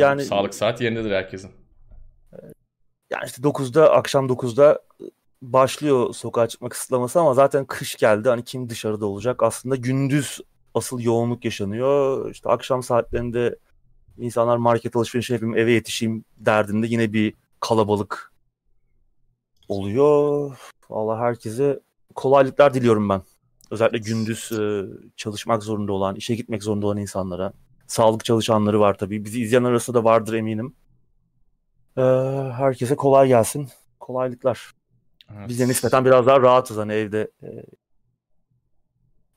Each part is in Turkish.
Yani sağlık saat yerindedir herkesin. Yani işte 9'da akşam 9'da başlıyor sokağa çıkma kısıtlaması ama zaten kış geldi. Hani kim dışarıda olacak? Aslında gündüz asıl yoğunluk yaşanıyor. İşte akşam saatlerinde insanlar market alışverişi yapayım, eve yetişeyim derdinde yine bir kalabalık oluyor. Allah herkese kolaylıklar diliyorum ben. Özellikle gündüz e, çalışmak zorunda olan, işe gitmek zorunda olan insanlara. Sağlık çalışanları var tabii. Bizi izleyen arasında da vardır eminim. E, herkese kolay gelsin. Kolaylıklar. Evet. Biz de nispeten biraz daha rahatız hani evde e,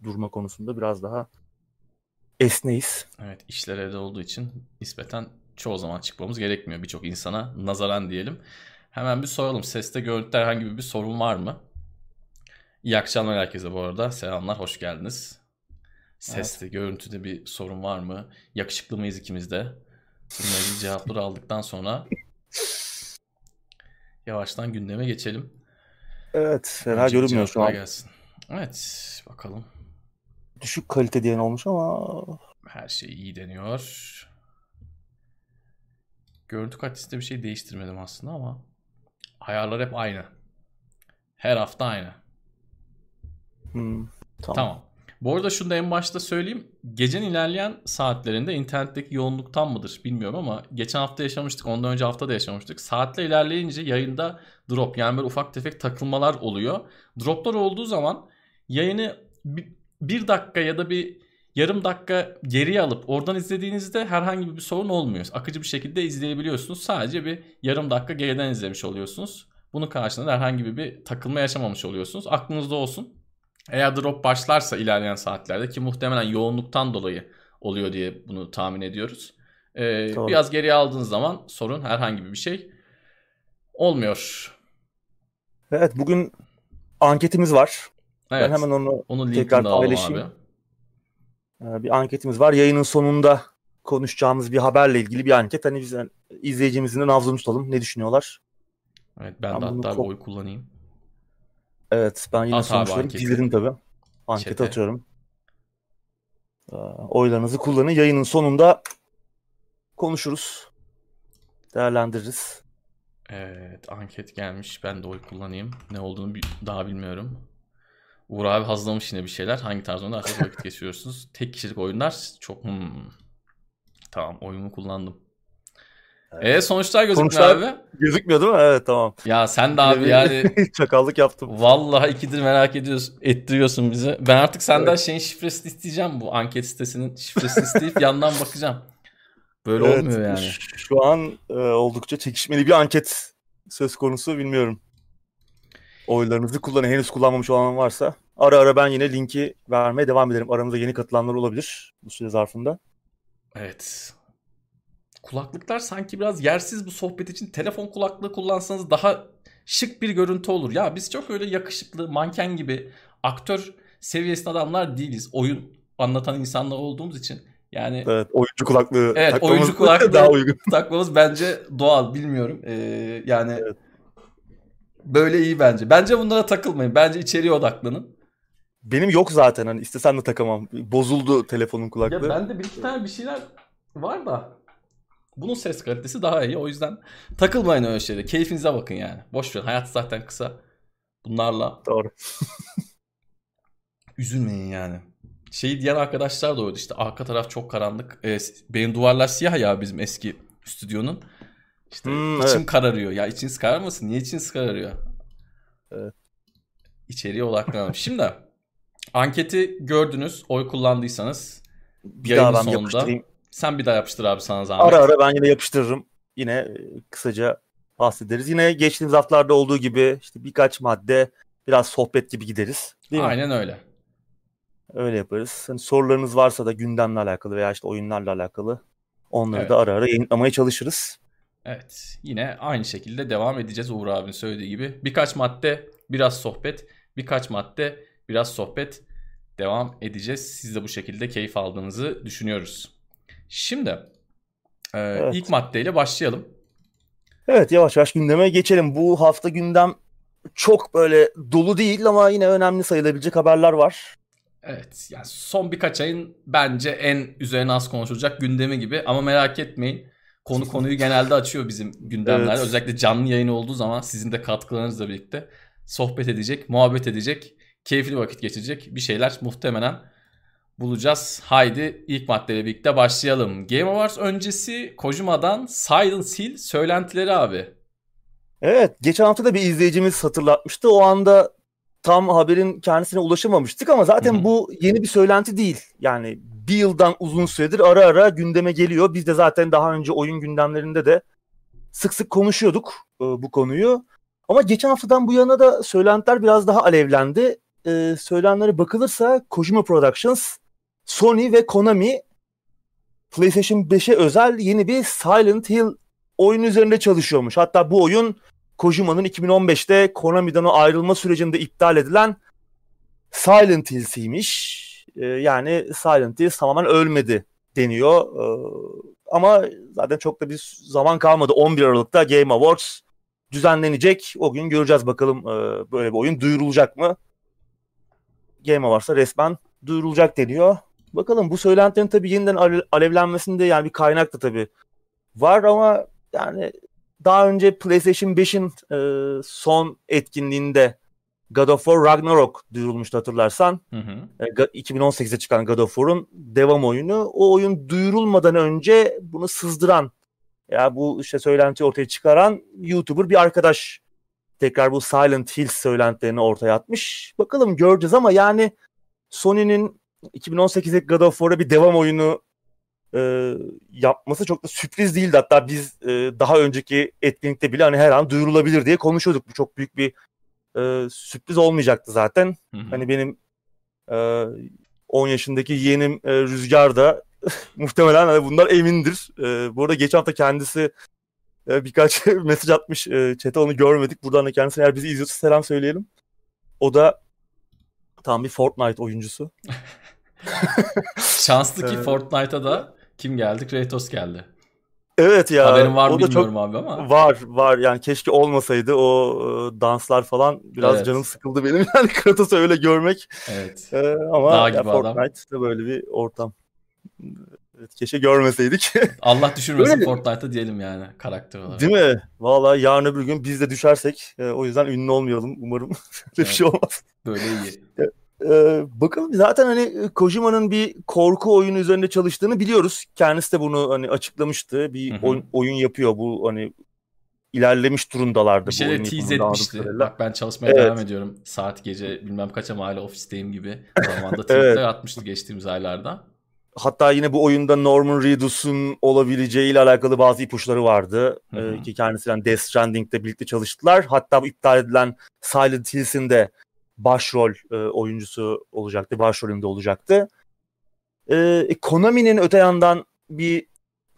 durma konusunda biraz daha esneyiz. Evet işler evde olduğu için nispeten çoğu zaman çıkmamız gerekmiyor birçok insana nazaran diyelim. Hemen bir soralım seste görüntüde herhangi bir sorun var mı? İyi akşamlar herkese bu arada. Selamlar, hoş geldiniz. Seste, evet. görüntüde bir sorun var mı? Yakışıklı mıyız ikimiz de? Bununla ilgili cevapları aldıktan sonra yavaştan gündeme geçelim. Evet, fena görünmüyor şu an. Gelsin. Evet, bakalım. Düşük kalite diyen olmuş ama... Her şey iyi deniyor. Görüntü kalitesinde bir şey değiştirmedim aslında ama ayarlar hep aynı. Her hafta aynı. Hmm, tamam. tamam. Bu arada şunu da en başta söyleyeyim. Gecenin ilerleyen saatlerinde internetteki yoğunluktan mıdır bilmiyorum ama geçen hafta yaşamıştık. Ondan önce hafta da yaşamıştık. Saatle ilerleyince yayında drop yani böyle ufak tefek takılmalar oluyor. Droplar olduğu zaman yayını bir, dakika ya da bir yarım dakika geriye alıp oradan izlediğinizde herhangi bir sorun olmuyor. Akıcı bir şekilde izleyebiliyorsunuz. Sadece bir yarım dakika geriden izlemiş oluyorsunuz. Bunun karşılığında herhangi bir takılma yaşamamış oluyorsunuz. Aklınızda olsun. Eğer drop başlarsa ilerleyen saatlerde ki muhtemelen yoğunluktan dolayı oluyor diye bunu tahmin ediyoruz. Ee, biraz geriye aldığınız zaman sorun herhangi bir şey olmuyor. Evet bugün anketimiz var. Evet, ben hemen onu onun tekrar paylaşayım. Abi. Ee, bir anketimiz var. Yayının sonunda konuşacağımız bir haberle ilgili bir anket. Hani biz yani izleyicimizin de nabzını tutalım. Ne düşünüyorlar? Evet ben, ben de hatta bir oy kullanayım. Evet ben yine At sonuçları dizledim tabii. Ankete Çete. atıyorum. Ee, oylarınızı kullanın. Yayının sonunda konuşuruz. Değerlendiririz. Evet anket gelmiş. Ben de oy kullanayım. Ne olduğunu daha bilmiyorum. Uğur abi hazırlamış yine bir şeyler. Hangi tarz oyunlar çok vakit geçiriyorsunuz? Tek kişilik oyunlar çok... Hmm. Tamam oyumu kullandım. Evet. E sonuçlar gözükmüyor sonuçlar abi. Gözükmüyor değil mi? Evet tamam. Ya sen de abi yani. Çakallık yaptım. Vallahi ikidir merak ediyorsun, ettiriyorsun bizi. Ben artık senden evet. şeyin şifresini isteyeceğim bu anket sitesinin şifresini isteyip yandan bakacağım. Böyle evet, olmuyor yani. Şu an e, oldukça çekişmeli bir anket söz konusu bilmiyorum. Oylarınızı kullanın. Henüz kullanmamış olan varsa ara ara ben yine linki vermeye devam ederim. Aramızda yeni katılanlar olabilir bu süre zarfında. Evet. Kulaklıklar sanki biraz yersiz bu sohbet için. Telefon kulaklığı kullansanız daha şık bir görüntü olur. Ya biz çok öyle yakışıklı, manken gibi aktör seviyesinde adamlar değiliz. Oyun anlatan insanlar olduğumuz için. Yani evet, oyuncu kulaklığı evet, takmamız oyuncu kulaklığı daha uygun. takmamız bence doğal bilmiyorum. Ee, yani evet. böyle iyi bence. Bence bunlara takılmayın. Bence içeriye odaklanın. Benim yok zaten hani istesem de takamam. Bozuldu telefonun kulaklığı. Ya bende bir tane bir şeyler var da bunun ses kalitesi daha iyi. O yüzden takılmayın öyle şeyde. Keyfinize bakın yani. Boş verin. Hayat zaten kısa. Bunlarla Doğru. üzülmeyin yani. Şey diğer arkadaşlar da öyle işte arka taraf çok karanlık. Ee, benim duvarlar siyah ya bizim eski stüdyonun. İşte hmm, içim evet. kararıyor. Ya içiniz kararmasın. Niye içiniz kararıyor? Evet. İçeriye odaklanalım. Şimdi anketi gördünüz. Oy kullandıysanız bir yayının sonunda yapıştırayım. Sen bir daha yapıştır abi sana zahmet. Ara ara ben yine yapıştırırım. Yine e, kısaca bahsederiz. Yine geçtiğimiz haftalarda olduğu gibi işte birkaç madde biraz sohbet gibi gideriz. Değil Aynen mi? öyle. Öyle yaparız. Hani sorularınız varsa da gündemle alakalı veya işte oyunlarla alakalı onları evet. da ara ara yayınlamaya çalışırız. Evet. Yine aynı şekilde devam edeceğiz Uğur abinin söylediği gibi. Birkaç madde, biraz sohbet. Birkaç madde, biraz sohbet devam edeceğiz. Siz de bu şekilde keyif aldığınızı düşünüyoruz. Şimdi e, evet. ilk maddeyle başlayalım. Evet yavaş yavaş gündeme geçelim. Bu hafta gündem çok böyle dolu değil ama yine önemli sayılabilecek haberler var. Evet yani son birkaç ayın bence en üzerine az konuşulacak gündemi gibi ama merak etmeyin. Konu konuyu genelde açıyor bizim gündemler. Evet. Özellikle canlı yayın olduğu zaman sizin de katkılarınızla birlikte sohbet edecek, muhabbet edecek, keyifli vakit geçirecek bir şeyler muhtemelen bulacağız. Haydi ilk maddeyle birlikte başlayalım. Game Awards öncesi Kojima'dan Silent Hill söylentileri abi. Evet, geçen hafta da bir izleyicimiz hatırlatmıştı. O anda tam haberin kendisine ulaşamamıştık ama zaten Hı hı. bu yeni bir söylenti değil. Yani bir yıldan uzun süredir ara ara gündeme geliyor. Biz de zaten daha önce oyun gündemlerinde de sık sık konuşuyorduk e, bu konuyu. Ama geçen haftadan bu yana da söylentiler biraz daha alevlendi. E, söylenenlere bakılırsa Kojima Productions, Sony ve Konami PlayStation 5'e özel yeni bir Silent Hill oyun üzerinde çalışıyormuş. Hatta bu oyun Kojima'nın 2015'te Konami'den o ayrılma sürecinde iptal edilen Silent Hill'siymiş. Ee, yani Silent Hill tamamen ölmedi deniyor. Ee, ama zaten çok da bir zaman kalmadı. 11 Aralık'ta Game Awards düzenlenecek. O gün göreceğiz bakalım e, böyle bir oyun duyurulacak mı? Game Awards'a resmen duyurulacak deniyor. Bakalım bu söylentilerin tabii yeniden ale- alevlenmesinde yani bir kaynak da tabii var ama yani daha önce PlayStation 5'in e, son etkinliğinde God of War Ragnarok duyurulmuştu hatırlarsan. Hı hı. E, Ga- 2018'de çıkan God of War'un devam oyunu. O oyun duyurulmadan önce bunu sızdıran ya bu işte söylenti ortaya çıkaran YouTuber bir arkadaş tekrar bu Silent Hill söylentilerini ortaya atmış. Bakalım göreceğiz ama yani Sony'nin 2018'deki God of War'a bir devam oyunu e, yapması çok da sürpriz değildi. Hatta biz e, daha önceki etkinlikte bile hani her an duyurulabilir diye konuşuyorduk. Bu çok büyük bir e, sürpriz olmayacaktı zaten. Hı hı. Hani benim e, 10 yaşındaki yeğenim e, Rüzgar da muhtemelen hani bunlar emindir. E, bu arada geçen hafta kendisi e, birkaç mesaj atmış e, chat'e onu görmedik. Buradan da kendisine eğer bizi izliyorsa selam söyleyelim. O da tam bir Fortnite oyuncusu. Şanslı ki. Fortnite'a da kim geldi? Kratos geldi. Evet ya. Haberin var mı bilmiyorum çok abi ama. Var var yani keşke olmasaydı o e, danslar falan biraz Evet. canım sıkıldı benim yani Kratos'u öyle görmek Evet. E, ama Dağ ya gibi. Fortnite'da böyle bir ortam. Evet, keşke görmeseydik. Allah düşürmesin Öyle. Fortnite'a diyelim yani karakter olarak. Değil mi? Vallahi yarın öbür gün biz de düşersek e, o yüzden ünlü olmayalım umarım. Öyle bir Evet. şey olmaz. Böyle iyi. E, bakalım zaten hani e, Kojima'nın bir korku oyunu üzerinde çalıştığını biliyoruz. Kendisi de bunu hani açıklamıştı. Bir oyun, oyun yapıyor bu hani ilerlemiş durumdalardı Bir bu şeyler oyun tease etmişti. Bak ben çalışmaya Evet. devam ediyorum. Saat gece bilmem kaça hala ofisteyim gibi. Zamanda tweetler Evet. atmıştı geçtiğimiz aylarda. Hatta yine bu oyunda Norman Reedus'un olabileceğiyle alakalı bazı ipuçları vardı. Ee, ki kendisiyle Death Stranding'de birlikte çalıştılar. Hatta bu iptal edilen Silent Hills'in de başrol e, oyuncusu olacaktı. Başrolünde olacaktı. Ee, e, Konami'nin öte yandan bir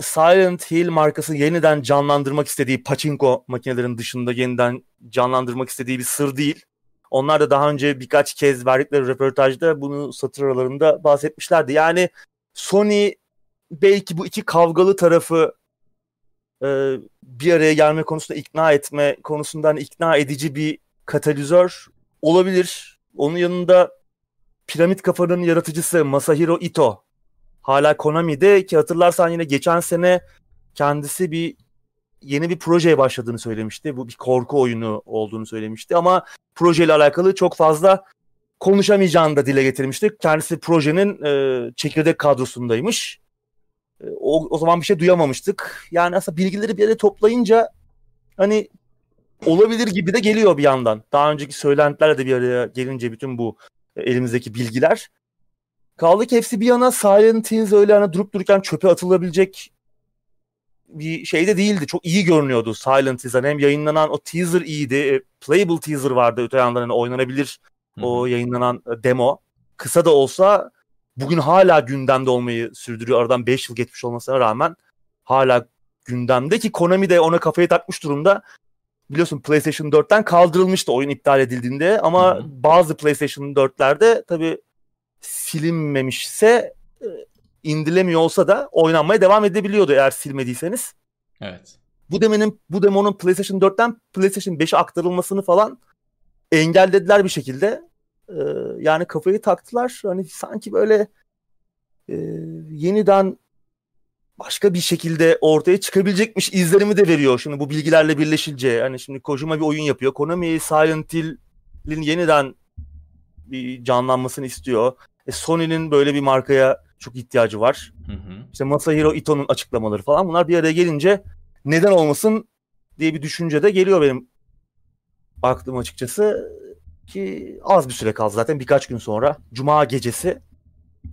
Silent Hill markası yeniden canlandırmak istediği pachinko makinelerin dışında yeniden canlandırmak istediği bir sır değil. Onlar da daha önce birkaç kez verdikleri röportajda bunu satır aralarında bahsetmişlerdi. Yani Sony belki bu iki kavgalı tarafı e, bir araya gelme konusunda ikna etme konusunda hani ikna edici bir katalizör olabilir. Onun yanında Piramit Kafa'nın yaratıcısı Masahiro Ito hala Konami'de ki hatırlarsan yine geçen sene kendisi bir yeni bir projeye başladığını söylemişti. Bu bir korku oyunu olduğunu söylemişti ama projeyle alakalı çok fazla konuşamayacağını da dile getirmişti. Kendisi projenin e, çekirdek kadrosundaymış. E, o, o zaman bir şey duyamamıştık. Yani aslında bilgileri bir yere toplayınca hani olabilir gibi de geliyor bir yandan. Daha önceki söylentilerle de bir araya gelince bütün bu e, elimizdeki bilgiler. Kaldı ki hepsi bir yana Silent Hills öyle hani durup dururken çöpe atılabilecek bir şey de değildi. Çok iyi görünüyordu Silent Hills. Hani hem yayınlanan o teaser iyiydi. E, Playable teaser vardı öte yandan hani oynanabilir o yayınlanan e, demo. Kısa da olsa bugün hala gündemde olmayı sürdürüyor. Aradan 5 yıl geçmiş olmasına rağmen hala gündemde ki Konami de ona kafayı takmış durumda. Biliyorsun PlayStation 4'ten kaldırılmıştı oyun iptal edildiğinde ama Hı hı. bazı PlayStation 4'lerde tabii silinmemişse e, indirilemiyor olsa da oynanmaya devam edebiliyordu eğer silmediyseniz. Evet. Bu demenin bu demonun PlayStation 4'ten PlayStation 5'e aktarılmasını falan engellediler bir şekilde. Ee, yani kafayı taktılar. Hani sanki böyle e, yeniden başka bir şekilde ortaya çıkabilecekmiş izlerimi de veriyor. Şimdi bu bilgilerle birleşince yani şimdi Kojima bir oyun yapıyor. Konami Silent Hill'in yeniden bir canlanmasını istiyor. E, Sony'nin böyle bir markaya çok ihtiyacı var. Hı hı. İşte Masahiro Ito'nun açıklamaları falan bunlar bir araya gelince neden olmasın diye bir düşünce de geliyor benim aklım açıkçası ki az bir süre kaldı zaten birkaç gün sonra Cuma gecesi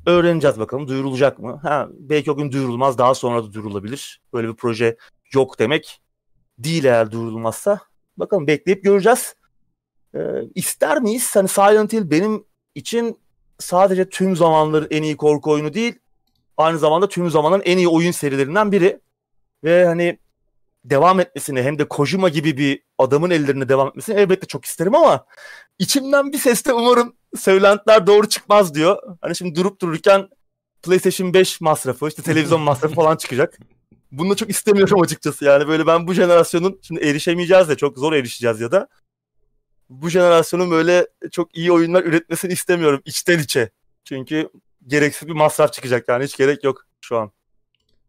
öğreneceğiz bakalım duyurulacak mı? Ha, belki o gün duyurulmaz daha sonra da duyurulabilir. Böyle bir proje yok demek değil eğer duyurulmazsa. Bakalım bekleyip göreceğiz. Ee, ister miyiz? Hani Silent Hill benim için sadece tüm zamanların en iyi korku oyunu değil aynı zamanda tüm zamanların en iyi oyun serilerinden biri. Ve hani devam etmesini hem de Kojima gibi bir adamın ellerine devam etmesini elbette çok isterim ama içimden bir ses de umarım söylentiler doğru çıkmaz diyor. Hani şimdi durup dururken PlayStation 5 masrafı, işte televizyon masrafı falan çıkacak. Bunu da çok istemiyorum açıkçası yani böyle ben bu jenerasyonun şimdi erişemeyeceğiz de çok zor erişeceğiz ya da bu jenerasyonun böyle çok iyi oyunlar üretmesini istemiyorum içten içe. Çünkü gereksiz bir masraf çıkacak yani hiç gerek yok şu an.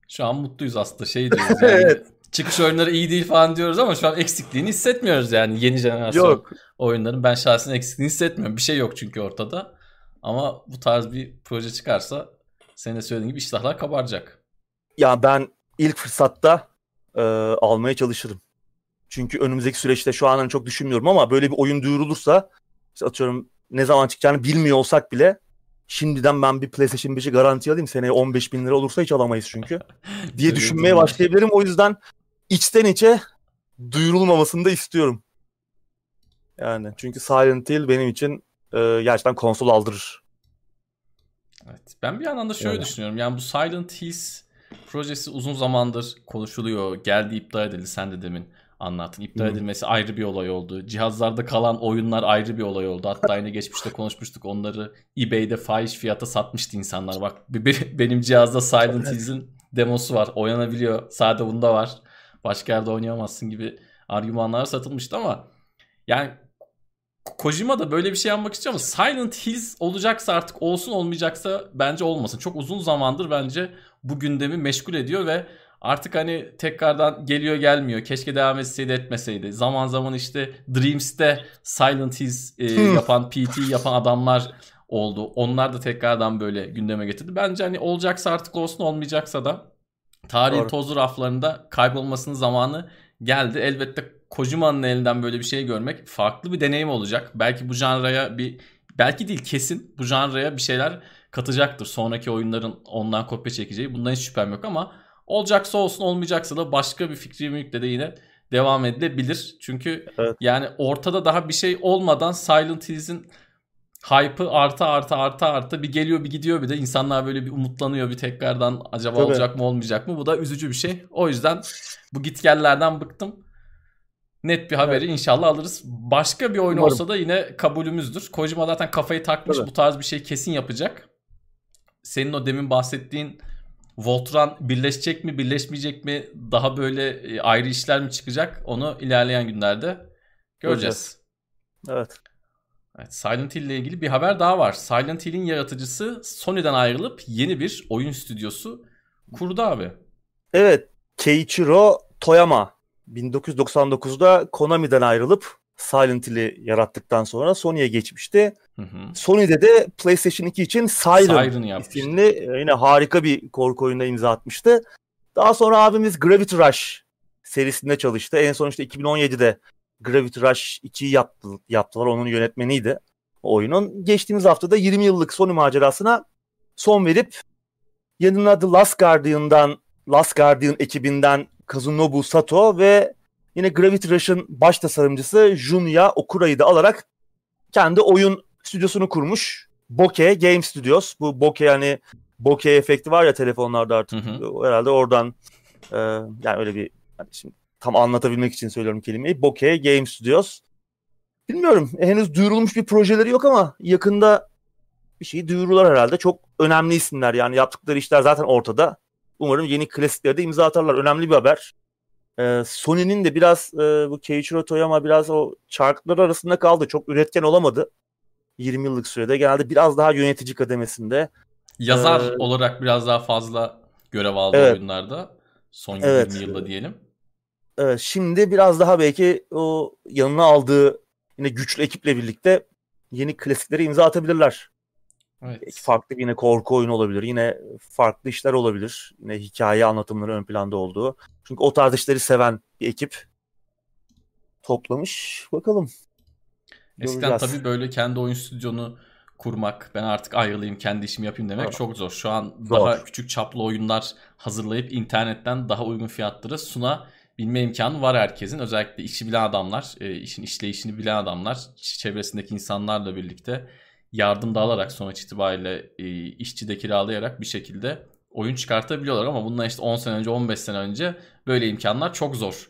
Şu an mutluyuz aslında şey diyoruz yani. evet çıkış oyunları iyi değil falan diyoruz ama şu an eksikliğini hissetmiyoruz yani yeni jenerasyon yok. oyunların. Ben şahsen eksikliğini hissetmiyorum. Bir şey yok çünkü ortada. Ama bu tarz bir proje çıkarsa senin de söylediğin gibi iştahlar kabaracak. Ya ben ilk fırsatta e, almaya çalışırım. Çünkü önümüzdeki süreçte şu an hani çok düşünmüyorum ama böyle bir oyun duyurulursa işte atıyorum ne zaman çıkacağını bilmiyor olsak bile şimdiden ben bir PlayStation 5'i garanti alayım. Seneye 15 bin lira olursa hiç alamayız çünkü. diye düşünmeye başlayabilirim. O yüzden içten içe duyurulmamasını da istiyorum. Yani çünkü Silent Hill benim için e, gerçekten konsol aldırır. Evet. Ben bir yandan da şöyle yani. düşünüyorum. Yani bu Silent Hills projesi uzun zamandır konuşuluyor. Geldi iptal edildi sen de demin anlattın. İptal edilmesi ayrı bir olay oldu. Cihazlarda kalan oyunlar ayrı bir olay oldu. Hatta yine geçmişte konuşmuştuk. Onları eBay'de fahiş fiyata satmıştı insanlar. Bak benim cihazda Silent Hills'in demosu var. Oynanabiliyor. Sadece bunda var başka yerde oynayamazsın gibi argümanlar satılmıştı ama yani Kojima da böyle bir şey yapmak istiyor ama Silent Hills olacaksa artık olsun olmayacaksa bence olmasın. Çok uzun zamandır bence bu gündemi meşgul ediyor ve artık hani tekrardan geliyor gelmiyor. Keşke devam etseydi etmeseydi. Zaman zaman işte Dreams'te Silent Hills e, yapan PT yapan adamlar oldu. Onlar da tekrardan böyle gündeme getirdi. Bence hani olacaksa artık olsun olmayacaksa da Tarihin Doğru. tozlu raflarında kaybolmasının zamanı geldi. Elbette Kojima'nın elinden böyle bir şey görmek farklı bir deneyim olacak. Belki bu janraya bir belki değil kesin bu janraya bir şeyler katacaktır. Sonraki oyunların ondan kopya çekeceği. Bundan hiç şüphem yok ama olacaksa olsun olmayacaksa da başka bir fikri mülkle de yine devam edilebilir. Çünkü evet. yani ortada daha bir şey olmadan Silent Hills'in hype'ı artı artı artı artı bir geliyor bir gidiyor bir de insanlar böyle bir umutlanıyor bir tekrardan acaba Tabii. olacak mı olmayacak mı bu da üzücü bir şey. O yüzden bu gitgellerden bıktım. Net bir haberi evet. inşallah alırız. Başka bir oyun Umarım. olsa da yine kabulümüzdür. Kojima zaten kafayı takmış Tabii. bu tarz bir şey kesin yapacak. Senin o demin bahsettiğin Voltran birleşecek mi birleşmeyecek mi daha böyle e, ayrı işler mi çıkacak onu ilerleyen günlerde göreceğiz. Evet. Evet, Silent Hill ile ilgili bir haber daha var. Silent Hill'in yaratıcısı Sony'den ayrılıp yeni bir oyun stüdyosu kurdu abi. Evet, Keiichiro Toyama 1999'da Konami'den ayrılıp Silent Hill'i yarattıktan sonra Sony'ye geçmişti. Hı hı. Sony'de de PlayStation 2 için Siren, Siren isimli e, yine harika bir korku oyununa imza atmıştı. Daha sonra abimiz Gravity Rush serisinde çalıştı. En son işte 2017'de Gravity Rush 2'yi yaptı, yaptılar. Onun yönetmeniydi o oyunun. Geçtiğimiz haftada 20 yıllık Sony macerasına son verip yanına The Last Guardian'dan Last Guardian ekibinden Kazunobu Sato ve yine Gravity Rush'ın baş tasarımcısı Junya Okura'yı da alarak kendi oyun stüdyosunu kurmuş. Bokeh Game Studios. Bu bokeh yani bokeh efekti var ya telefonlarda artık. Hı hı. Herhalde oradan e, yani öyle bir hani şimdi tam anlatabilmek için söylüyorum kelimeyi. Bokeh Game Studios. Bilmiyorum henüz duyurulmuş bir projeleri yok ama yakında bir şey duyururlar herhalde. Çok önemli isimler yani yaptıkları işler zaten ortada. Umarım yeni klasiklerde imza atarlar. Önemli bir haber. Ee, Sony'nin de biraz e, bu Keiichiro Toyama biraz o çarklar arasında kaldı. Çok üretken olamadı. 20 yıllık sürede genelde biraz daha yönetici kademesinde. Yazar ee, olarak biraz daha fazla görev aldığı Evet. oyunlarda. Son Evet. 20 yılda diyelim. Evet, şimdi biraz daha belki o yanına aldığı yine güçlü ekiple birlikte yeni klasikleri imza atabilirler. Evet. Belki farklı yine korku oyunu olabilir. Yine farklı işler olabilir. Yine hikaye anlatımları ön planda olduğu. Çünkü o tarz işleri seven bir ekip toplamış. Bakalım. Eskiden Göreceğiz. tabii böyle kendi oyun stüdyonu kurmak, ben artık ayrılayım kendi işimi yapayım demek Evet. çok zor. Şu an Zor. daha küçük çaplı oyunlar hazırlayıp internetten daha uygun fiyatlara sunabilme imkanı var herkesin. Özellikle işi bilen adamlar, e, işin işleyişini bilen adamlar, çevresindeki insanlarla birlikte yardım da alarak sonuç itibariyle e, işçi de kiralayarak bir şekilde oyun çıkartabiliyorlar ama bundan işte 10 sene önce 15 sene önce böyle imkanlar çok zor.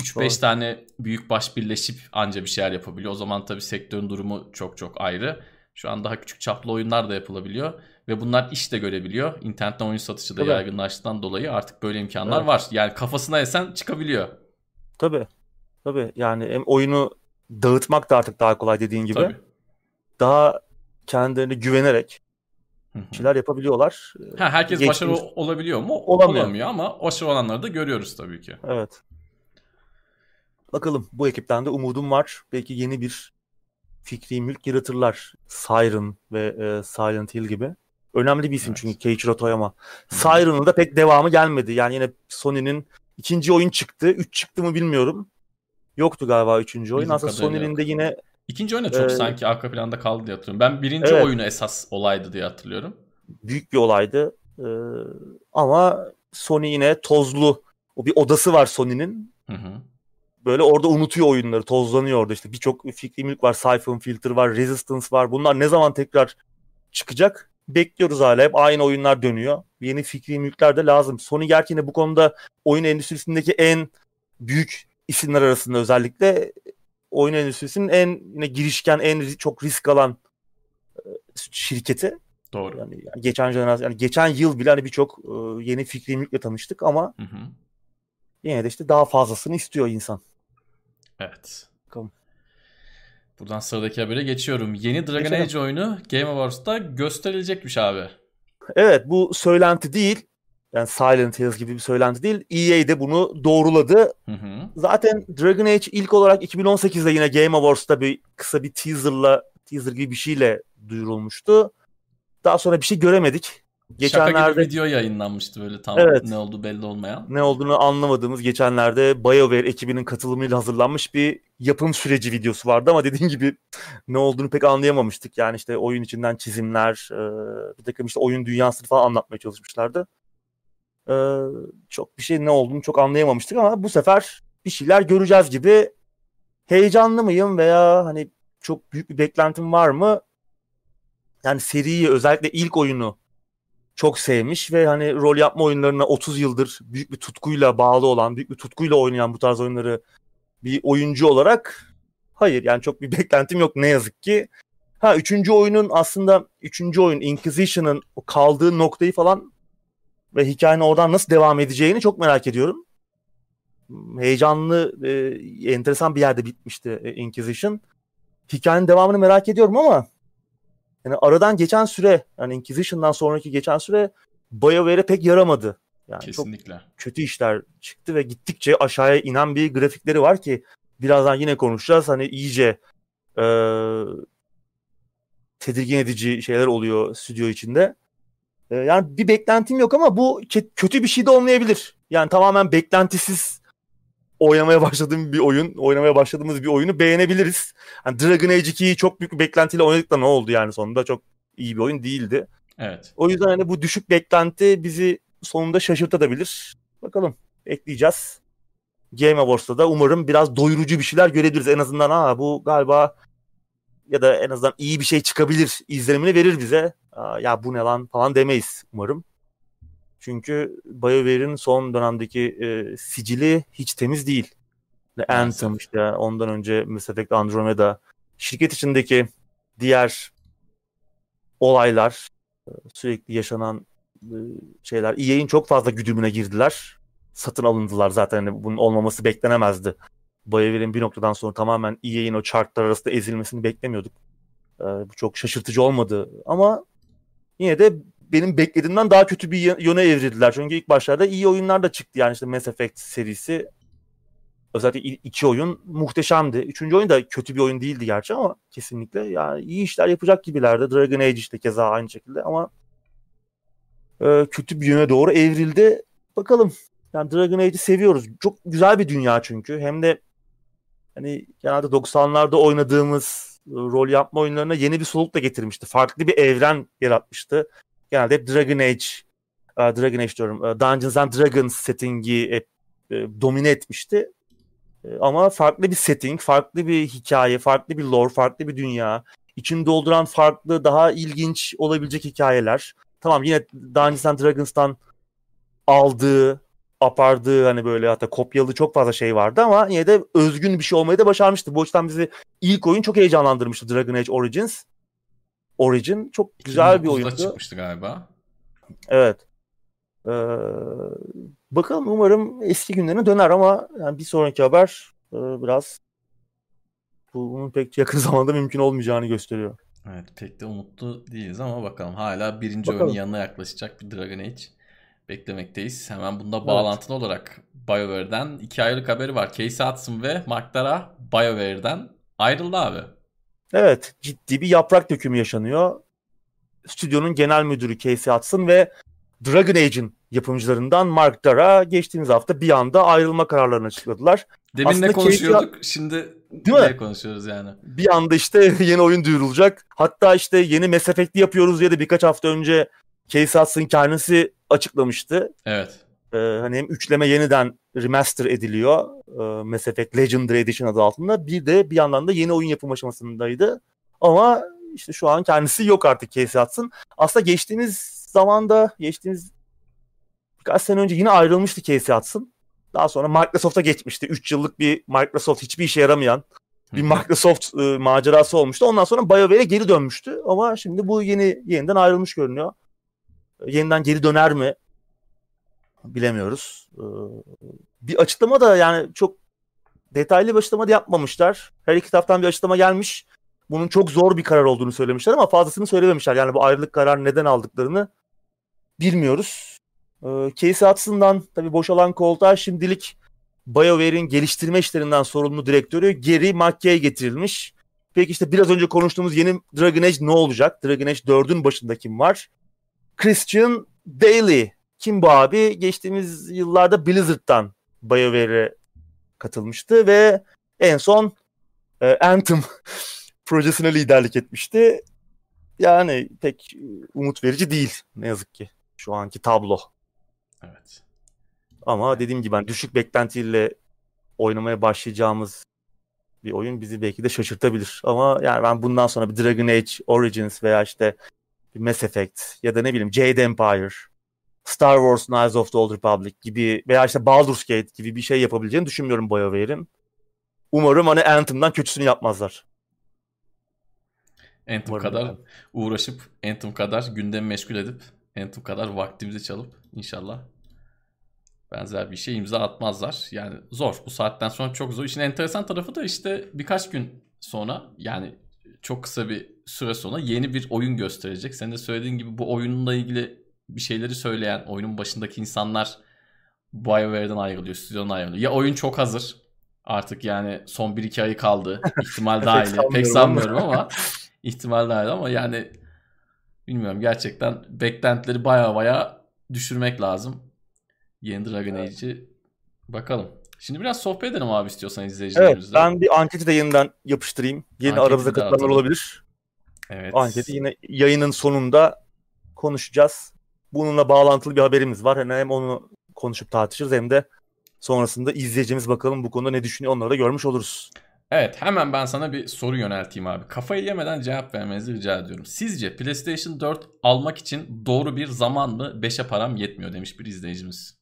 3-5 Doğru. tane büyük baş birleşip anca bir şeyler yapabiliyor. O zaman tabii sektörün durumu çok çok ayrı. Şu an daha küçük çaplı oyunlar da yapılabiliyor ve bunlar iş de görebiliyor. İnternetten oyun satışı da Tabii. yaygınlaştığından dolayı artık böyle imkanlar Evet. var. Yani kafasına esen çıkabiliyor. Tabii. Tabii. Yani hem oyunu dağıtmak da artık daha kolay dediğin gibi. Tabii. Daha kendilerine güvenerek şeyler yapabiliyorlar. Ha, herkes Geçtiğimiz- başarılı olabiliyor mu? Olamıyor. Olamıyor ama başarılı olanları da görüyoruz tabii ki. Evet. Bakalım bu ekipten de umudum var. Belki yeni bir fikri mülk yaratırlar. Siren ve e, Silent Hill gibi. Önemli bir isim Evet. çünkü Keiichiro Toyama. Siren'ın da pek devamı gelmedi. Yani yine Sony'nin ikinci oyun çıktı. Üç çıktı mı bilmiyorum. Yoktu galiba üçüncü oyun. Bildiğim Aslında Sony'nin de yine İkinci oyuna çok Ee, sanki arka planda kaldı diye hatırlıyorum. Ben birinci Evet. oyunu esas olaydı diye hatırlıyorum. büyük bir olaydı. Ee, ama Sony yine tozlu. O bir odası var Sony'nin. Hı hı. böyle orada unutuyor oyunları. Tozlanıyor orada işte. Birçok fikri mülk var. Siphon Filter var. Resistance var. Bunlar ne zaman tekrar çıkacak? Bekliyoruz hala. Hep aynı oyunlar dönüyor. Yeni fikri mülkler de lazım. Sony gerçi yine bu konuda oyun endüstrisindeki en büyük isimler arasında özellikle oyun endüstrisinin en yine girişken, en çok risk alan e, şirketi. Doğru. Yani geçen jenerasyon, yani geçen yıl bile hani birçok e, yeni fikri mülkle tanıştık ama Hı hı. yine de işte daha fazlasını istiyor insan. Evet. Buradan sıradaki habere geçiyorum. Yeni Dragon Geçelim. Age oyunu Game Awards'ta gösterilecekmiş abi. Evet bu söylenti değil. Yani Silent Hills gibi bir söylenti değil. EA de bunu doğruladı. Hı hı. Zaten Dragon Age ilk olarak 2018'de yine Game Awards'ta bir kısa bir teaserla teaser gibi bir şeyle duyurulmuştu. Daha sonra bir şey göremedik. Şaka Geçenlerde gibi video yayınlanmıştı böyle tam Evet. ne olduğu belli olmayan. ne olduğunu anlamadığımız geçenlerde BioWare ekibinin katılımıyla hazırlanmış bir yapım süreci videosu vardı ama dediğin gibi ne olduğunu pek anlayamamıştık. Yani işte oyun içinden çizimler, e, bir takım işte oyun dünyasını falan anlatmaya çalışmışlardı. E, çok bir şey ne olduğunu çok anlayamamıştık ama bu sefer bir şeyler göreceğiz gibi. Heyecanlı mıyım veya hani çok büyük bir beklentim var mı? Yani seriyi özellikle ilk oyunu çok sevmiş ve hani rol yapma oyunlarına 30 yıldır büyük bir tutkuyla bağlı olan, büyük bir tutkuyla oynayan bu tarz oyunları bir oyuncu olarak hayır yani çok bir beklentim yok ne yazık ki. Ha üçüncü oyunun aslında üçüncü oyun Inquisition'ın kaldığı noktayı falan ve hikayenin oradan nasıl devam edeceğini çok merak ediyorum. Heyecanlı, e, enteresan bir yerde bitmişti e, Inquisition. Hikayenin devamını merak ediyorum ama yani aradan geçen süre, yani Inquisition'dan sonraki geçen süre BioWare'e pek yaramadı. Yani çok Kesinlikle. kötü işler çıktı ve gittikçe aşağıya inen bir grafikleri var ki birazdan yine konuşacağız. Hani iyice e, tedirgin edici şeyler oluyor stüdyo içinde. E, yani bir beklentim yok ama bu kötü bir şey de olmayabilir. Yani tamamen beklentisiz oynamaya başladığım bir oyun, oynamaya başladığımız bir oyunu beğenebiliriz. Hani Dragon Age 2'yi çok büyük bir beklentiyle oynadık da ne oldu yani sonunda çok iyi bir oyun değildi. Evet. O yüzden hani bu düşük beklenti bizi sonunda şaşırtabilir. Bakalım bekleyeceğiz. Game Awards'ta da umarım biraz doyurucu bir şeyler görebiliriz. En azından ha bu galiba ya da en azından iyi bir şey çıkabilir izlenimini verir bize. Aa, ya bu ne lan falan demeyiz umarım. Çünkü BioWare'in son dönemdeki e, sicili hiç temiz değil. Anthem işte ondan önce Mass Effect Andromeda şirket içindeki diğer olaylar e, sürekli yaşanan e, şeyler EA'in çok fazla güdümüne girdiler. Satın alındılar zaten hani bunun olmaması beklenemezdi. BioWare'in bir noktadan sonra tamamen EA'in o chartlar arasında ezilmesini beklemiyorduk. E, bu çok şaşırtıcı olmadı ama yine de benim beklediğimden daha kötü bir yöne evrildiler. Çünkü ilk başlarda iyi oyunlar da çıktı yani işte Mass Effect serisi. Özellikle iki oyun muhteşemdi. Üçüncü oyun da kötü bir oyun değildi gerçi ama kesinlikle yani iyi işler yapacak gibilerdi. Dragon Age işte keza aynı şekilde ama e, kötü bir yöne doğru evrildi. Bakalım. Yani Dragon Age'i seviyoruz. Çok güzel bir dünya çünkü. Hem de hani genelde 90'larda oynadığımız e, rol yapma oyunlarına yeni bir soluk da getirmişti. Farklı bir evren yaratmıştı. Genelde hep Dragon Age, uh, Dragon Age diyorum, uh, Dungeons and Dragons settingi hep uh, domine etmişti. Ama farklı bir setting, farklı bir hikaye, farklı bir lore, farklı bir dünya. İçini dolduran farklı, daha ilginç olabilecek hikayeler. Tamam yine Dungeons and Dragons'tan aldığı, apardığı hani böyle hatta kopyalı çok fazla şey vardı ama yine de özgün bir şey olmayı da başarmıştı. Bu açıdan bizi ilk oyun çok heyecanlandırmıştı Dragon Age Origins. Origin çok güzel bir oyundu. çıkmıştı galiba. Evet. Ee, bakalım umarım eski günlerine döner ama yani bir sonraki haber e, biraz bunun pek yakın zamanda mümkün olmayacağını gösteriyor. Evet pek de umutlu değiliz ama bakalım hala birinci bakalım. oyunun yanına yaklaşacak bir Dragon Age beklemekteyiz. Hemen bunda bağlantılı evet. olarak BioWare'den iki ayrılık haberi var. Casey Hudson ve Mark Dara BioWare'den ayrıldı abi. Evet ciddi bir yaprak dökümü yaşanıyor. Stüdyonun genel müdürü Casey Hudson ve Dragon Age'in yapımcılarından Mark Dara geçtiğimiz hafta bir anda ayrılma kararlarını açıkladılar. Demin Aslında ne konuşuyorduk Casey... şimdi Değil ne mi? konuşuyoruz yani. Bir anda işte yeni oyun duyurulacak. Hatta işte yeni Mass Effect'i yapıyoruz diye de birkaç hafta önce Casey Hudson kendisi açıklamıştı. Evet. Ee, hani hem üçleme yeniden remaster ediliyor. Ee, Mass Effect Legendary Edition adı altında. Bir de bir yandan da yeni oyun yapım aşamasındaydı. Ama işte şu an kendisi yok artık Casey Hudson. Aslında geçtiğimiz zamanda, geçtiğimiz birkaç sene önce yine ayrılmıştı Casey Hudson. Daha sonra Microsoft'a geçmişti. 3 yıllık bir Microsoft hiçbir işe yaramayan bir Microsoft e, macerası olmuştu. Ondan sonra BioWare'e geri dönmüştü. Ama şimdi bu yeni yeniden ayrılmış görünüyor. Yeniden geri döner mi? Bilemiyoruz. E, bir açıklama da yani çok detaylı bir açıklama da yapmamışlar. Her iki taraftan bir açıklama gelmiş. Bunun çok zor bir karar olduğunu söylemişler ama fazlasını söylememişler. Yani bu ayrılık kararı neden aldıklarını bilmiyoruz. Ee, Casey Hudson'dan tabii boşalan koltuğa şimdilik BioWare'in geliştirme işlerinden sorumlu direktörü Gary McKay getirilmiş. Peki işte biraz önce konuştuğumuz yeni Dragon Age ne olacak? Dragon Age 4'ün başında kim var? Christian Daly. Kim bu abi? Geçtiğimiz yıllarda Blizzard'dan BioWare'e katılmıştı ve en son e, Anthem projesine liderlik etmişti. Yani pek umut verici değil ne yazık ki şu anki tablo. Evet. Ama dediğim gibi ben düşük beklentiyle oynamaya başlayacağımız bir oyun bizi belki de şaşırtabilir. Ama yani ben bundan sonra bir Dragon Age Origins veya işte bir Mass Effect ya da ne bileyim Jade Empire, Star Wars Knights of the Old Republic gibi veya işte Baldur's Gate gibi bir şey yapabileceğini düşünmüyorum BioWare'in. Umarım hani Anthem'dan kötüsünü yapmazlar. Anthem Umarım kadar yani. uğraşıp, Anthem kadar gündemi meşgul edip, Anthem kadar vaktimizi çalıp inşallah benzer bir şey imza atmazlar. Yani zor. Bu saatten sonra çok zor. İşin enteresan tarafı da işte birkaç gün sonra yani çok kısa bir süre sonra yeni bir oyun gösterecek. Sen de söylediğin gibi bu oyunla ilgili bir şeyleri söyleyen oyunun başındaki insanlar BioWare'den ayrılıyor, stüdyodan ayrılıyor. Ya oyun çok hazır. Artık yani son 1-2 ayı kaldı. İhtimal dahili. Pek, Pek sanmıyorum ama ihtimal dahil ama yani bilmiyorum gerçekten beklentileri baya baya düşürmek lazım. Yeni Dragon evet. Age'i bakalım. Şimdi biraz sohbet edelim abi istiyorsan izleyicilerimizle. Evet ben bir anketi de yeniden yapıştırayım. Yeni anketi aramızda katılanlar olabilir. Evet. Anketi yine yayının sonunda konuşacağız. Bununla bağlantılı bir haberimiz var. hem onu konuşup tartışırız hem de sonrasında izleyicimiz bakalım bu konuda ne düşünüyor onları da görmüş oluruz. Evet hemen ben sana bir soru yönelteyim abi. Kafayı yemeden cevap vermenizi rica ediyorum. Sizce PlayStation 4 almak için doğru bir zaman mı 5'e param yetmiyor demiş bir izleyicimiz.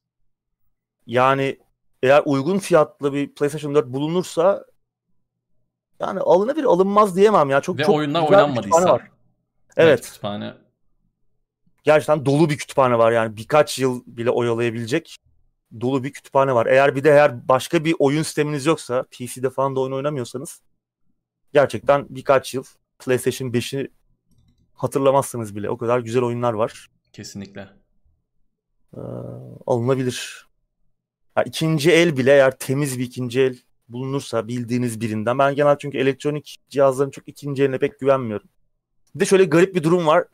Yani eğer uygun fiyatlı bir PlayStation 4 bulunursa yani alınabilir alınmaz diyemem ya. Çok Ve çok oyunlar oynanmadıysa. Var. Evet. evet. Kütüphane. Gerçekten dolu bir kütüphane var yani birkaç yıl bile oyalayabilecek dolu bir kütüphane var. Eğer bir de eğer başka bir oyun sisteminiz yoksa PC'de falan da oyun oynamıyorsanız gerçekten birkaç yıl PlayStation 5'i hatırlamazsınız bile. O kadar güzel oyunlar var. Kesinlikle. Ee, alınabilir. Ya ikinci el bile eğer temiz bir ikinci el bulunursa bildiğiniz birinden. Ben genel çünkü elektronik cihazların çok ikinci eline pek güvenmiyorum. Bir de şöyle garip bir durum var.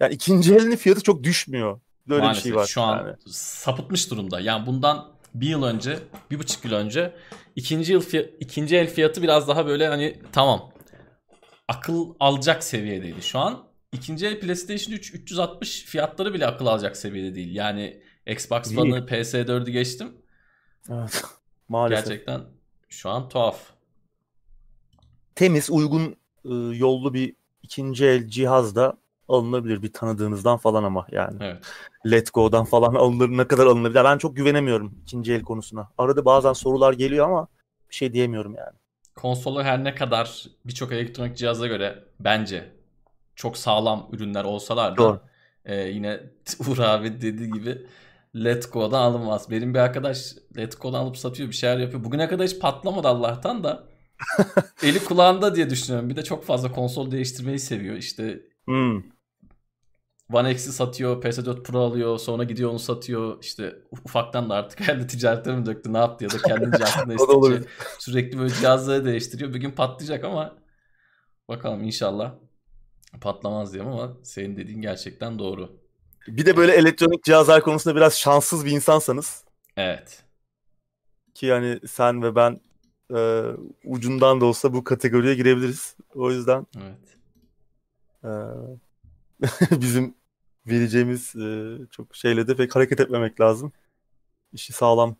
Yani ikinci elinin fiyatı çok düşmüyor. Böyle Maalesef bir şey var. şu an yani. sapıtmış durumda. Yani bundan bir yıl önce, bir buçuk yıl önce ikinci yıl fiyat, ikinci el fiyatı biraz daha böyle hani tamam akıl alacak seviyedeydi. Şu an ikinci el PlayStation 3 360 fiyatları bile akıl alacak seviyede değil. Yani Xbox. One'ı PS4'ü geçtim. Evet. Maalesef. Gerçekten şu an tuhaf. Temiz, uygun e, yollu bir ikinci el cihaz da alınabilir bir tanıdığınızdan falan ama yani. Evet. Let Go'dan falan alınır ne kadar alınabilir. Ben çok güvenemiyorum ikinci el konusuna. Arada bazen sorular geliyor ama bir şey diyemiyorum yani. Konsolu her ne kadar birçok elektronik cihaza göre bence çok sağlam ürünler olsalar da Doğru. e, yine Uğur abi dediği gibi Let Go'dan alınmaz. Benim bir arkadaş Let Go'dan alıp satıyor bir şeyler yapıyor. Bugüne kadar hiç patlamadı Allah'tan da. Eli kulağında diye düşünüyorum. Bir de çok fazla konsol değiştirmeyi seviyor. İşte Hmm. One X'i satıyor, PS4 Pro alıyor, sonra gidiyor onu satıyor. İşte ufaktan da artık herhalde ticarete mi döktü ne yaptı ya da kendince aklına estikçe sürekli böyle cihazları değiştiriyor. Bir gün patlayacak ama bakalım inşallah patlamaz diyeyim ama senin dediğin gerçekten doğru. Bir de böyle elektronik cihazlar konusunda biraz şanssız bir insansanız Evet. ki yani sen ve ben e, ucundan da olsa bu kategoriye girebiliriz. O yüzden Evet. e, bizim vereceğimiz e, çok şeyle de pek hareket etmemek lazım. İşi sağlam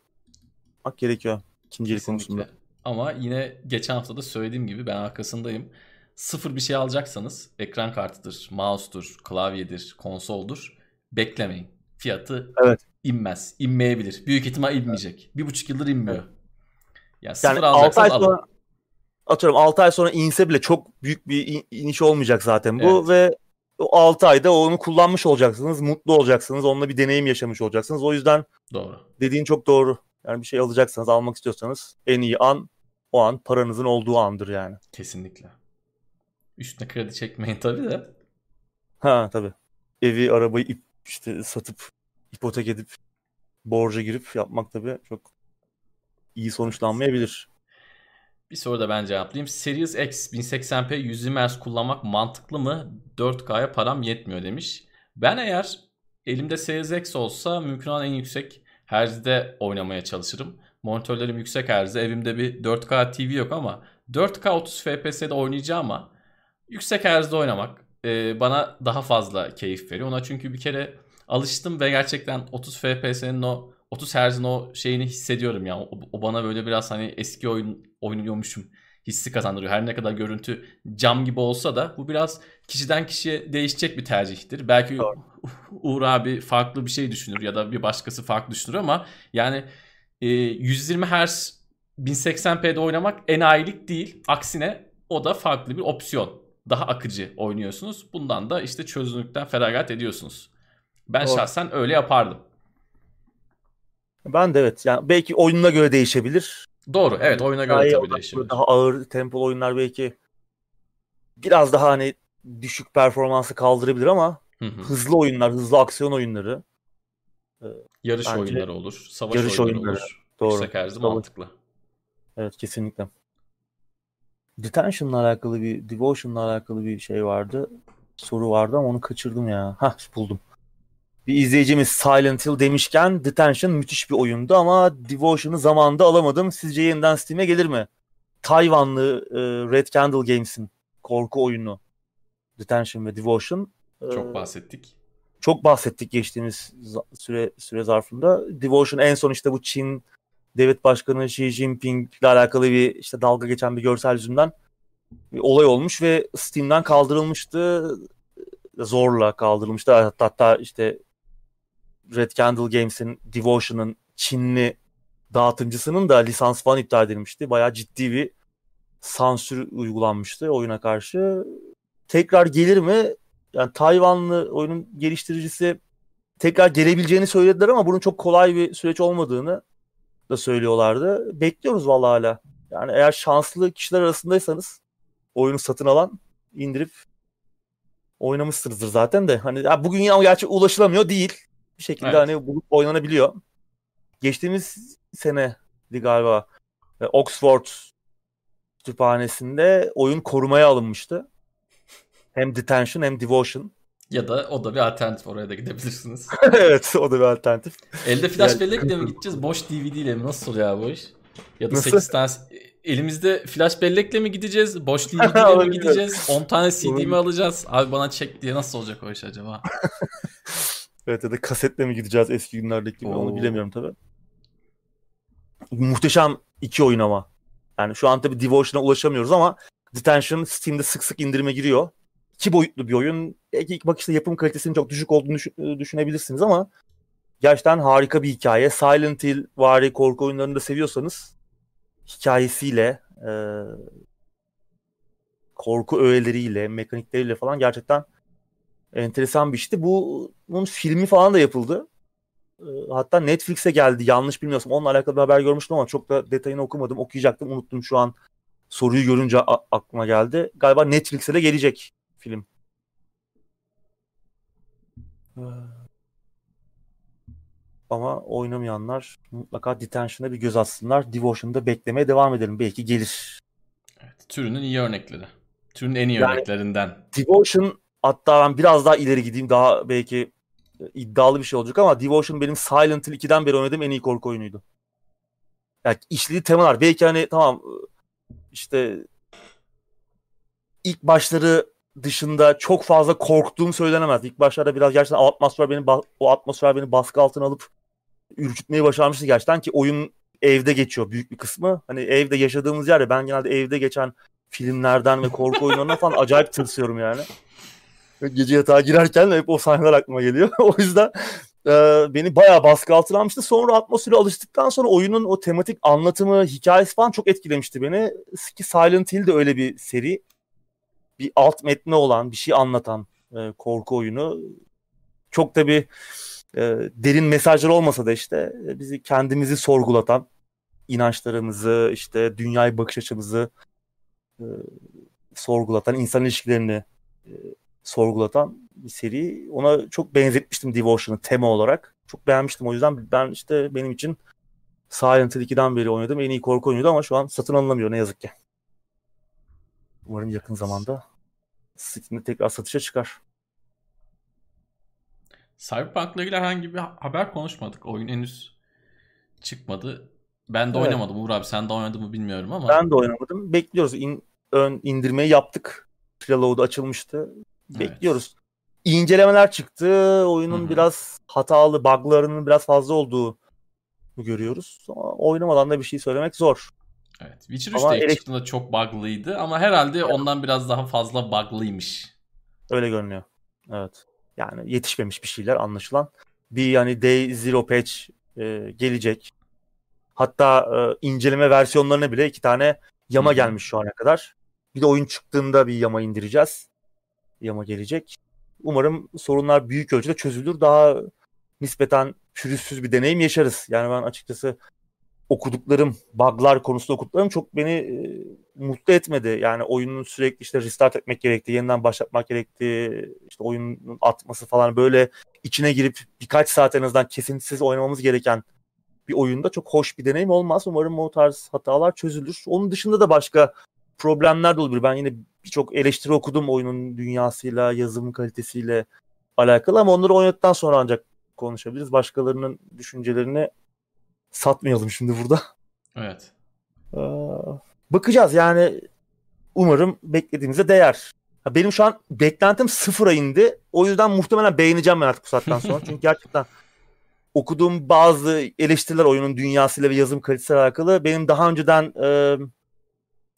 yapmak gerekiyor ikinci el konusunda. Kesinlikle. Ama yine geçen hafta da söylediğim gibi ben arkasındayım. Sıfır bir şey alacaksanız ekran kartıdır, mouse'dur, klavyedir, konsoldur. Beklemeyin. Fiyatı Evet. inmez. inmeyebilir. Büyük ihtimal inmeyecek. Bir buçuk yıldır inmiyor. Yani sıfır Yani 6 ay alacaksanız alın. sonra atıyorum 6 ay sonra inse bile çok büyük bir in- iniş olmayacak zaten bu Evet. ve 6 ayda onu kullanmış olacaksınız, mutlu olacaksınız, onunla bir deneyim yaşamış olacaksınız. O yüzden Doğru. dediğin çok doğru. Yani bir şey alacaksanız, almak istiyorsanız en iyi an o an paranızın olduğu andır yani. Kesinlikle. Üstüne kredi çekmeyin tabii de. Ha tabii. Evi, arabayı ip, işte satıp ipotek edip borca girip yapmak tabii çok iyi sonuçlanmayabilir. Bir soru da ben cevaplayayım. Series X 1080p 120 Hz kullanmak mantıklı mı? 4K'ya param yetmiyor demiş. Ben eğer elimde Series X olsa mümkün olan en yüksek Hz'de oynamaya çalışırım. Monitörlerim yüksek Hz'de. Evimde bir 4K TV yok ama 4K 30 FPS'de oynayacağım ama yüksek Hz'de oynamak e, bana daha fazla keyif veriyor. Ona çünkü bir kere alıştım ve gerçekten 30 FPS'nin o 30 Hz'in o şeyini hissediyorum ya. O, o bana böyle biraz hani eski oyun oynuyormuşum hissi kazandırıyor. Her ne kadar görüntü cam gibi olsa da bu biraz kişiden kişiye değişecek bir tercihtir. Belki Doğru. Uğur abi farklı bir şey düşünür ya da bir başkası farklı düşünür ama yani e, 120 Hz 1080p'de oynamak enayilik değil. Aksine o da farklı bir opsiyon. Daha akıcı oynuyorsunuz. Bundan da işte çözünürlükten feragat ediyorsunuz. Ben Doğru. şahsen öyle yapardım. Ben de evet. Yani belki oyununa göre değişebilir. Doğru. Evet oyuna göre Hikaye tabii değişiyor. Daha ağır tempolu oyunlar belki biraz daha hani düşük performansı kaldırabilir ama Hı hı. hızlı oyunlar, hızlı aksiyon oyunları Yarış Bence oyunları olur. Savaş yarış oyunları, oyunları, olur. doğru. Yüksek Doğru. mantıklı. Evet kesinlikle. Detention'la alakalı bir Devotion'la alakalı bir şey vardı. Soru vardı ama onu kaçırdım ya. Hah buldum. Bir izleyicimiz Silent Hill demişken Detention müthiş bir oyundu ama Devotion'ı zamanında alamadım. Sizce yeniden Steam'e gelir mi? Tayvanlı e, Red Candle Games'in korku oyunu Detention ve Devotion. E, Çok bahsettik. çok bahsettik geçtiğimiz süre süre zarfında. Devotion en son işte bu Çin devlet başkanı Xi Jinping ile alakalı bir işte dalga geçen bir görsel yüzünden bir olay olmuş ve Steam'den kaldırılmıştı. Zorla kaldırılmıştı. Hatta, hatta işte Red Candle Games'in Devotion'ın Çinli dağıtımcısının da lisans falan iptal edilmişti. Bayağı ciddi bir sansür uygulanmıştı oyuna karşı. Tekrar gelir mi? Yani Tayvanlı oyunun geliştiricisi tekrar gelebileceğini söylediler ama bunun çok kolay bir süreç olmadığını da söylüyorlardı. Bekliyoruz vallahi hala. Yani eğer şanslı kişiler arasındaysanız oyunu satın alan indirip oynamışsınızdır zaten de. Hani ya bugün ya gerçi ulaşılamıyor değil. Bir şekilde evet. hani bulup oynanabiliyor. Geçtiğimiz sene galiba e, Oxford kütüphanesinde oyun korumaya alınmıştı. Hem Detention hem Devotion. Ya da o da bir alternatif oraya da gidebilirsiniz. evet o da bir alternatif. Elde flash yani... bellekle mi gideceğiz? Boş DVD ile mi? Nasıl oluyor bu iş? Ya da Nasıl? 8 tane elimizde flash bellekle mi gideceğiz? Boş DVD ile mi gideceğiz? 10 tane CD mi alacağız? Abi bana çek diye nasıl olacak o iş acaba? evet ya da kasetle mi gideceğiz eski günlerdeki gibi onu bilemiyorum tabii. Muhteşem iki oyun ama. Yani şu an tabii Devotion'a ulaşamıyoruz ama Detention Steam'de sık sık indirime giriyor. İki boyutlu bir oyun. Belki ilk bakışta yapım kalitesinin çok düşük olduğunu e, düşünebilirsiniz ama gerçekten harika bir hikaye. Silent Hill vari korku oyunlarını da seviyorsanız hikayesiyle e, korku öğeleriyle, mekanikleriyle falan gerçekten enteresan bir işti. Bu bunun filmi falan da yapıldı. E, hatta Netflix'e geldi yanlış bilmiyorsam. Onunla alakalı bir haber görmüştüm ama çok da detayını okumadım. Okuyacaktım unuttum şu an. Soruyu görünce aklıma geldi. Galiba Netflix'e de gelecek film. Ee, ama oynamayanlar mutlaka Detention'a bir göz atsınlar. Devotion'da beklemeye devam edelim. Belki gelir. Evet, türünün iyi örnekleri. Türün en iyi yani, örneklerinden. Devotion hatta ben biraz daha ileri gideyim. Daha belki iddialı bir şey olacak ama Devotion benim Silent Hill 2'den beri oynadığım en iyi korku oyunuydu. Yani işlediği temalar belki hani tamam işte ilk başları dışında çok fazla korktuğum söylenemez. İlk başlarda biraz gerçekten atmosfer beni o atmosfer beni baskı altına alıp ürkütmeyi başarmıştı gerçekten ki oyun evde geçiyor büyük bir kısmı. Hani evde yaşadığımız yer ya ben genelde evde geçen filmlerden ve korku oyunlarından falan acayip tırsıyorum yani. Gece yatağa girerken hep o sahneler aklıma geliyor. o yüzden e, beni bayağı baskı altına almıştı. Sonra atmosfere alıştıktan sonra oyunun o tematik anlatımı, hikayesi falan çok etkilemişti beni. Ki Silent Hill de öyle bir seri. Bir alt metni olan, bir şey anlatan e, korku oyunu. Çok da bir e, derin mesajlar olmasa da işte e, bizi kendimizi sorgulatan, inançlarımızı, işte dünyayı bakış açımızı e, sorgulatan, insan ilişkilerini e, sorgulatan bir seri. Ona çok benzetmiştim Devotion'ı tema olarak. Çok beğenmiştim o yüzden ben işte benim için Silent Hill 2'den beri oynadım. En iyi korku oyunuydu ama şu an satın alınamıyor ne yazık ki. Umarım yakın zamanda Steam'de tekrar satışa çıkar. Cyberpunk'la ilgili herhangi bir haber konuşmadık. Oyun henüz çıkmadı. Ben de evet. oynamadım. Uğur abi sen de oynadın mı bilmiyorum ama. Ben de oynamadım. Bekliyoruz. İn, ön indirmeyi yaptık. Preload açılmıştı. Bekliyoruz. Evet. İncelemeler çıktı. Oyunun Hı-hı. biraz hatalı, buglarının biraz fazla olduğu görüyoruz. Ama oynamadan da bir şey söylemek zor. Evet. Witcher 3 de ilk elek- çıktığında çok bug'lıydı ama herhalde evet. ondan biraz daha fazla bug'lıymış. Öyle görünüyor. Evet. Yani yetişmemiş bir şeyler anlaşılan. Bir yani Day Zero Patch e, gelecek. Hatta e, inceleme versiyonlarına bile iki tane yama Hı-hı. gelmiş şu ana kadar. Bir de oyun çıktığında bir yama indireceğiz. Yama gelecek. Umarım sorunlar büyük ölçüde çözülür. Daha nispeten pürüzsüz bir deneyim yaşarız. Yani ben açıkçası okuduklarım, bug'lar konusunda okuduklarım çok beni e, mutlu etmedi. Yani oyunun sürekli işte restart etmek gerekti, yeniden başlatmak gerekti, işte oyunun atması falan böyle içine girip birkaç saat en azından kesintisiz oynamamız gereken bir oyunda çok hoş bir deneyim olmaz. Umarım o tarz hatalar çözülür. Onun dışında da başka problemler de olabilir. Ben yine birçok eleştiri okudum oyunun dünyasıyla, yazım kalitesiyle alakalı ama onları oynadıktan sonra ancak konuşabiliriz. Başkalarının düşüncelerini satmayalım şimdi burada. Evet. Ee, bakacağız yani umarım beklediğimize değer. Benim şu an beklentim sıfıra indi. O yüzden muhtemelen beğeneceğim ben artık bu saatten sonra. Çünkü gerçekten okuduğum bazı eleştiriler oyunun dünyasıyla ve yazım kalitesiyle alakalı benim daha önceden e,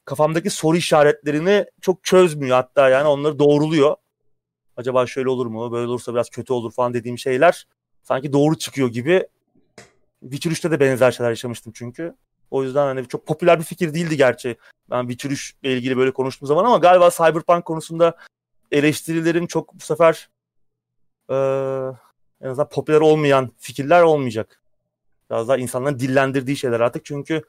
kafamdaki soru işaretlerini çok çözmüyor hatta yani onları doğruluyor. Acaba şöyle olur mu? Böyle olursa biraz kötü olur falan dediğim şeyler sanki doğru çıkıyor gibi. Witcher 3'te de benzer şeyler yaşamıştım çünkü. O yüzden hani çok popüler bir fikir değildi gerçi. Ben Witcher 3 ile ilgili böyle konuştuğum zaman ama galiba Cyberpunk konusunda eleştirilerim çok bu sefer e, en azından popüler olmayan fikirler olmayacak. Biraz daha insanların dillendirdiği şeyler artık çünkü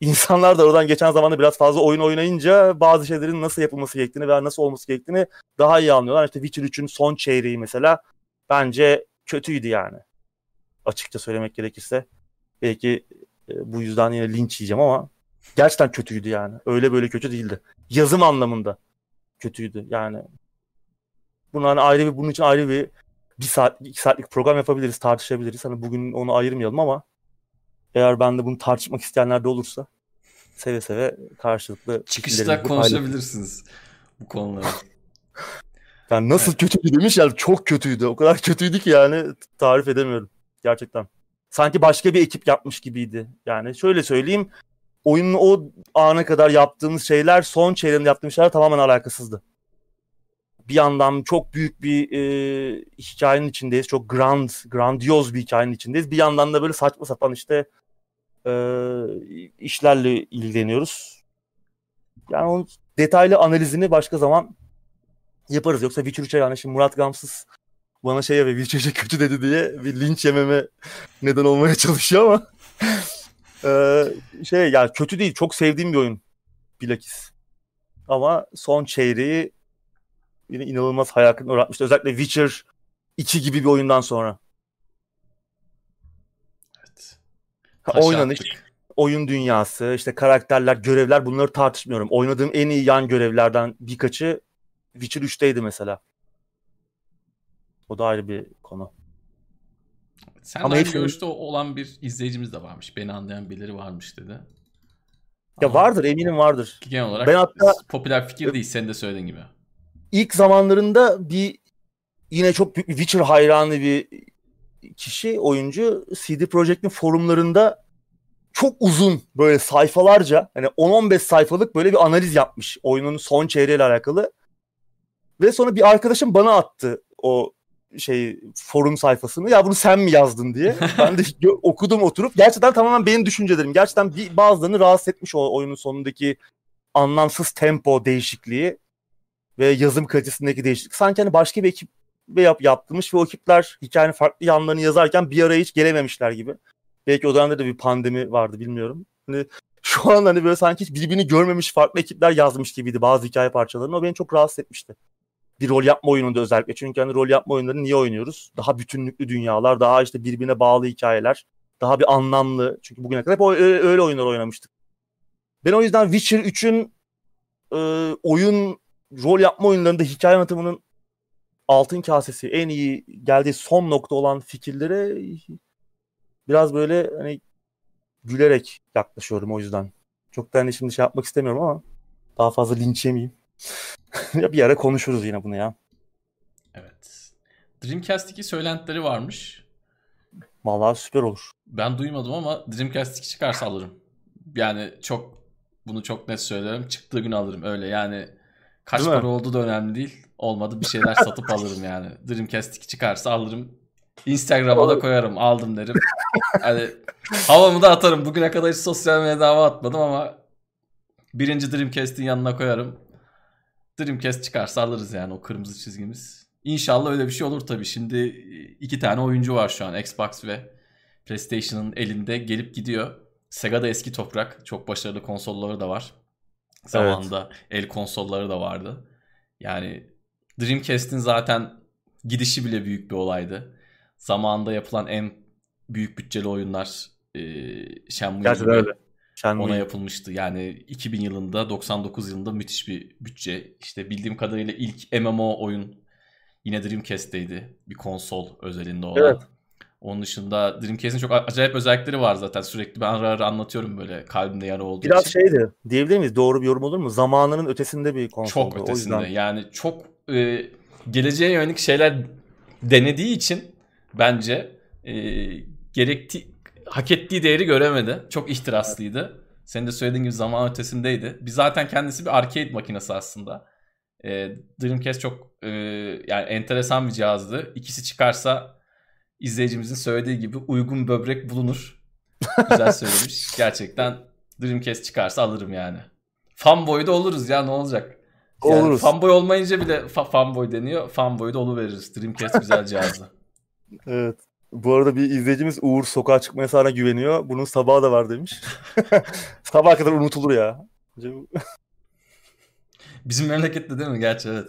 insanlar da oradan geçen zamanda biraz fazla oyun oynayınca bazı şeylerin nasıl yapılması gerektiğini veya nasıl olması gerektiğini daha iyi anlıyorlar. İşte Witcher 3'ün son çeyreği mesela bence kötüydü yani. Açıkça söylemek gerekirse. Belki e, bu yüzden yine linç yiyeceğim ama gerçekten kötüydü yani. Öyle böyle kötü değildi. Yazım anlamında kötüydü yani. Bunların ayrı bir bunun için ayrı bir bir saat, iki saatlik program yapabiliriz, tartışabiliriz. Hani bugün onu ayırmayalım ama eğer ben de bunu tartışmak isteyenler de olursa seve seve karşılıklı çıkışta konuşabilirsiniz bu konuları. Yani nasıl evet. kötüydü demiş yani çok kötüydü. O kadar kötüydü ki yani tarif edemiyorum gerçekten. Sanki başka bir ekip yapmış gibiydi. Yani şöyle söyleyeyim oyunun o ana kadar yaptığımız şeyler son çeyreğinde yaptığımız şeyler tamamen alakasızdı. Bir yandan çok büyük bir e, hikayenin içindeyiz. Çok grand, grandiyoz bir hikayenin içindeyiz. Bir yandan da böyle saçma sapan işte e, işlerle ilgileniyoruz. Yani onun detaylı analizini başka zaman yaparız. Yoksa Witcher 3'e yani şimdi Murat Gamsız bana şey ve Witcher kötü dedi diye bir linç yememe neden olmaya çalışıyor ama ee, şey yani kötü değil. Çok sevdiğim bir oyun. Bilakis. Ama son çeyreği yine inanılmaz hayal kırıklığına uğratmıştı. Özellikle Witcher 2 gibi bir oyundan sonra. Evet. Oynanış, oyun dünyası, işte karakterler, görevler bunları tartışmıyorum. Oynadığım en iyi yan görevlerden birkaçı Witcher 3'teydi mesela. O da ayrı bir konu. Sen Ama aynı görüşte olan bir izleyicimiz de varmış. Beni anlayan birileri varmış dedi. Ya Ama vardır eminim vardır. Genel olarak ben hatta, popüler fikir değil senin de söylediğin gibi. İlk zamanlarında bir yine çok büyük bir Witcher hayranı bir kişi, oyuncu CD Projekt'in forumlarında çok uzun böyle sayfalarca hani 10-15 sayfalık böyle bir analiz yapmış oyunun son çeyreğiyle alakalı. Ve sonra bir arkadaşım bana attı o şey forum sayfasını ya bunu sen mi yazdın diye. Ben de okudum oturup gerçekten tamamen benim düşüncelerim. Gerçekten bir bazılarını rahatsız etmiş o oyunun sonundaki anlamsız tempo değişikliği ve yazım kalitesindeki değişiklik. Sanki hani başka bir ekip ve yap, yaptırmış ve o ekipler hikayenin farklı yanlarını yazarken bir araya hiç gelememişler gibi. Belki o dönemde de bir pandemi vardı bilmiyorum. Hani şu an hani böyle sanki hiç birbirini görmemiş farklı ekipler yazmış gibiydi bazı hikaye parçalarını. O beni çok rahatsız etmişti bir rol yapma oyununda özellikle. Çünkü hani rol yapma oyunlarını niye oynuyoruz? Daha bütünlüklü dünyalar, daha işte birbirine bağlı hikayeler, daha bir anlamlı. Çünkü bugüne kadar hep öyle oyunlar oynamıştık. Ben o yüzden Witcher 3'ün e, oyun rol yapma oyunlarında hikaye anlatımının altın kasesi en iyi geldiği son nokta olan fikirlere biraz böyle hani gülerek yaklaşıyorum o yüzden. Çok da hani şimdi şey yapmak istemiyorum ama daha fazla linç yemeyeyim. ya bir ara konuşuruz yine bunu ya. Evet. Dreamcast 2 söylentileri varmış. Vallahi süper olur. Ben duymadım ama Dreamcast 2 çıkarsa alırım. Yani çok bunu çok net söylerim. Çıktığı gün alırım öyle yani. Kaç para mi? olduğu da önemli değil. Olmadı bir şeyler satıp alırım yani. Dreamcast 2 çıkarsa alırım. Instagram'a da koyarım. Aldım derim. hani havamı da atarım. Bugüne kadar hiç sosyal medyada hava atmadım ama birinci Dreamcast'in yanına koyarım. Dreamcast çıkarsa alırız yani o kırmızı çizgimiz. İnşallah öyle bir şey olur tabii. Şimdi iki tane oyuncu var şu an Xbox ve PlayStation'ın elinde gelip gidiyor. Sega da eski toprak. Çok başarılı konsolları da var. Zamanında evet. el konsolları da vardı. Yani Dreamcast'in zaten gidişi bile büyük bir olaydı. Zamanında yapılan en büyük bütçeli oyunlar e, Shenmue gibi. Öyle. Shenmue. ona yapılmıştı. Yani 2000 yılında 99 yılında müthiş bir bütçe. İşte bildiğim kadarıyla ilk MMO oyun yine Dreamcast'teydi. Bir konsol özelinde olan. Evet. Onun dışında Dreamcast'in çok acayip özellikleri var zaten. Sürekli ben ara ara anlatıyorum böyle kalbimde yara olduğu Biraz için. şeydi diyebilir miyiz? Doğru bir yorum olur mu? Zamanının ötesinde bir konsol. Çok ötesinde. O yüzden... Yani çok e, geleceğe yönelik şeyler denediği için bence e, gerekti hak ettiği değeri göremedi. Çok ihtiraslıydı. Evet. Senin de söylediğin gibi zaman ötesindeydi. Bir zaten kendisi bir arcade makinesi aslında. E, Dreamcast çok e, yani enteresan bir cihazdı. İkisi çıkarsa izleyicimizin söylediği gibi uygun böbrek bulunur. Güzel söylemiş. Gerçekten Dreamcast çıkarsa alırım yani. Fanboy da oluruz ya ne olacak? Yani oluruz. Fanboy olmayınca bile fa- fanboy deniyor. Fanboy da veririz. Dreamcast güzel cihazı. evet. Bu arada bir izleyicimiz Uğur sokağa çıkmaya sana güveniyor. Bunun sabahı da var demiş. Sabah kadar unutulur ya. Bizim memlekette değil mi? Gerçi evet.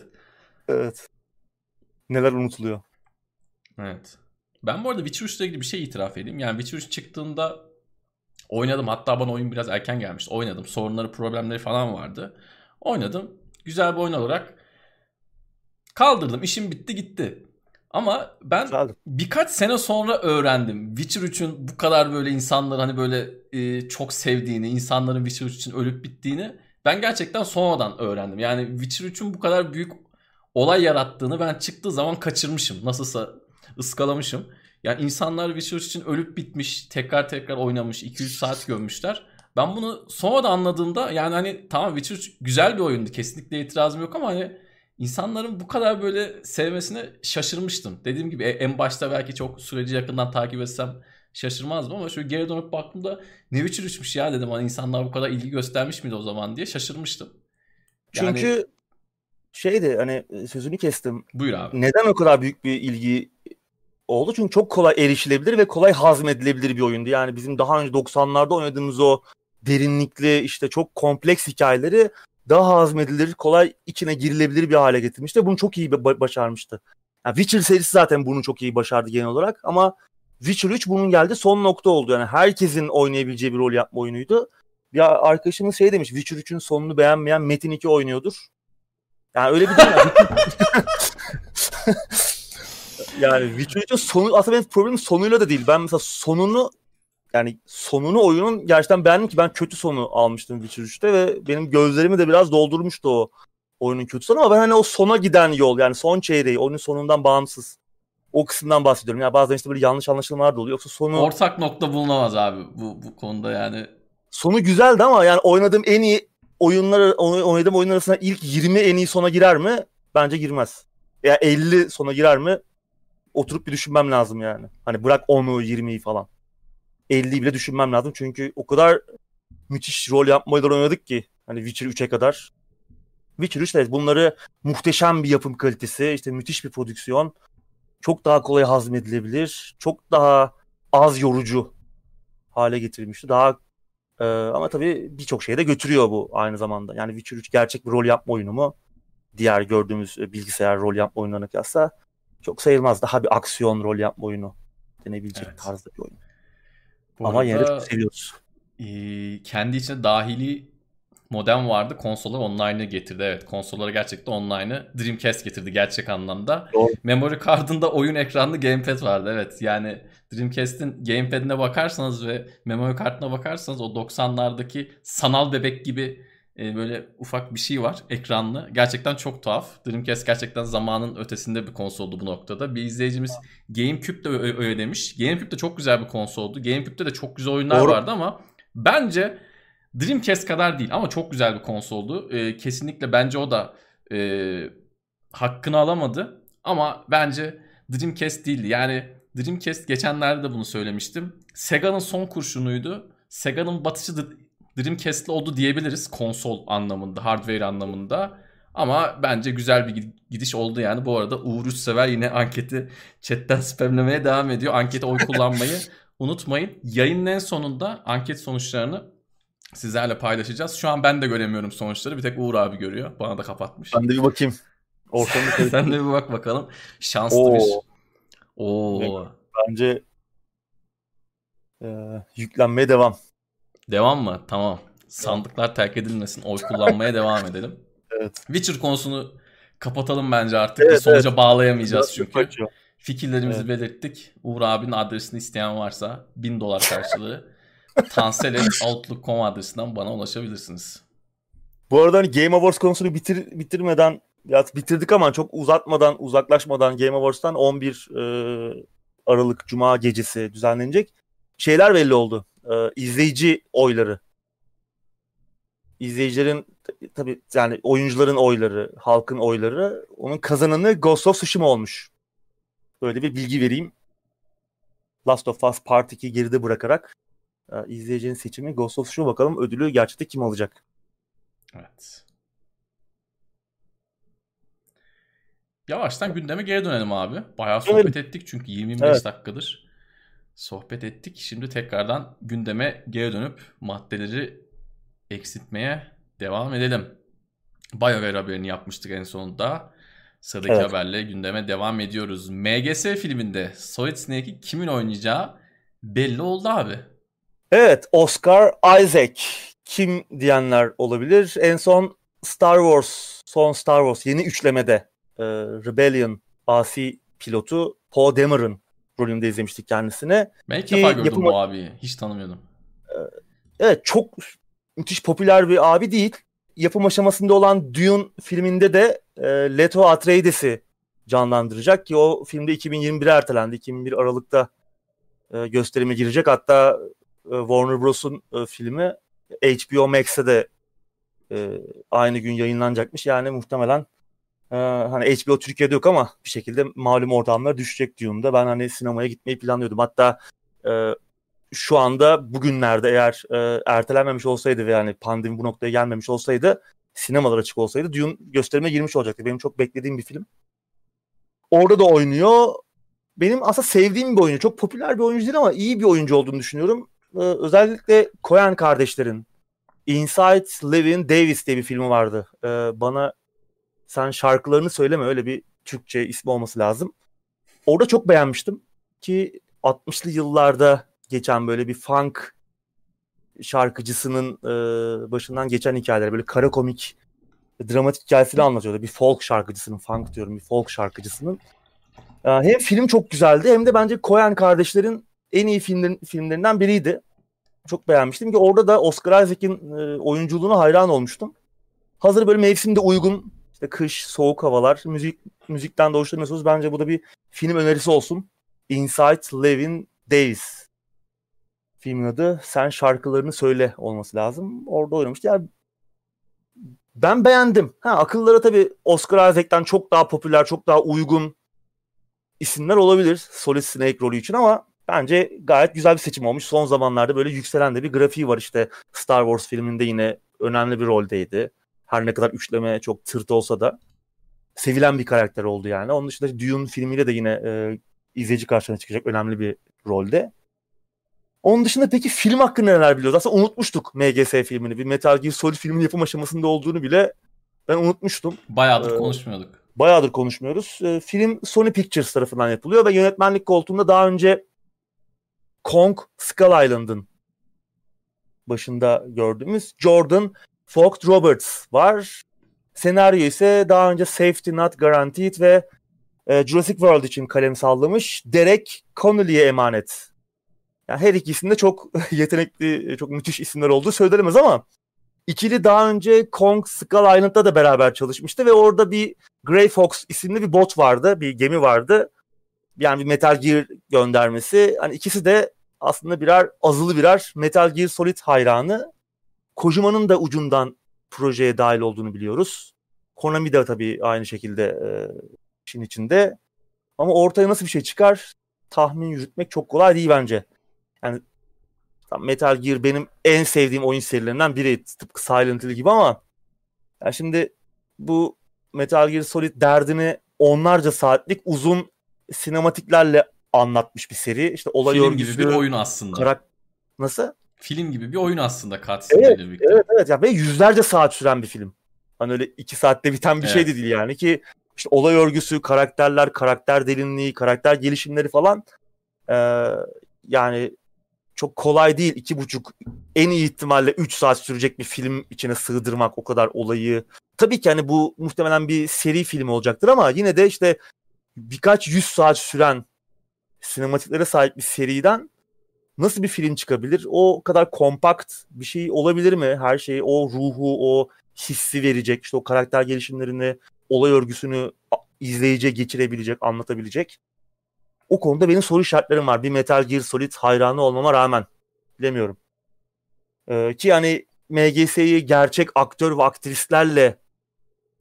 Evet. Neler unutuluyor. Evet. Ben bu arada Witcher 3 ile ilgili bir şey itiraf edeyim. Yani Witcher 3 çıktığında oynadım. Hatta bana oyun biraz erken gelmişti. Oynadım. Sorunları, problemleri falan vardı. Oynadım. Güzel bir oyun olarak kaldırdım. İşim bitti gitti. Ama ben birkaç sene sonra öğrendim. Witcher 3'ün bu kadar böyle insanları hani böyle e, çok sevdiğini, insanların Witcher 3 için ölüp bittiğini ben gerçekten sonradan öğrendim. Yani Witcher 3'ün bu kadar büyük olay yarattığını ben çıktığı zaman kaçırmışım. Nasılsa ıskalamışım. Yani insanlar Witcher 3 için ölüp bitmiş, tekrar tekrar oynamış, 2-3 saat gömmüşler. Ben bunu sonra da anladığımda yani hani tamam Witcher 3 güzel bir oyundu. Kesinlikle itirazım yok ama hani insanların bu kadar böyle sevmesine şaşırmıştım. Dediğim gibi en başta belki çok süreci yakından takip etsem şaşırmazdım ama şöyle geri dönüp baktığımda ne Witcher 3'müş ya dedim. Hani insanlar bu kadar ilgi göstermiş miydi o zaman diye şaşırmıştım. Yani... Çünkü şeydi hani sözünü kestim. Buyur abi. Neden o kadar büyük bir ilgi oldu? Çünkü çok kolay erişilebilir ve kolay hazmedilebilir bir oyundu. Yani bizim daha önce 90'larda oynadığımız o derinlikli işte çok kompleks hikayeleri daha hazmedilir, kolay içine girilebilir bir hale getirmişti. Bunu çok iyi başarmıştı. Yani Witcher serisi zaten bunu çok iyi başardı genel olarak ama Witcher 3 bunun geldi son nokta oldu. Yani herkesin oynayabileceği bir rol yapma oyunuydu. Ya arkadaşımız şey demiş Witcher 3'ün sonunu beğenmeyen Metin 2 oynuyordur. Yani öyle bir durum. yani Witcher 3'ün sonu aslında benim problemim sonuyla da değil. Ben mesela sonunu yani sonunu oyunun gerçekten beğendim ki ben kötü sonu almıştım Witcher 3'te ve benim gözlerimi de biraz doldurmuştu o oyunun kötü sonu ama ben hani o sona giden yol yani son çeyreği oyunun sonundan bağımsız o kısımdan bahsediyorum. Yani bazen işte böyle yanlış anlaşılmalar da oluyor. Yoksa sonu... Ortak nokta bulunamaz abi bu, bu konuda yani. Sonu güzeldi ama yani oynadığım en iyi oyunlar oynadığım oyunlar arasında ilk 20 en iyi sona girer mi? Bence girmez. Ya yani 50 sona girer mi? Oturup bir düşünmem lazım yani. Hani bırak 10'u 20'yi falan. 50'yi bile düşünmem lazım. Çünkü o kadar müthiş rol yapmayı oynadık ki. Hani Witcher 3'e kadar. Witcher 3 evet bunları muhteşem bir yapım kalitesi, işte müthiş bir prodüksiyon. Çok daha kolay hazmedilebilir. Çok daha az yorucu hale getirilmişti. Daha e, ama tabii birçok şeye de götürüyor bu aynı zamanda. Yani Witcher 3 gerçek bir rol yapma oyunu mu? Diğer gördüğümüz bilgisayar rol yapma oyunlarına kıyasla çok sayılmaz. Daha bir aksiyon rol yapma oyunu denebilecek evet. tarzda bir oyun. Bu Ama yine de çok seviyoruz. E, kendi içinde dahili modem vardı. Konsollar online'ı getirdi. Evet konsollara gerçekten online'ı Dreamcast getirdi gerçek anlamda. Doğru. Memory card'ında oyun ekranlı gamepad vardı. Evet yani Dreamcast'in gamepad'ine bakarsanız ve memory kartına bakarsanız o 90'lardaki sanal bebek gibi e, böyle ufak bir şey var ekranlı. Gerçekten çok tuhaf. Dreamcast gerçekten zamanın ötesinde bir konsoldu bu noktada. Bir izleyicimiz GameCube de öyle demiş. GameCube de çok güzel bir konsoldu. GameCube'de de çok güzel oyunlar Doğru. vardı ama bence Dreamcast kadar değil ama çok güzel bir konsoldu. E, kesinlikle bence o da e, hakkını alamadı. Ama bence Dreamcast değildi. Yani Dreamcast geçenlerde de bunu söylemiştim. Sega'nın son kurşunuydu. Sega'nın batışı Dreamcast'li oldu diyebiliriz konsol anlamında, hardware anlamında. Ama bence güzel bir gidiş oldu yani. Bu arada Uğur Üçsever yine anketi chatten spamlemeye devam ediyor. Ankete oy kullanmayı unutmayın. Yayının en sonunda anket sonuçlarını sizlerle paylaşacağız. Şu an ben de göremiyorum sonuçları. Bir tek Uğur abi görüyor. Bana da kapatmış. Ben de bir bakayım. Ortamda Sen de bir bak bakalım. Şanslı Oo. bir. Oo. Bence e, yüklenmeye devam. Devam mı? Tamam. Sandıklar terk edilmesin. Oy kullanmaya devam edelim. Evet. Witcher konusunu kapatalım bence artık. Evet, bir sonuca evet. bağlayamayacağız çünkü. Kaçıyor. Fikirlerimizi evet. belirttik. Uğur abinin adresini isteyen varsa 1000 dolar karşılığı tanselet.outlook.com adresinden bana ulaşabilirsiniz. Bu arada hani Game Awards konusunu bitir bitirmeden ya bitirdik ama çok uzatmadan uzaklaşmadan Game Awards'tan 11 e, Aralık Cuma gecesi düzenlenecek şeyler belli oldu. E, izleyici oyları. İzleyicilerin tabi yani oyuncuların oyları, halkın oyları. Onun kazananı Ghost of Tsushima olmuş. Böyle bir bilgi vereyim. Last of Us Part 2 geride bırakarak e, izleyicinin seçimi Ghost of Tsushima bakalım ödülü gerçekten kim alacak? Evet. Yavaştan gündeme geri dönelim abi. Bayağı sohbet evet. ettik çünkü 20-25 evet. dakikadır. Sohbet ettik. Şimdi tekrardan gündeme geri dönüp maddeleri eksiltmeye devam edelim. BioWare haberini yapmıştık en sonunda. Sıradaki evet. haberle gündeme devam ediyoruz. MGS filminde Solid Snake'i kimin oynayacağı belli oldu abi. Evet Oscar Isaac kim diyenler olabilir. En son Star Wars, son Star Wars yeni üçlemede e, Rebellion asi pilotu Poe Dameron rolünde izlemiştik kendisini. Ben ilk Ki defa gördüm yapım... bu abiyi. Hiç tanımıyordum. E, evet çok müthiş popüler bir abi değil. Yapım aşamasında olan Dune filminde de e, Leto Atreides'i canlandıracak ki o filmde 2021'e ertelendi. 2021 Aralık'ta e, gösterime girecek. Hatta e, Warner Bros'un e, filmi HBO Max'e de e, aynı gün yayınlanacakmış. Yani muhtemelen e, hani HBO Türkiye'de yok ama bir şekilde malum ortamlar düşecek Dune'da. Ben hani sinemaya gitmeyi planlıyordum. Hatta e, şu anda bugünlerde eğer e, ertelenmemiş olsaydı ve yani pandemi bu noktaya gelmemiş olsaydı sinemalar açık olsaydı Dune gösterime girmiş olacaktı. Benim çok beklediğim bir film. Orada da oynuyor. Benim aslında sevdiğim bir oyuncu. Çok popüler bir oyuncu değil ama iyi bir oyuncu olduğunu düşünüyorum. Ee, özellikle Coen kardeşlerin Inside Levin Davis diye bir filmi vardı. Ee, bana sen şarkılarını söyleme öyle bir Türkçe ismi olması lazım. Orada çok beğenmiştim ki 60'lı yıllarda geçen böyle bir funk şarkıcısının e, başından geçen hikayeler böyle kara komik dramatik hikayesini anlatıyordu. Bir folk şarkıcısının, funk diyorum bir folk şarkıcısının. E, hem film çok güzeldi hem de bence Coen kardeşlerin en iyi filmlerin, filmlerinden biriydi. Çok beğenmiştim ki orada da Oscar Isaac'in e, oyunculuğuna hayran olmuştum. Hazır böyle mevsimde uygun işte kış, soğuk havalar, müzik müzikten de hoşlanıyorsunuz. Bence bu da bir film önerisi olsun. Inside Levin Davis filmin adı Sen Şarkılarını Söyle olması lazım. Orada oynamıştı. Yani ben beğendim. Ha, akıllara tabii Oscar Isaac'ten çok daha popüler, çok daha uygun isimler olabilir Solid Snake rolü için ama bence gayet güzel bir seçim olmuş. Son zamanlarda böyle yükselen de bir grafiği var işte Star Wars filminde yine önemli bir roldeydi. Her ne kadar üçleme çok tırt olsa da sevilen bir karakter oldu yani. Onun dışında Dune filmiyle de yine e, izleyici karşısına çıkacak önemli bir rolde. Onun dışında peki film hakkında neler biliyoruz? Aslında unutmuştuk MGS filmini. Bir Metal Gear Solid filmin yapım aşamasında olduğunu bile ben unutmuştum. Bayağıdır ee, konuşmuyorduk. Bayağıdır konuşmuyoruz. Ee, film Sony Pictures tarafından yapılıyor ve yönetmenlik koltuğunda daha önce Kong Skull Island'ın başında gördüğümüz Jordan Vogt Roberts var. Senaryo ise daha önce Safety Not Guaranteed ve e, Jurassic World için kalem sallamış Derek Connolly'e emanet yani her ikisinde çok yetenekli, çok müthiş isimler olduğu söylenemez ama ikili daha önce Kong Skull Island'da da beraber çalışmıştı ve orada bir Grey Fox isimli bir bot vardı, bir gemi vardı. Yani bir Metal Gear göndermesi. Hani ikisi de aslında birer azılı birer Metal Gear Solid hayranı. Kojima'nın da ucundan projeye dahil olduğunu biliyoruz. Konami de tabii aynı şekilde e, işin içinde. Ama ortaya nasıl bir şey çıkar tahmin yürütmek çok kolay değil bence. Yani Metal Gear benim en sevdiğim oyun serilerinden biri. Tıpkı Silent Hill gibi ama yani şimdi bu Metal Gear Solid derdini onlarca saatlik uzun sinematiklerle anlatmış bir seri. İşte olay Film gibi bir oyun aslında. Karak... Nasıl? Film gibi bir oyun aslında cutscene'le evet, birlikte. Evet evet ya ve yüzlerce saat süren bir film. Hani öyle iki saatte biten bir evet. şey de değil yani ki işte olay örgüsü, karakterler, karakter derinliği, karakter gelişimleri falan ee, yani çok kolay değil. iki buçuk en iyi ihtimalle üç saat sürecek bir film içine sığdırmak o kadar olayı. Tabii ki hani bu muhtemelen bir seri film olacaktır ama yine de işte birkaç yüz saat süren sinematiklere sahip bir seriden nasıl bir film çıkabilir? O kadar kompakt bir şey olabilir mi? Her şeyi o ruhu, o hissi verecek, işte o karakter gelişimlerini, olay örgüsünü izleyici geçirebilecek, anlatabilecek. O konuda benim soru işaretlerim var. Bir Metal Gear Solid hayranı olmama rağmen. Bilemiyorum. Ee, ki yani MGS'yi gerçek aktör ve aktrislerle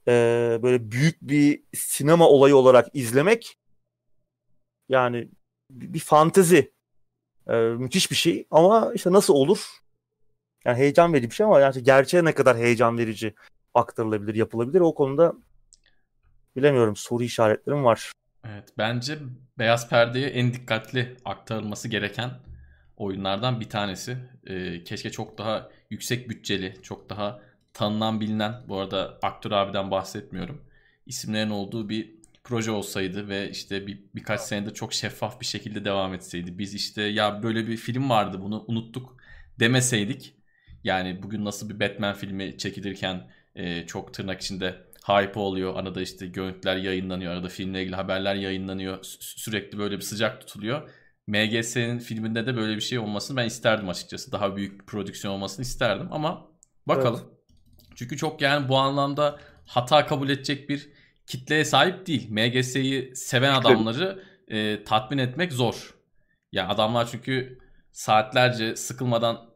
e, böyle büyük bir sinema olayı olarak izlemek yani bir fantezi. Ee, müthiş bir şey ama işte nasıl olur? Yani heyecan verici bir şey ama yani gerçeğe ne kadar heyecan verici aktarılabilir, yapılabilir o konuda bilemiyorum. Soru işaretlerim var. Evet bence Beyaz Perde'ye en dikkatli aktarılması gereken oyunlardan bir tanesi. Ee, keşke çok daha yüksek bütçeli, çok daha tanınan bilinen, bu arada aktör abiden bahsetmiyorum. İsimlerin olduğu bir proje olsaydı ve işte bir birkaç senede çok şeffaf bir şekilde devam etseydi. Biz işte ya böyle bir film vardı bunu unuttuk demeseydik. Yani bugün nasıl bir Batman filmi çekilirken e, çok tırnak içinde hype oluyor. Arada işte görüntüler yayınlanıyor. Arada filmle ilgili haberler yayınlanıyor. Sü- sürekli böyle bir sıcak tutuluyor. MGS'nin filminde de böyle bir şey olmasını ben isterdim açıkçası. Daha büyük bir prodüksiyon olmasını isterdim ama bakalım. Çünkü çok yani bu anlamda hata kabul edecek bir kitleye sahip değil. MGS'yi seven adamları e, tatmin etmek zor. Ya adamlar çünkü saatlerce sıkılmadan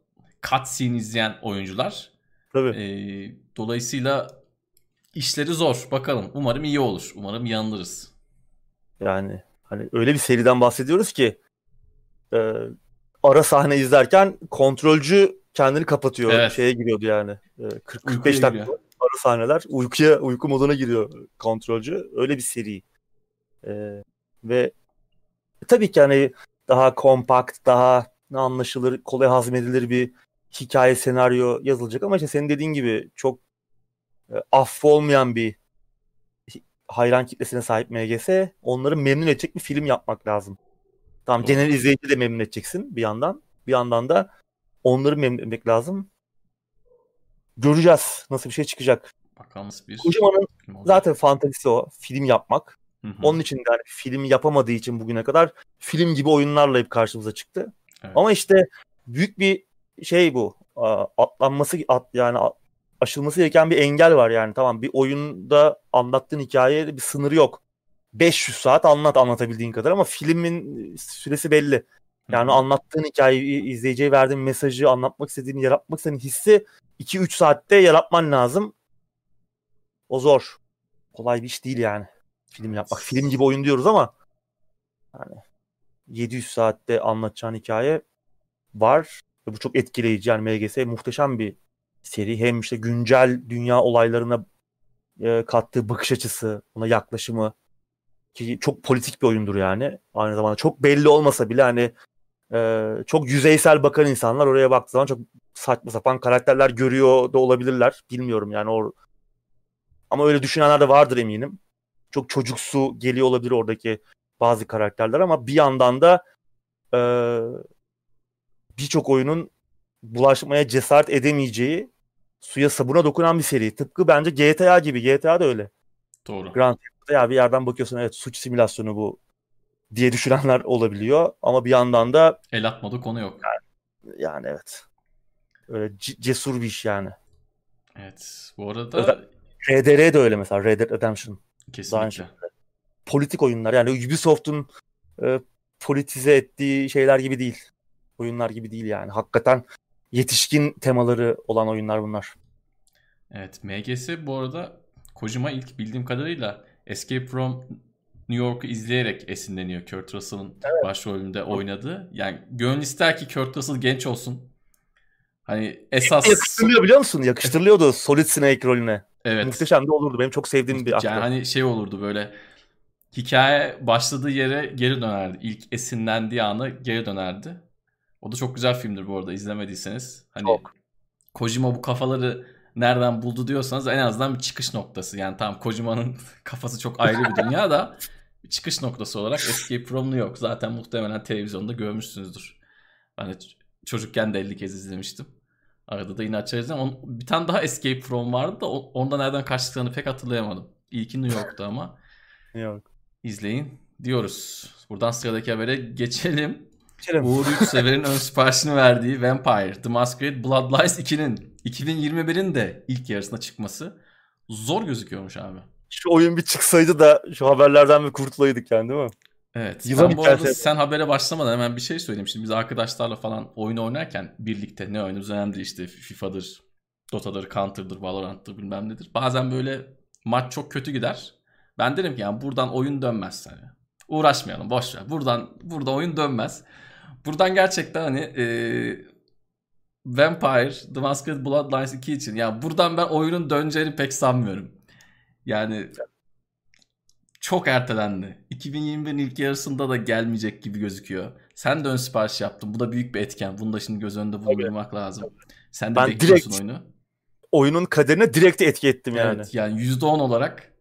cutscene izleyen oyuncular. Tabii. E, dolayısıyla işleri zor. Bakalım. Umarım iyi olur. Umarım yanılırız. Yani hani öyle bir seriden bahsediyoruz ki e, ara sahne izlerken kontrolcü kendini kapatıyor. Evet. Şeye giriyordu yani. E, 40 Uykuya 45 dakika ara sahneler uykuya uyku moduna giriyor kontrolcü. Öyle bir seri. E, ve tabii ki hani daha kompakt, daha anlaşılır, kolay hazmedilir bir hikaye, senaryo yazılacak ama işte senin dediğin gibi çok e, affı olmayan bir hayran kitlesine sahip MGS. Onları memnun edecek bir film yapmak lazım. Tamam genel izleyici de memnun edeceksin bir yandan. Bir yandan da onları memnun etmek lazım. Göreceğiz nasıl bir şey çıkacak. Bakalım bir Kocaman'ın zaten fantezisi o. Film yapmak. Hı hı. Onun için de hani film yapamadığı için bugüne kadar film gibi oyunlarla hep karşımıza çıktı. Evet. Ama işte büyük bir şey bu. Atlanması at, yani aşılması gereken bir engel var yani. Tamam bir oyunda anlattığın hikayeye bir sınırı yok. 500 saat anlat anlatabildiğin kadar ama filmin süresi belli. Yani anlattığın hikayeyi, izleyiciye verdiğin mesajı, anlatmak istediğini, yaratmak istediğin hissi 2-3 saatte yaratman lazım. O zor. Kolay bir iş değil yani. Film yapmak. Film gibi oyun diyoruz ama yani 700 saatte anlatacağın hikaye var. Ve bu çok etkileyici. Yani MGS muhteşem bir seri. Hem işte güncel dünya olaylarına e, kattığı bakış açısı, ona yaklaşımı ki çok politik bir oyundur yani. Aynı zamanda çok belli olmasa bile hani e, çok yüzeysel bakan insanlar oraya baktığı zaman çok saçma sapan karakterler görüyor da olabilirler. Bilmiyorum yani o ama öyle düşünenler de vardır eminim. Çok çocuksu geliyor olabilir oradaki bazı karakterler ama bir yandan da e, birçok oyunun bulaşmaya cesaret edemeyeceği suya sabuna dokunan bir seri. Tıpkı bence GTA gibi. GTA da öyle. Doğru. Grand Theft'ta ya bir yerden bakıyorsun evet suç simülasyonu bu diye düşünenler olabiliyor. Ama bir yandan da El atmadı konu yok. yani evet. Öyle c- cesur bir iş yani. Evet. Bu arada RDR de öyle mesela. Red Dead Redemption. Kesinlikle. Politik oyunlar yani Ubisoft'un e, politize ettiği şeyler gibi değil. Oyunlar gibi değil yani. Hakikaten yetişkin temaları olan oyunlar bunlar. Evet. MGS bu arada Kojima ilk bildiğim kadarıyla Escape from New York'u izleyerek esinleniyor Kurt Russell'ın başrolünde oynadığı. Yani gönül ister ki Kurt Russell genç olsun. Hani esas Yakıştırılıyor biliyor musun? Yakıştırılıyordu Solid Snake rolüne. evet. Muhteşem de olurdu. Benim çok sevdiğim bir aktör. Yani hani şey olurdu böyle hikaye başladığı yere geri dönerdi. İlk esinlendiği anı geri dönerdi. O da çok güzel filmdir bu arada izlemediyseniz. Hani Çok. Kojima bu kafaları nereden buldu diyorsanız en azından bir çıkış noktası. Yani tamam Kojima'nın kafası çok ayrı bir dünya da bir çıkış noktası olarak Escape from New York zaten muhtemelen televizyonda görmüşsünüzdür. Ben de çocukken de 50 kez izlemiştim. Arada da yine açarız. ama Bir tane daha Escape From vardı da onda nereden kaçtıklarını pek hatırlayamadım. İlki New York'ta ama Yok. izleyin diyoruz. Buradan sıradaki habere geçelim. Geçelim. Uğur Yurtsever'in ön siparişini verdiği Vampire The Masquerade Bloodlines 2'nin 2021'in de ilk yarısına çıkması zor gözüküyormuş abi. Şu oyun bir çıksaydı da şu haberlerden bir kurtulaydık yani değil mi? Evet. Yılan ben bu arada sen habere başlamadan hemen bir şey söyleyeyim. Şimdi biz arkadaşlarla falan oyun oynarken birlikte ne oynuyoruz önemli değil işte FIFA'dır, Dota'dır, Counter'dır, Valorant'tır bilmem nedir. Bazen böyle maç çok kötü gider. Ben derim ki yani buradan oyun dönmez. Hani uğraşmayalım boş ver. Buradan burada oyun dönmez. Buradan gerçekten hani eee Vampire The Masquerade Bloodlines 2 için ya buradan ben oyunun döneceğini pek sanmıyorum. Yani çok ertelendi. 2021'in ilk yarısında da gelmeyecek gibi gözüküyor. Sen de ön sipariş yaptın. Bu da büyük bir etken. Bunu da şimdi göz önünde bulundurmak lazım. Sen de ben bekliyorsun direkt, oyunu. Oyunun kaderine direkt etki ettim yani. Evet yani %10 olarak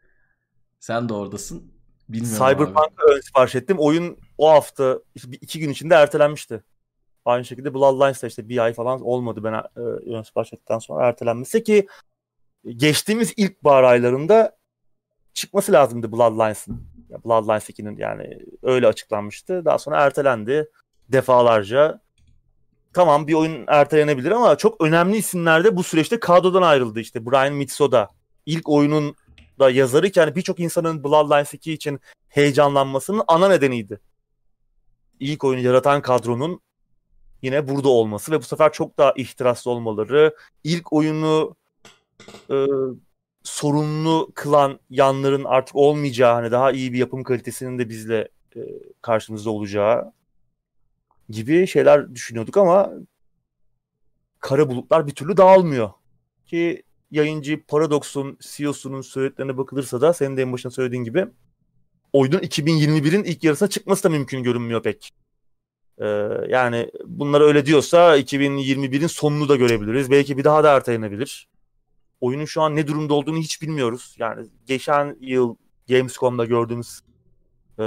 sen de oradasın. Bilmiyorum Cyberpunk'a ön sipariş ettim. Oyun o hafta iki gün içinde ertelenmişti. Aynı şekilde Bloodlines'da işte bir ay falan olmadı ben e, sipariş ettikten sonra ertelenmesi ki geçtiğimiz ilk bahar aylarında çıkması lazımdı Bloodlines'ın. Bloodlines 2'nin yani öyle açıklanmıştı. Daha sonra ertelendi defalarca. Tamam bir oyun ertelenebilir ama çok önemli isimler de bu süreçte kadrodan ayrıldı. İşte Brian Mitsoda ilk oyunun da yazarı ki yani birçok insanın Bloodlines 2 için heyecanlanmasının ana nedeniydi. İlk oyunu yaratan kadronun yine burada olması ve bu sefer çok daha ihtiraslı olmaları, ilk oyunu e, sorunlu kılan yanların artık olmayacağı, hani daha iyi bir yapım kalitesinin de bizle e, karşımızda olacağı gibi şeyler düşünüyorduk ama kara bulutlar bir türlü dağılmıyor. Ki yayıncı Paradox'un CEO'sunun söylediklerine bakılırsa da senin de en başına söylediğin gibi oyunun 2021'in ilk yarısına çıkması da mümkün görünmüyor pek. Ee, yani bunlar öyle diyorsa 2021'in sonunu da görebiliriz. Belki bir daha da ertelenebilir. Oyunun şu an ne durumda olduğunu hiç bilmiyoruz. Yani geçen yıl Gamescom'da gördüğümüz e,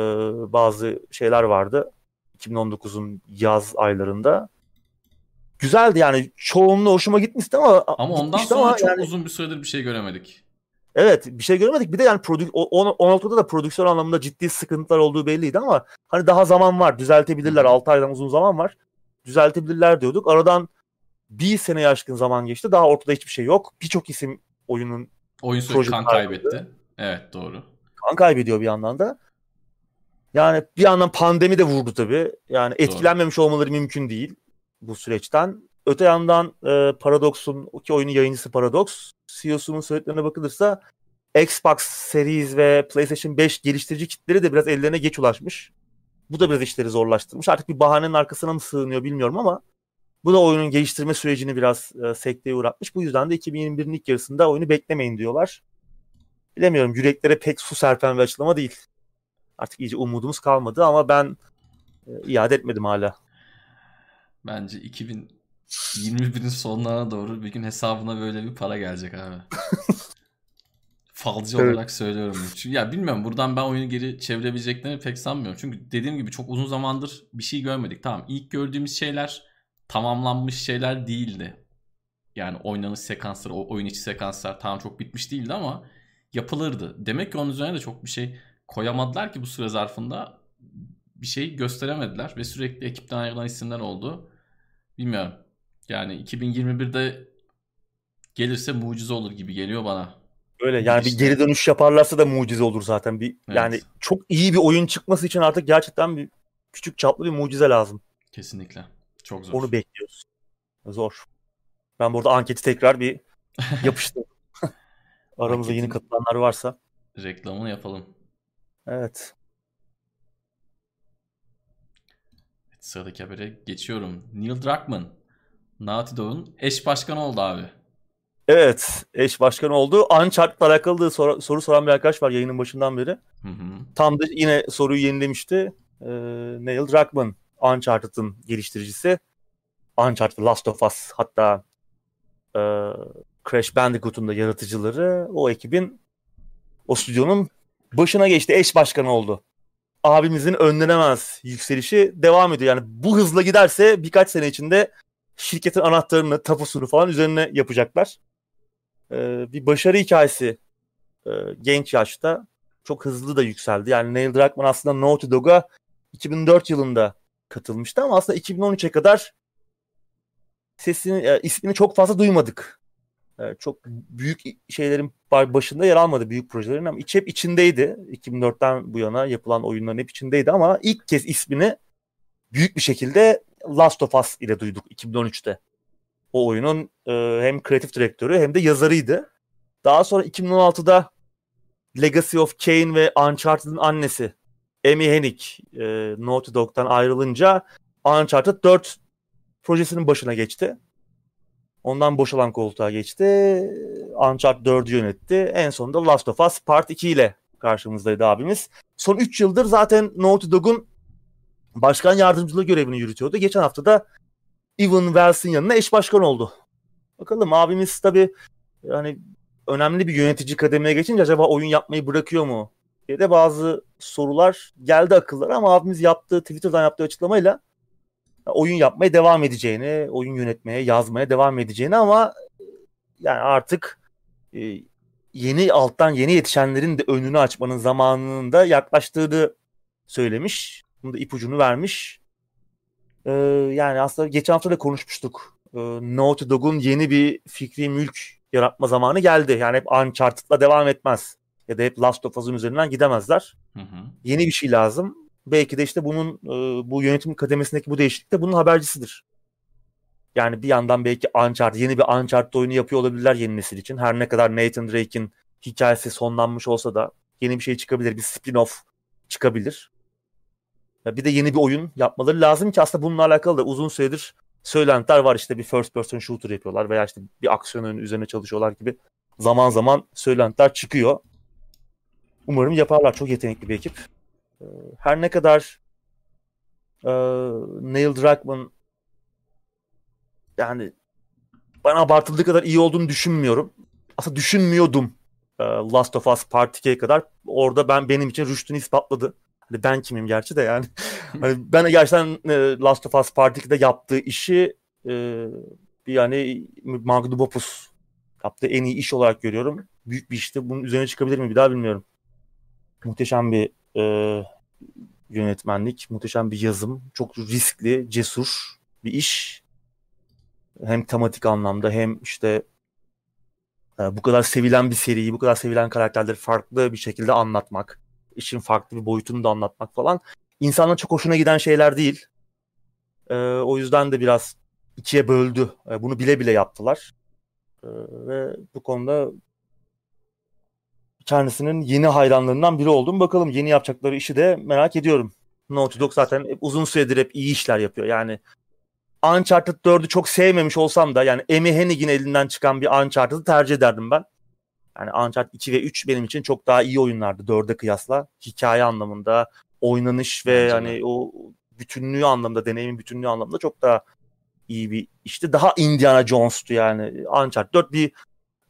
bazı şeyler vardı. 2019'un yaz aylarında. Güzeldi yani çoğunluğu hoşuma gitmişti ama ama ondan sonra ama çok yani... uzun bir süredir bir şey göremedik. Evet bir şey göremedik. Bir de yani prodük o, o noktada da prodüksiyon anlamında ciddi sıkıntılar olduğu belliydi ama hani daha zaman var. Düzeltebilirler. 6 aydan uzun zaman var. Düzeltebilirler diyorduk. Aradan bir sene aşkın zaman geçti. Daha ortada hiçbir şey yok. Birçok isim oyunun Oyun sürekli kan kaybetti. Evet doğru. Kan kaybediyor bir yandan da. Yani bir yandan pandemi de vurdu tabii. Yani etkilenmemiş doğru. olmaları mümkün değil bu süreçten. Öte yandan e, Paradox'un ki oyunun yayıncısı Paradox CEO'sunun söylediklerine bakılırsa Xbox Series ve PlayStation 5 geliştirici kitleri de biraz ellerine geç ulaşmış. Bu da biraz işleri zorlaştırmış. Artık bir bahanenin arkasına mı sığınıyor bilmiyorum ama bu da oyunun geliştirme sürecini biraz e, sekteye uğratmış. Bu yüzden de 2021'in ilk yarısında oyunu beklemeyin diyorlar. Bilemiyorum yüreklere pek su serpen bir açıklama değil. Artık iyice umudumuz kalmadı ama ben e, iade etmedim hala. Bence 2021'in sonlarına doğru bir gün hesabına böyle bir para gelecek abi. Falcı evet. olarak söylüyorum. Çünkü ya bilmiyorum buradan ben oyunu geri çevirebileceklerini pek sanmıyorum. Çünkü dediğim gibi çok uzun zamandır bir şey görmedik. Tamam ilk gördüğümüz şeyler tamamlanmış şeyler değildi. Yani oynanış sekansları, o oyun içi sekanslar tam çok bitmiş değildi ama yapılırdı. Demek ki onun üzerine de çok bir şey koyamadılar ki bu süre zarfında bir şey gösteremediler ve sürekli ekipten ayrılan isimler oldu. Bilmiyorum. Yani 2021'de gelirse mucize olur gibi geliyor bana. Öyle yani işte. bir geri dönüş yaparlarsa da mucize olur zaten. Bir evet. yani çok iyi bir oyun çıkması için artık gerçekten bir küçük çaplı bir mucize lazım. Kesinlikle. Çok zor. Onu bekliyoruz. Zor. Ben burada anketi tekrar bir yapıştım. Aramızda yeni katılanlar varsa. Reklamını yapalım. Evet. Sıradaki habere geçiyorum. Neil Druckmann, Naughty Dog'un eş başkanı oldu abi. Evet, eş başkan oldu. Uncharted'la alakalı soru, soru soran bir arkadaş var yayının başından beri. Hı hı. Tam da yine soruyu yenilemişti. Ee, Neil Druckmann, Uncharted'ın geliştiricisi. Uncharted, Last of Us hatta e, Crash Bandicoot'un da yaratıcıları o ekibin o stüdyonun başına geçti. Eş başkanı oldu abimizin önlenemez yükselişi devam ediyor. Yani bu hızla giderse birkaç sene içinde şirketin anahtarını, tapusunu falan üzerine yapacaklar. Ee, bir başarı hikayesi e, genç yaşta çok hızlı da yükseldi. Yani Neil Druckmann aslında Naughty Dog'a 2004 yılında katılmıştı ama aslında 2013'e kadar sesini, e, ismini çok fazla duymadık. E, çok büyük şeylerin başında yer almadı büyük projelerin ama iç hep içindeydi. 2004'ten bu yana yapılan oyunların hep içindeydi ama ilk kez ismini büyük bir şekilde Last of Us ile duyduk 2013'te. O oyunun e, hem kreatif direktörü hem de yazarıydı. Daha sonra 2016'da Legacy of Kain ve Uncharted'ın annesi Amy Hennig e, Naughty Dog'dan ayrılınca Uncharted 4 projesinin başına geçti. Ondan boşalan koltuğa geçti. Uncharted 4'ü yönetti. En sonunda Last of Us Part 2 ile karşımızdaydı abimiz. Son 3 yıldır zaten Naughty Dog'un başkan yardımcılığı görevini yürütüyordu. Geçen hafta da Evan Wells'in yanına eş başkan oldu. Bakalım abimiz tabii yani önemli bir yönetici kademeye geçince acaba oyun yapmayı bırakıyor mu diye de bazı sorular geldi akıllara ama abimiz yaptığı Twitter'dan yaptığı açıklamayla oyun yapmaya devam edeceğini, oyun yönetmeye, yazmaya devam edeceğini ama yani artık e, yeni alttan yeni yetişenlerin de önünü açmanın zamanının da yaklaştığını söylemiş. Bunu da ipucunu vermiş. Ee, yani aslında geçen hafta da konuşmuştuk. Ee, Naughty Dog'un yeni bir fikri mülk yaratma zamanı geldi. Yani hep Uncharted'la devam etmez. Ya da hep Last of Us'ın üzerinden gidemezler. Hı hı. Yeni bir şey lazım. Belki de işte bunun e, bu yönetim kademesindeki bu değişiklik de bunun habercisidir. Yani bir yandan belki Uncharted, yeni bir Uncharted oyunu yapıyor olabilirler yeni nesil için. Her ne kadar Nathan Drake'in hikayesi sonlanmış olsa da yeni bir şey çıkabilir. Bir spin-off çıkabilir. Bir de yeni bir oyun yapmaları lazım ki aslında bununla alakalı da uzun süredir söylentiler var. işte bir first person shooter yapıyorlar veya işte bir aksiyon oyunu üzerine çalışıyorlar gibi zaman zaman söylentiler çıkıyor. Umarım yaparlar. Çok yetenekli bir ekip. Ee, her ne kadar e, Neil Druckmann yani bana abartıldığı kadar iyi olduğunu düşünmüyorum. Aslında düşünmüyordum e, Last of Us Part 2'ye kadar. Orada ben benim için rüştünü ispatladı. Hani ben kimim gerçi de yani. hani ben gerçekten e, Last of Us Part 2'de yaptığı işi e, yani Magnum Opus yaptığı en iyi iş olarak görüyorum. Büyük bir işte bunun üzerine çıkabilir mi bir daha bilmiyorum. Muhteşem bir e, yönetmenlik, muhteşem bir yazım. Çok riskli, cesur bir iş. Hem tematik anlamda hem işte e, bu kadar sevilen bir seriyi, bu kadar sevilen karakterleri farklı bir şekilde anlatmak, işin farklı bir boyutunu da anlatmak falan insanların çok hoşuna giden şeyler değil. E, o yüzden de biraz ikiye böldü. E, bunu bile bile yaptılar. E, ve bu konuda kendisinin yeni hayranlarından biri oldum. Bakalım yeni yapacakları işi de merak ediyorum. Naughty Dog zaten hep uzun süredir hep iyi işler yapıyor. Yani Uncharted 4'ü çok sevmemiş olsam da yani Amy Hennig'in elinden çıkan bir Uncharted'ı tercih ederdim ben. Yani Uncharted 2 ve 3 benim için çok daha iyi oyunlardı 4'e kıyasla. Hikaye anlamında, oynanış ve Bence hani o bütünlüğü anlamında, deneyimin bütünlüğü anlamında çok daha iyi bir işte daha Indiana Jones'tu yani. Uncharted 4 bir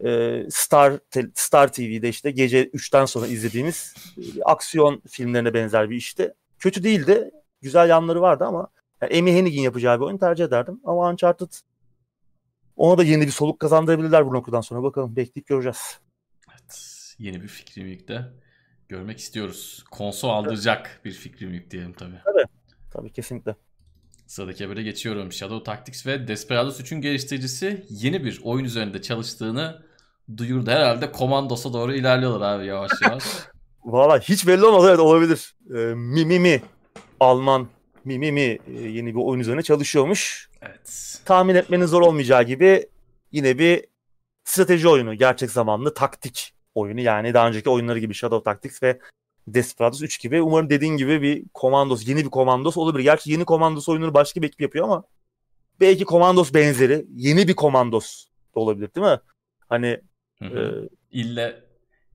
e, Star Star TV'de işte gece 3'ten sonra izlediğimiz e, aksiyon filmlerine benzer bir işti. Kötü değildi. Güzel yanları vardı ama yani Amy Hennig'in yapacağı bir oyun tercih ederdim. Ama Uncharted ona da yeni bir soluk kazandırabilirler bu noktadan sonra. Bakalım bekleyip göreceğiz. Yeni bir fikri birlikte görmek istiyoruz. Konsol aldıracak bir fikri büyük diyelim tabii. Tabii. Tabii kesinlikle. Sıradaki habere geçiyorum. Shadow Tactics ve Desperados 3'ün geliştiricisi yeni bir oyun üzerinde çalıştığını duyurdu. Herhalde Komandos'a doğru ilerliyorlar abi yavaş yavaş. Valla hiç belli olmaz evet olabilir. Ee, mi mi mi Alman mi mi mi yeni bir oyun üzerine çalışıyormuş. Evet. Tahmin etmenin zor olmayacağı gibi yine bir strateji oyunu. Gerçek zamanlı taktik oyunu. Yani daha önceki oyunları gibi Shadow Tactics ve Desperados 3 gibi. Umarım dediğin gibi bir komandos, yeni bir komandos olabilir. Gerçi yeni komandos oyunları başka bir ekip yapıyor ama belki komandos benzeri yeni bir komandos da olabilir değil mi? Hani Hı hı. E, İlle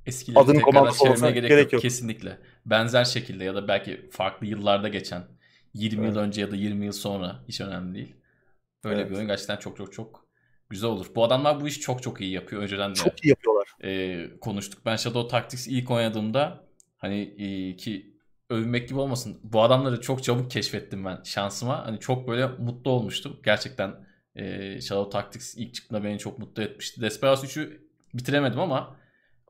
eskileri adını tekrar çevirmeye gerek, gerek yok. yok. Kesinlikle. Benzer şekilde ya da belki farklı yıllarda geçen 20 evet. yıl önce ya da 20 yıl sonra hiç önemli değil. Böyle evet. bir oyun gerçekten çok çok çok güzel olur. Bu adamlar bu işi çok çok iyi yapıyor. Önceden de çok iyi yapıyorlar. E, konuştuk. Ben Shadow Tactics ilk oynadığımda hani e, ki övünmek gibi olmasın. Bu adamları çok çabuk keşfettim ben şansıma. Hani çok böyle mutlu olmuştum. Gerçekten e, Shadow Tactics ilk çıktığında beni çok mutlu etmişti. Desperados 3'ü bitiremedim ama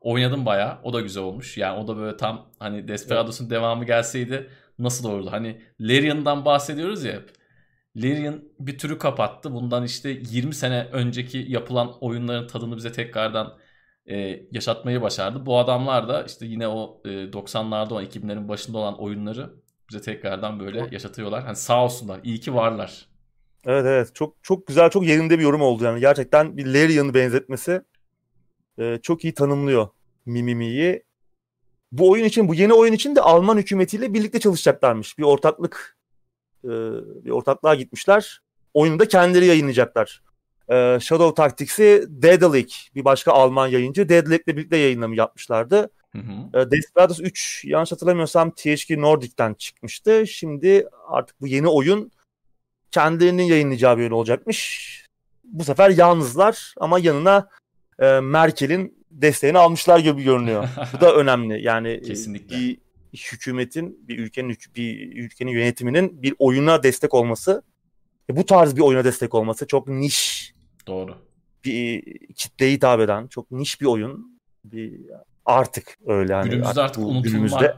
oynadım baya. O da güzel olmuş. Yani o da böyle tam hani Desperados'un devamı gelseydi nasıl olurdu? Hani Larian'dan bahsediyoruz ya hep. Larian bir türü kapattı. Bundan işte 20 sene önceki yapılan oyunların tadını bize tekrardan e, yaşatmayı başardı. Bu adamlar da işte yine o e, 90'larda olan 2000'lerin başında olan oyunları bize tekrardan böyle yaşatıyorlar. Hani sağ olsunlar. İyi ki varlar. Evet evet. Çok çok güzel, çok yerinde bir yorum oldu yani. Gerçekten bir Larian'ı benzetmesi e, çok iyi tanımlıyor Mimimi'yi. Bu oyun için, bu yeni oyun için de Alman hükümetiyle birlikte çalışacaklarmış. Bir ortaklık, e, bir ortaklığa gitmişler. Oyunu da kendileri yayınlayacaklar. E, Shadow Tactics'i Daedalic, bir başka Alman yayıncı, Daedalic'le birlikte yayınlamı yapmışlardı. Hı hı. E, Desperados 3 yanlış hatırlamıyorsam THQ Nordic'ten çıkmıştı. Şimdi artık bu yeni oyun kendilerinin yayınlayacağı bir oyun olacakmış. Bu sefer yalnızlar ama yanına e, Merkel'in desteğini almışlar gibi görünüyor. Bu da önemli. Yani Kesinlikle. bir hükümetin, bir ülkenin bir ülkenin yönetiminin bir oyuna destek olması, e, bu tarz bir oyuna destek olması çok niş Doğru. bir kitleye hitap eden, çok niş bir oyun. Bir artık öyle yani. Günümüzde artık bu unutulma günümüzde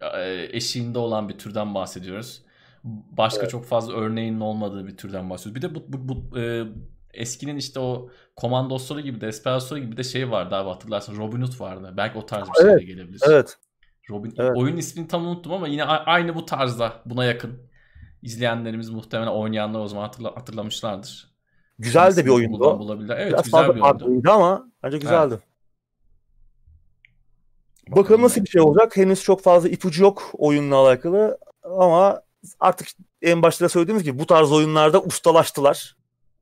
e, eşiğinde olan bir türden bahsediyoruz. Başka Evet. çok fazla örneğinin olmadığı bir türden bahsediyoruz. Bir de bu, bu, bu e, eskinin işte o komandosları gibi, Desperado'ları gibi de şey vardı abi hatırlarsın. Robin Hood vardı. Belki o tarz bir şey Evet, de gelebilir. evet. Robin Evet. oyun ismini tam unuttum ama yine aynı bu tarzda buna yakın. İzleyenlerimiz muhtemelen oynayanlar o zaman hatırla- hatırlamışlardır. Güzel de bir oyundu bulabilirler. Evet Biraz güzel bir oyundu. ama bence güzeldi. Bakalım Bakalım nasıl bir şey olacak. Henüz çok fazla ipucu yok oyunla alakalı ama artık en başta da söylediğimiz gibi bu tarz oyunlarda ustalaştılar.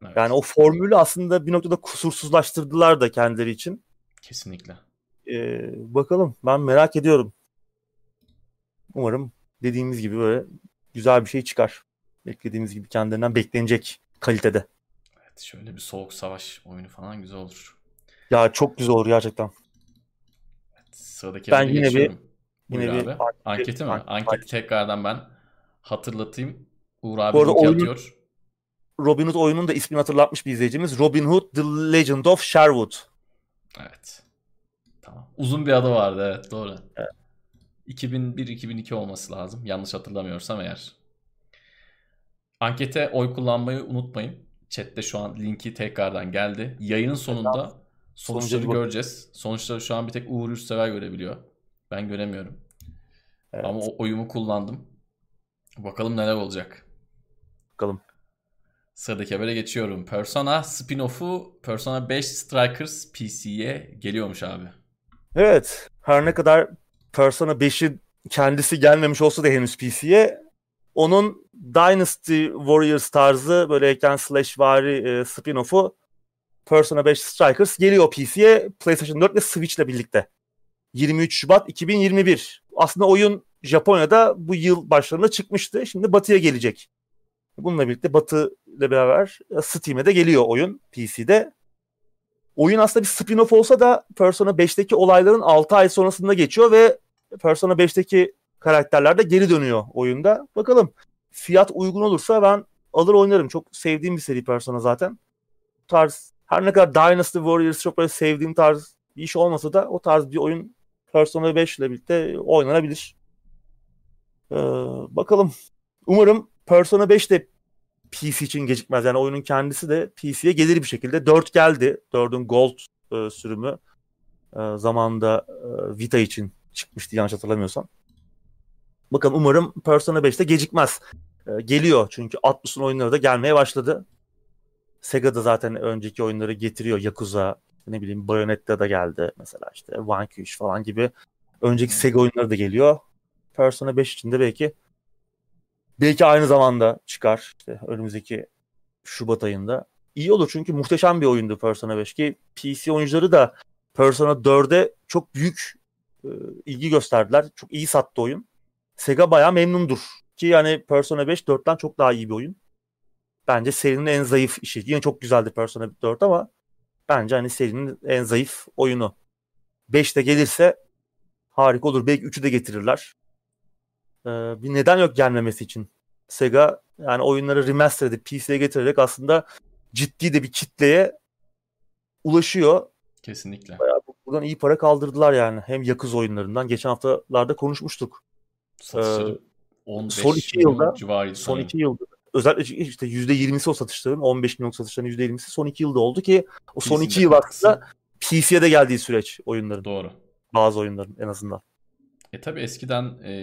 Evet, Yani o formülü aslında bir noktada kusursuzlaştırdılar da kendileri için. kesinlikle. Ee, bakalım ben merak ediyorum. Umarım dediğimiz gibi böyle güzel bir şey çıkar. Beklediğimiz gibi kendilerinden beklenecek kalitede. Evet, şöyle bir soğuk savaş oyunu falan güzel olur. Ya çok güzel olur gerçekten. Sıradaki Ben yine bir- geçiyorum. yine Buyur bir abi. anketi- Anketi mi? anket- Anketi tekrardan ben hatırlatayım. Uğur abi Bu oyunun- atıyor. Robin Hood oyunun da ismini hatırlatmış bir izleyicimiz. Robin Hood The Legend of Sherwood. Evet. Tamam. Uzun bir adı vardı evet doğru. Evet. 2001-2002 olması lazım. Yanlış hatırlamıyorsam eğer. Ankete oy kullanmayı unutmayın. Chat'te şu an linki tekrardan geldi. Yayının sonunda sonuçları bak- göreceğiz. Sonuçları şu an bir tek Uğur Yurtsever görebiliyor. Ben göremiyorum. Evet, Ama o oyumu kullandım. Bakalım neler olacak. bakalım. Sıradaki habere geçiyorum. Persona spin-off'u Persona 5 Strikers PC'ye geliyormuş abi. Evet. Her ne kadar Persona 5'i kendisi gelmemiş olsa da henüz PC'ye onun Dynasty Warriors tarzı böyle hack slash vari e, spin-off'u Persona 5 Strikers geliyor PC'ye PlayStation 4 ve Switch ile birlikte. 23 Şubat 2021. Aslında oyun Japonya'da bu yıl başlarında çıkmıştı. Şimdi Batı'ya gelecek. Bununla birlikte Batı ile beraber e, Steam'e de geliyor oyun PC'de. Oyun aslında bir spin-off olsa da Persona 5'teki olayların 6 ay sonrasında geçiyor ve Persona 5'teki karakterler de geri dönüyor oyunda. Bakalım fiyat uygun olursa ben alır oynarım. Çok sevdiğim bir seri Persona zaten. Bu tarz her ne kadar Dynasty Warriors çok böyle sevdiğim tarz bir iş olmasa da o tarz bir oyun Persona 5 ile birlikte oynanabilir. Ee, bakalım. Umarım Persona 5 de PC için gecikmez. Yani oyunun kendisi de PC'ye gelir bir şekilde. 4 geldi. 4'ün Gold e, sürümü e, zamanında e, Vita için çıkmıştı yanlış hatırlamıyorsam. Bakalım umarım Persona 5'te gecikmez. E, geliyor çünkü Atlus'un oyunları da gelmeye başladı. Sega da zaten önceki oyunları getiriyor. Yakuza, ne bileyim Bayonetta da geldi mesela işte Vanquish falan gibi. Önceki Sega oyunları da geliyor. Persona 5 için de belki belki aynı zamanda çıkar. İşte önümüzdeki Şubat ayında. İyi olur çünkü muhteşem bir oyundu Persona 5 ki PC oyuncuları da Persona 4'e çok büyük e, ilgi gösterdiler. Çok iyi sattı oyun. Sega bayağı memnundur. Ki yani Persona 5 4'ten çok daha iyi bir oyun. Bence serinin en zayıf işi. Yine çok güzeldi Persona 4 ama bence hani serinin en zayıf oyunu. 5 de gelirse harika olur. Belki 3'ü de getirirler. Ee, bir neden yok gelmemesi için. Sega yani oyunları remaster edip PC'ye getirerek aslında ciddi de bir kitleye ulaşıyor. Kesinlikle. Bayağı bu- buradan iyi para kaldırdılar yani. Hem Yakız oyunlarından. Geçen haftalarda konuşmuştuk. Satışları 15 son iki yılda- civarıydı Son iki yılda özellikle işte %20'si o satışların 15 milyon satışların %20'si son iki yılda oldu ki o son PC'de iki yıl aslında PC'ye de geldiği süreç oyunların. Doğru. Bazı oyunların en azından. E tabi eskiden e,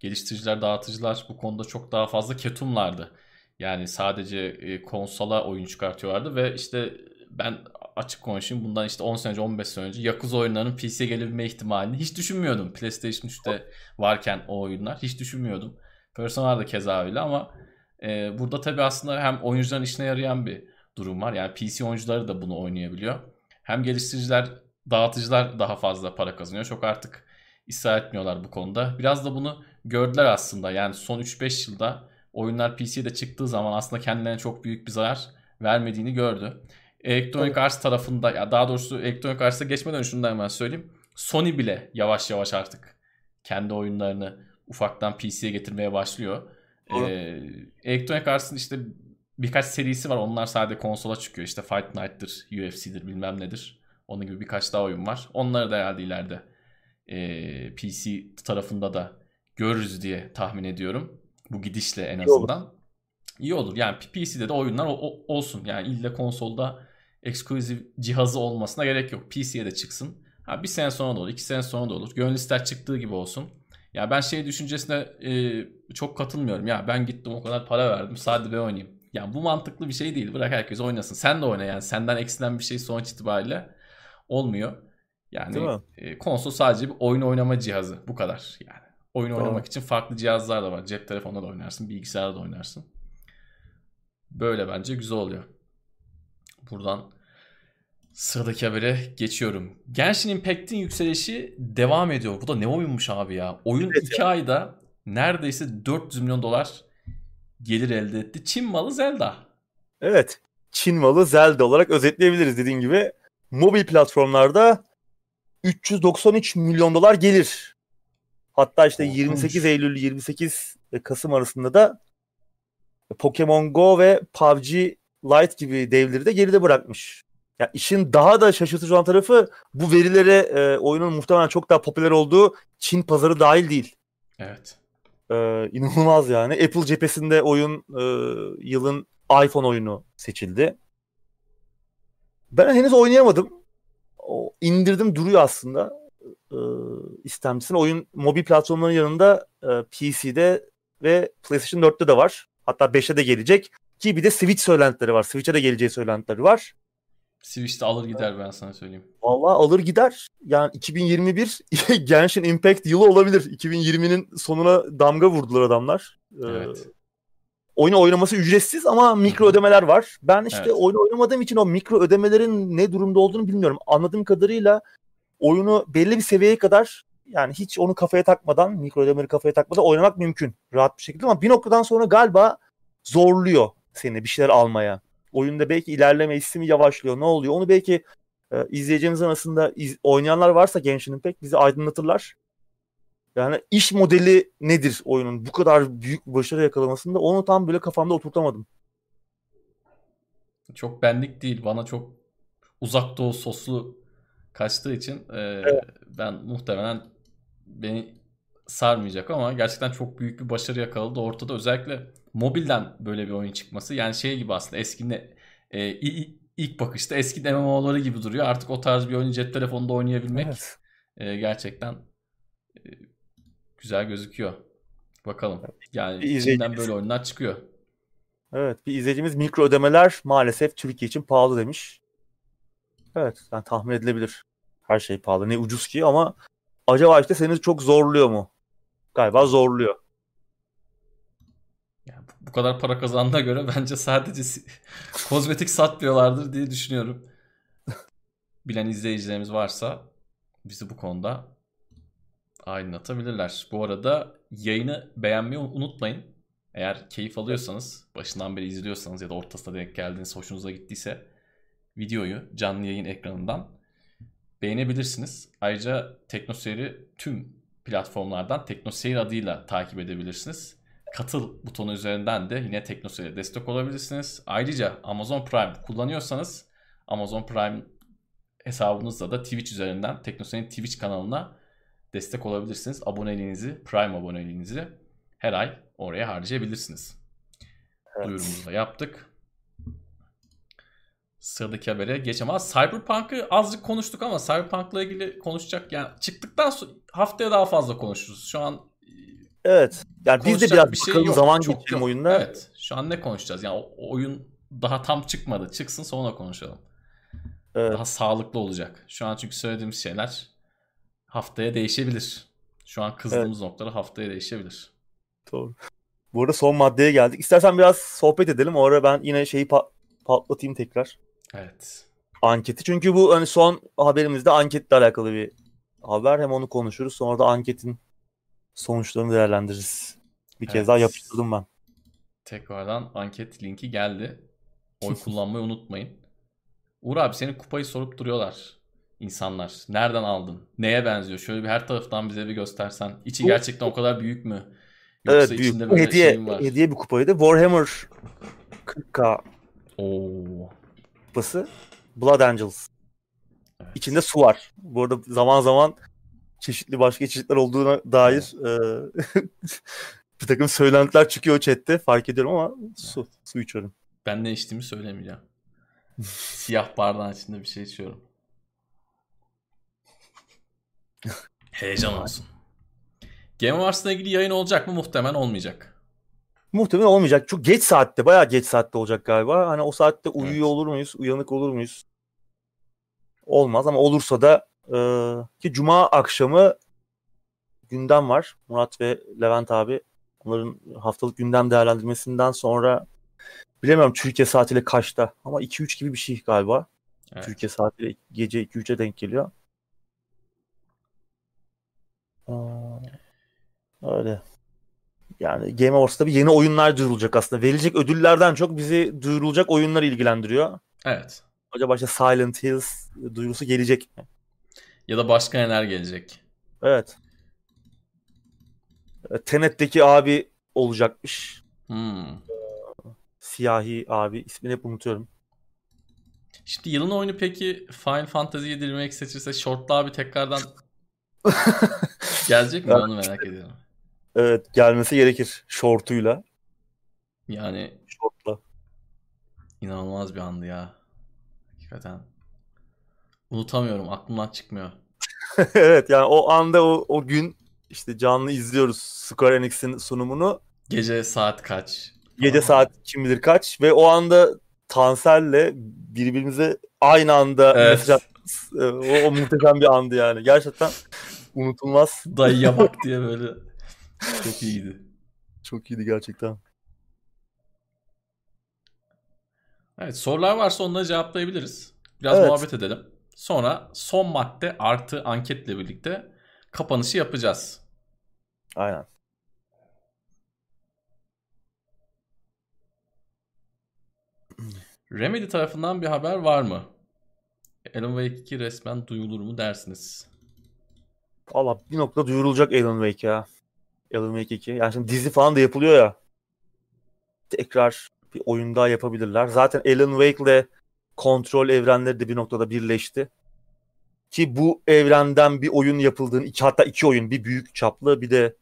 geliştiriciler, dağıtıcılar bu konuda çok daha fazla ketumlardı. Yani sadece e, konsola oyun çıkartıyorlardı ve işte ben açık konuşayım bundan işte 10 sene önce 15 sene önce Yakuza oyunlarının PC'ye gelebilme ihtimalini hiç düşünmüyordum. PlayStation 3'te varken o oyunlar hiç düşünmüyordum. Persona da keza öyle ama e, burada tabi aslında hem oyuncuların işine yarayan bir durum var. Yani PC oyuncuları da bunu oynayabiliyor. Hem geliştiriciler dağıtıcılar daha fazla para kazanıyor. Çok artık ısrar etmiyorlar bu konuda. Biraz da bunu gördüler aslında. Yani son 3-5 yılda oyunlar PC'de çıktığı zaman aslında kendilerine çok büyük bir zarar vermediğini gördü. Electronic Arts tarafında ya daha doğrusu Electronic Arts'a geçmeden şunu da hemen söyleyeyim. Sony bile yavaş yavaş artık kendi oyunlarını ufaktan PC'ye getirmeye başlıyor. Ee, Electronic Arts'ın işte birkaç serisi var. Onlar sadece konsola çıkıyor. İşte Fight Night'tır, UFC'dir bilmem nedir. Onun gibi birkaç daha oyun var. Onları da herhalde ileride e, PC tarafında da görürüz diye tahmin ediyorum. Bu gidişle en azından. İyi olur. İyi olur. Yani PC'de de oyunlar o, o, olsun. Yani ille konsolda eksklusif cihazı olmasına gerek yok. PC'ye de çıksın. Ha, bir sene sonra da olur, iki sene sonra da olur. Gönül ister çıktığı gibi olsun. Ya ben şey düşüncesine e, çok katılmıyorum. Ya ben gittim o kadar para verdim sadece ben oynayayım. Yani bu mantıklı bir şey değil. Bırak herkes oynasın. Sen de oyna yani. Senden eksilen bir şey sonuç itibariyle olmuyor. Yani e, konsol sadece bir oyun oynama cihazı. Bu kadar yani. Oyun tamam. oynamak için farklı cihazlar da var. Cep telefonunda da oynarsın, bilgisayarda da oynarsın. Böyle bence güzel oluyor. Buradan sıradaki habere geçiyorum. Genshin Impact'in yükselişi devam ediyor. Bu da ne oyunmuş abi ya. Oyun 2 evet ayda neredeyse 400 milyon dolar gelir elde etti. Çin malı Zelda. Evet. Çin malı Zelda olarak özetleyebiliriz dediğin gibi. Mobil platformlarda 393 milyon dolar gelir. Hatta işte 28 Eylül 28 Kasım arasında da Pokemon Go ve PUBG Lite gibi devleri de geride bırakmış. Ya işin daha da şaşırtıcı olan tarafı bu verilere e, oyunun muhtemelen çok daha popüler olduğu Çin pazarı dahil değil. Evet. Ee, inanılmaz yani. Apple cephesinde oyun e, yılın iPhone oyunu seçildi. Ben henüz oynayamadım. O, indirdim duruyor aslında. Ee, istemcisine. Oyun mobil platformların yanında e, PC'de ve PlayStation 4'te de var. Hatta 5'e de gelecek. Ki bir de Switch söylentileri var. Switch'e de geleceği söylentileri var. Switch'te alır gider ben sana söyleyeyim. Valla alır gider. Yani 2021 Genshin Impact yılı olabilir. 2020'nin sonuna damga vurdular adamlar. Ee, evet. Ee, oyunu oynaması ücretsiz ama mikro ödemeler var. Ben işte evet. oyunu oynamadığım için o mikro ödemelerin ne durumda olduğunu bilmiyorum. Anladığım kadarıyla oyunu belli bir seviyeye kadar yani hiç onu kafaya takmadan, mikro ödemeleri kafaya takmadan oynamak mümkün. Rahat bir şekilde ama bir noktadan sonra galiba zorluyor seni bir şeyler almaya oyunda belki ilerleme istimi yavaşlıyor. Ne oluyor? Onu belki e, izleyeceğimizin arasında iz, oynayanlar varsa Genshin pek bizi aydınlatırlar. Yani iş modeli nedir oyunun? Bu kadar büyük başarı yakalamasında onu tam böyle kafamda oturtamadım. Çok benlik değil. Bana çok uzak doğu soslu kaçtığı için e, evet. ben muhtemelen beni sarmayacak ama gerçekten çok büyük bir başarı yakaladı ortada. Özellikle mobilden böyle bir oyun çıkması. Yani şey gibi aslında eski ne, e, ilk bakışta eski MMO'ları gibi duruyor. Artık o tarz bir oyunu cep telefonunda oynayabilmek evet. e, gerçekten e, güzel gözüküyor. Bakalım. Yani içinden böyle oyunlar çıkıyor. Evet bir izleyicimiz mikro ödemeler maalesef Türkiye için pahalı demiş. Evet yani tahmin edilebilir. Her şey pahalı. Ne ucuz ki ama acaba işte seni çok zorluyor mu? Galiba zorluyor. Bu kadar para kazandığına göre bence sadece kozmetik satmıyorlardır diye düşünüyorum. Bilen izleyicilerimiz varsa bizi bu konuda aydınlatabilirler. Bu arada yayını beğenmeyi unutmayın. Eğer keyif alıyorsanız, başından beri izliyorsanız ya da ortasına denk geldiğiniz hoşunuza gittiyse videoyu canlı yayın ekranından beğenebilirsiniz. Ayrıca Teknoseyir'i tüm platformlardan Teknoseyir adıyla takip edebilirsiniz. Katıl butonu üzerinden de yine Teknoseyir'e destek olabilirsiniz. Ayrıca Amazon Prime kullanıyorsanız Amazon Prime hesabınızda da Twitch üzerinden Teknoseyir'in Twitch kanalına destek olabilirsiniz. Aboneliğinizi, Prime aboneliğinizi her ay oraya harcayabilirsiniz. Evet. Duyurumuzu da yaptık. Sıradaki habere geç ama Cyberpunk'ı azıcık konuştuk ama Cyberpunk'la ilgili konuşacak yani çıktıktan sonra haftaya daha fazla konuşuruz. Şu an Evet. Yani biz de biraz bir şey yok. zaman Çok geçelim oyunda. Evet. Şu an ne konuşacağız? Yani o, oyun daha tam çıkmadı. Çıksın sonra konuşalım. Evet. Daha sağlıklı olacak. Şu an çünkü söylediğimiz şeyler haftaya değişebilir. Şu an kızdığımız evet. noktalar haftaya değişebilir. Doğru. Bu arada son maddeye geldik. İstersen biraz sohbet edelim. O ara ben yine şeyi pa- patlatayım tekrar. Evet. anketi. Çünkü bu hani son haberimizde anketle alakalı bir haber. Hem onu konuşuruz. Sonra da anketin sonuçlarını değerlendiririz. Bir kez Evet. daha yapıştırdım ben. Tekrardan anket linki geldi. Oy kullanmayı unutmayın. Uğur abi senin kupayı sorup duruyorlar insanlar. Nereden aldın? Neye benziyor? Şöyle bir her taraftan bize bir göstersen. İçi gerçekten o kadar büyük mü? Yoksa Evet büyük. içinde böyle hediye, var. hediye bir kupaydı. Warhammer 40K Oo. kupası. Blood Angels. Evet. İçinde su var. Bu arada zaman zaman çeşitli başka içecekler olduğuna dair e, bir takım söylentiler çıkıyor chatte. Fark ediyorum ama su. Su içiyorum. Ben ne içtiğimi söylemeyeceğim. Siyah bardağın içinde bir şey içiyorum. Heyecan olsun. Game Awards'la ilgili yayın olacak mı? Muhtemelen olmayacak. Muhtemelen olmayacak. Çok geç saatte, bayağı geç saatte olacak galiba. Hani o saatte uyuyor Evet. olur muyuz, uyanık olur muyuz? Olmaz ama olursa da e, ki cuma akşamı gündem var. Murat ve Levent abi onların haftalık gündem değerlendirmesinden sonra bilemiyorum Türkiye saatiyle kaçta ama 2-3 gibi bir şey galiba. Evet. Türkiye saatiyle gece 2-3'e denk geliyor. Aa, öyle. Yani Game Awards'ta bir yeni oyunlar duyurulacak aslında. Verilecek ödüllerden çok bizi duyurulacak oyunlar ilgilendiriyor. Evet. Acaba işte Silent Hills duyurusu gelecek mi? Ya da başka neler gelecek? Evet. E, Tenet'teki abi olacakmış. Hmm. Siyahi abi. ismini hep unutuyorum. Şimdi yılın oyunu peki Final Fantasy 7 Remake seçilse Short'la abi tekrardan gelecek mi? Onu merak ediyorum. Evet gelmesi gerekir. Şortuyla. Yani Şortla. inanılmaz bir andı ya. Hakikaten. Unutamıyorum. Aklımdan çıkmıyor. evet yani o anda o, o gün işte canlı izliyoruz Square Enix'in sunumunu. Gece saat kaç? Gece Falan. saat kim bilir kaç ve o anda Tansel'le birbirimize aynı anda Evet. mesaj atmamız, e, o, o muhteşem bir andı yani. Gerçekten unutulmaz. Dayıya bak diye böyle. Çok iyiydi. Çok iyiydi gerçekten. Evet sorular varsa onları cevaplayabiliriz. Biraz Evet. muhabbet edelim. Sonra son madde artı anketle birlikte kapanışı yapacağız. Aynen. Remedy tarafından bir haber var mı? Alan Wake 2 resmen duyulur mu dersiniz? Valla bir nokta duyurulacak Alan Wake ya. Alan Wake 2. Yani şimdi dizi falan da yapılıyor ya. Tekrar bir oyun daha yapabilirler. Zaten Alan Wake ile kontrol evrenleri de bir noktada birleşti. Ki bu evrenden bir oyun yapıldığını, iki, hatta iki oyun, bir büyük çaplı bir de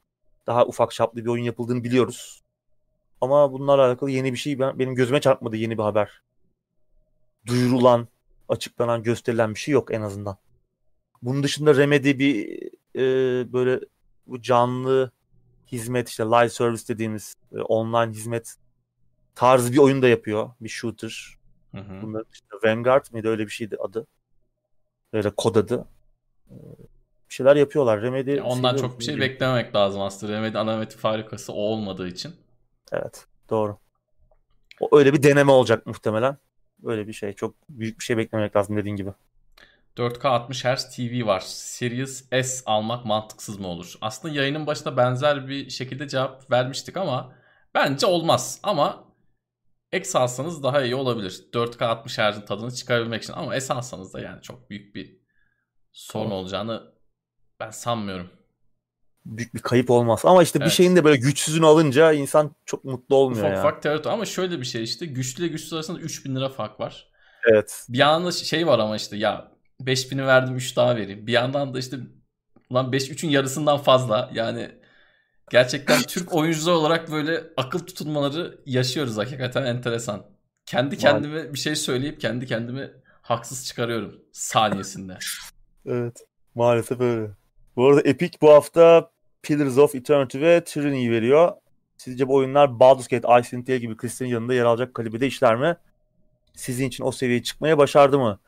daha ufak çaplı bir oyun yapıldığını biliyoruz. Ama bunlarla alakalı yeni bir şey ben, benim gözüme çarpmadı yeni bir haber. Duyurulan, açıklanan, gösterilen bir şey yok en azından. Bunun dışında Remedy bir e, böyle bu canlı hizmet işte live service dediğimiz e, online hizmet tarzı bir oyun da yapıyor. Bir shooter. Hı hı. Bunların işte Vanguard mıydı öyle bir şeydi adı. Öyle kod adı. E, Bir şeyler yapıyorlar. Remedy Ya ondan çok bir şey Remedy'yi. beklememek lazım aslında. Remedy alameti farikası o olmadığı için. Evet, doğru. O öyle bir deneme olacak muhtemelen. Öyle bir şey. Çok büyük bir şey beklememek lazım dediğin gibi. 4K 60 Hz TV var. Series S almak mantıksız mı olur? Aslında yayının başında benzer bir şekilde cevap vermiştik ama bence olmaz. Ama X alsanız daha iyi olabilir. 4K 60 Hz'in tadını çıkarabilmek için. Ama S alsanız da yani çok büyük bir sorun Tamam. olacağını ben sanmıyorum. Büyük bir kayıp olmaz. Ama işte bir Evet. şeyin de böyle güçsüzünü alınca insan çok mutlu olmuyor Ufak ya. ufak tereddüt ama şöyle bir şey işte güçlü ile güçsüz arasında 3000 lira fark var. Evet. Bir yandan da şey var ama işte ya 5000'i verdim 3 daha vereyim. Bir yandan da işte ulan 5 3'ün yarısından fazla. Yani gerçekten Türk oyuncular olarak böyle akıl tutulmaları yaşıyoruz hakikaten enteresan. Kendi kendime bir şey söyleyip kendi kendimi haksız çıkarıyorum saniyesinde. Evet. Maalesef öyle. Bu arada Epic bu hafta Pillars of Eternity ve Tyranny veriyor. Sizce bu oyunlar Baldur's Gate, Icewind Dale gibi Chris'in yanında yer alacak kalibrede işler mi? Sizin için o seviyeye çıkmaya başardı mı?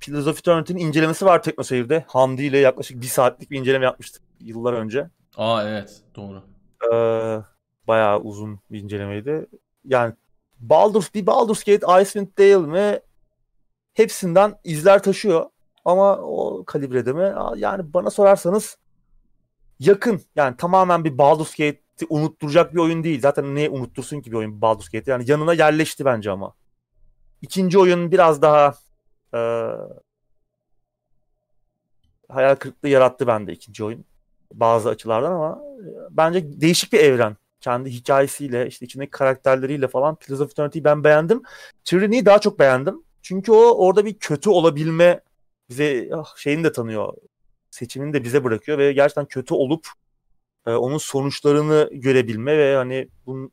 Pillars of Eternity'nin incelemesi var TeknoSeyir'de. Hamdi ile yaklaşık bir saatlik bir inceleme yapmıştık yıllar önce. Aa evet doğru. Ee, bayağı uzun bir incelemeydi. Yani Baldur's bir Baldur's Gate Icewind Dale mi? hepsinden izler taşıyor. Ama o kalibrede mi? Yani bana sorarsanız yakın. Yani tamamen bir Baldur's Gate'i unutturacak bir oyun değil. Zaten ne unuttursun ki bir oyun Baldur's Gate'i? Yani yanına yerleşti bence ama. İkinci oyun biraz daha e, hayal kırıklığı yarattı bende ikinci oyun. Bazı açılardan ama e, bence değişik bir evren. Kendi hikayesiyle, işte içindeki karakterleriyle falan Pillars of Eternity'yi ben beğendim. Tyranny'yi daha çok beğendim. Çünkü o orada bir kötü olabilme bize ah, şeyini de tanıyor. Seçimini de bize bırakıyor ve gerçekten kötü olup e, onun sonuçlarını görebilme ve hani bunun,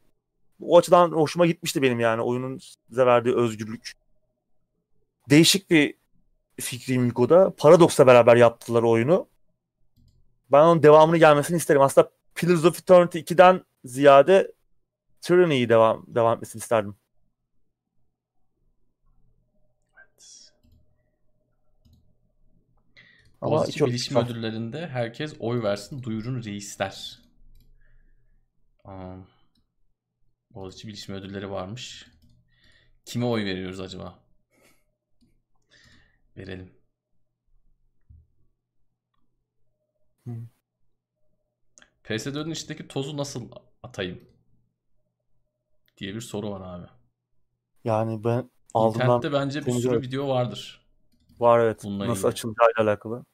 o açıdan hoşuma gitmişti benim yani oyunun bize verdiği özgürlük. Değişik bir fikri Miko'da. Paradox'la beraber yaptılar oyunu. Ben onun devamını gelmesini isterim. Aslında Pillars of Eternity 2'den ziyade Tyranny'yi devam, devam etmesini isterdim. Ama Boğaziçi çok Bilişim güzel. Ödülleri'nde herkes oy versin duyurun reisler. Aa, Boğaziçi Bilişim Ödülleri varmış. Kime oy veriyoruz acaba? Verelim. Hmm. PS4'ün içindeki tozu nasıl atayım? diye bir soru var abi. Yani ben aldığımdan... İnternette bence bir sürü video vardır. Var evet. Bununla nasıl ilgili. açılacağıyla alakalı.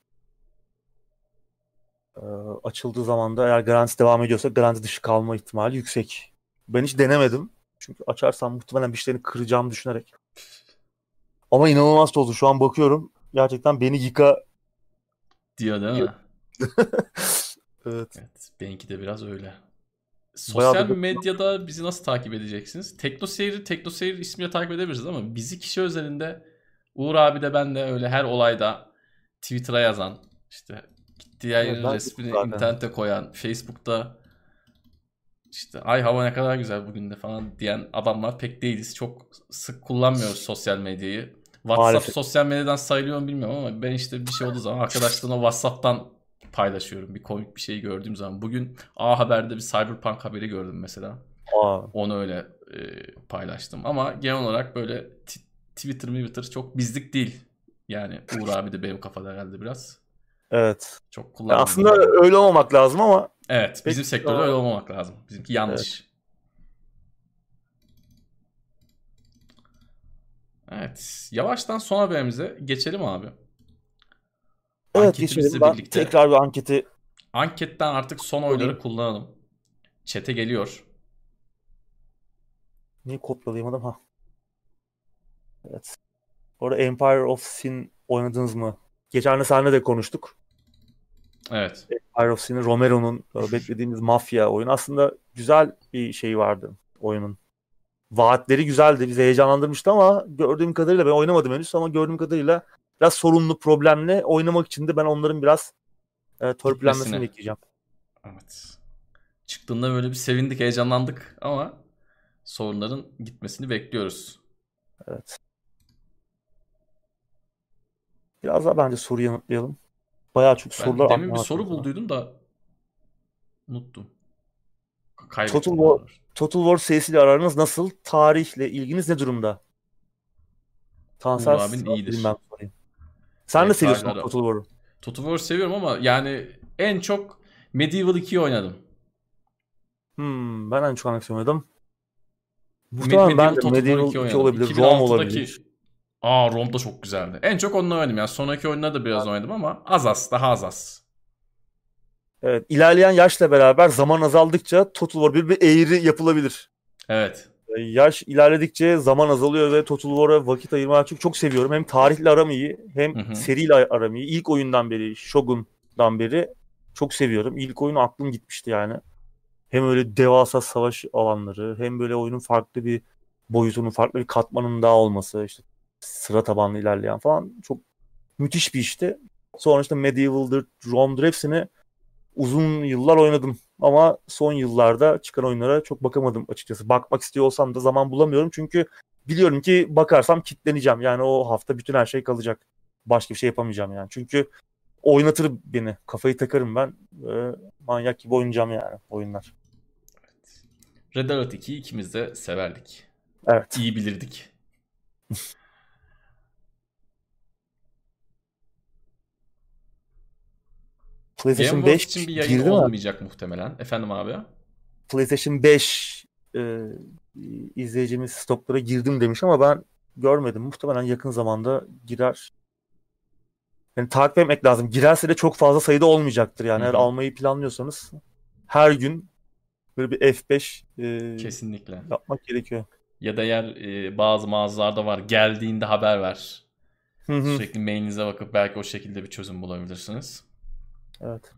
Ee, açıldığı zaman da eğer garanti devam ediyorsa garanti dışı kalma ihtimali yüksek. Ben hiç denemedim. Çünkü açarsam muhtemelen bir şeylerini kıracağımı düşünerek. Ama inanılmaz tozlu. Şu an bakıyorum. Gerçekten beni yıka diyor değil mi? evet. evet. Benimki de biraz öyle. Sosyal medyada bizi nasıl takip edeceksiniz? Tekno Seyir, Tekno Seyir ismiyle takip edebiliriz ama bizi kişi özelinde Uğur abi de ben de öyle her olayda Twitter'a yazan, işte gittiği yerin evet, resmini internete koyan, Facebook'ta işte ay hava ne kadar güzel bugün de falan diyen adamlar pek değiliz. Çok sık kullanmıyoruz sosyal medyayı. WhatsApp Maalesef. sosyal medyadan sayılıyor mu bilmiyorum ama ben işte bir şey olduğu zaman arkadaşlarımla WhatsApp'tan paylaşıyorum. Bir komik bir şey gördüğüm zaman. Bugün A Haber'de bir Cyberpunk haberi gördüm mesela. Aa. Onu öyle e, paylaştım. Ama genel olarak böyle Twitter Twitter çok bizlik değil. Yani Uğur abi de benim kafada herhalde biraz. Evet. Çok kullanmıyorum. Aslında öyle olmamak lazım ama. Evet. Bizim sektörde öyle olmamak lazım. Bizimki yanlış. Evet. Evet. Yavaştan son haberimize geçelim abi. Evet geçelim. Ben birlikte. tekrar bir anketi. Anketten artık son oyları kullanalım. Çete geliyor. Niye kopyalayamadım ha? Evet. Orada Empire of Sin oynadınız mı? Geçen seninle de konuştuk. Evet. Empire of Sin'in Romero'nun beklediğimiz mafya oyunu. Aslında güzel bir şey vardı oyunun vaatleri güzeldi. Bizi heyecanlandırmıştı ama gördüğüm kadarıyla ben oynamadım henüz ama gördüğüm kadarıyla biraz sorunlu, problemli. Oynamak için de ben onların biraz e, törpülenmesini bekleyeceğim. Evet. Çıktığında böyle bir sevindik, heyecanlandık ama sorunların gitmesini bekliyoruz. Evet. Biraz daha bence soru yanıtlayalım. Bayağı çok ben sorular demin bir soru bulduydum da unuttum. Kaybettim. Total War, Total War serisiyle aranız nasıl? Tarihle ilginiz ne durumda? Tansar abin iyidir. Ben sorayım. Sen evet, de seviyorsun. Total War'u. Total War seviyorum ama yani en çok Medieval 2'yi oynadım. Hmm, ben en çok hangisi oynadım? Muhtemelen ben de Medieval 2, 2 olabilir, Rome olabilir. Aa Rome da çok güzeldi. En çok onunla oynadım. Yani sonraki oyunları da biraz oynadım ama az az, daha az az. Evet, ilerleyen yaşla beraber zaman azaldıkça Total War bir, bir eğri yapılabilir. Evet. Ee, yaş ilerledikçe zaman azalıyor ve Total War'a vakit ayırmayı çok çok seviyorum. Hem tarihle aram iyi hem hı hı. seriyle aram iyi. İlk oyundan beri, Shogun'dan beri çok seviyorum. İlk oyun aklım gitmişti yani. Hem öyle devasa savaş alanları hem böyle oyunun farklı bir boyutunun, farklı bir katmanın daha olması, işte sıra tabanlı ilerleyen falan çok müthiş bir işti. Sonra işte Medieval'dır, Rome'dur hepsini uzun yıllar oynadım. Ama son yıllarda çıkan oyunlara çok bakamadım açıkçası. Bakmak istiyor olsam da zaman bulamıyorum. Çünkü biliyorum ki bakarsam kitleneceğim. Yani o hafta bütün her şey kalacak. Başka bir şey yapamayacağım yani. Çünkü oynatır beni. Kafayı takarım ben. Ee, manyak gibi oynayacağım yani oyunlar. Red Alert 2'yi ikimiz de severdik. Evet. İyi bilirdik. PlayStation 5 için bir yayın girdi mi? olmayacak muhtemelen. Efendim abi? PlayStation 5 e, izleyicimiz stoklara girdim demiş ama ben görmedim. Muhtemelen yakın zamanda girer. Yani takip etmek lazım. Girerse de çok fazla sayıda olmayacaktır. Yani Hı hı. eğer almayı planlıyorsanız her gün böyle bir F5 e, Kesinlikle. yapmak gerekiyor. Ya da eğer e, bazı mağazalarda var geldiğinde haber ver. Hı hı. Sürekli mailinize bakıp belki o şekilde bir çözüm bulabilirsiniz. Evet.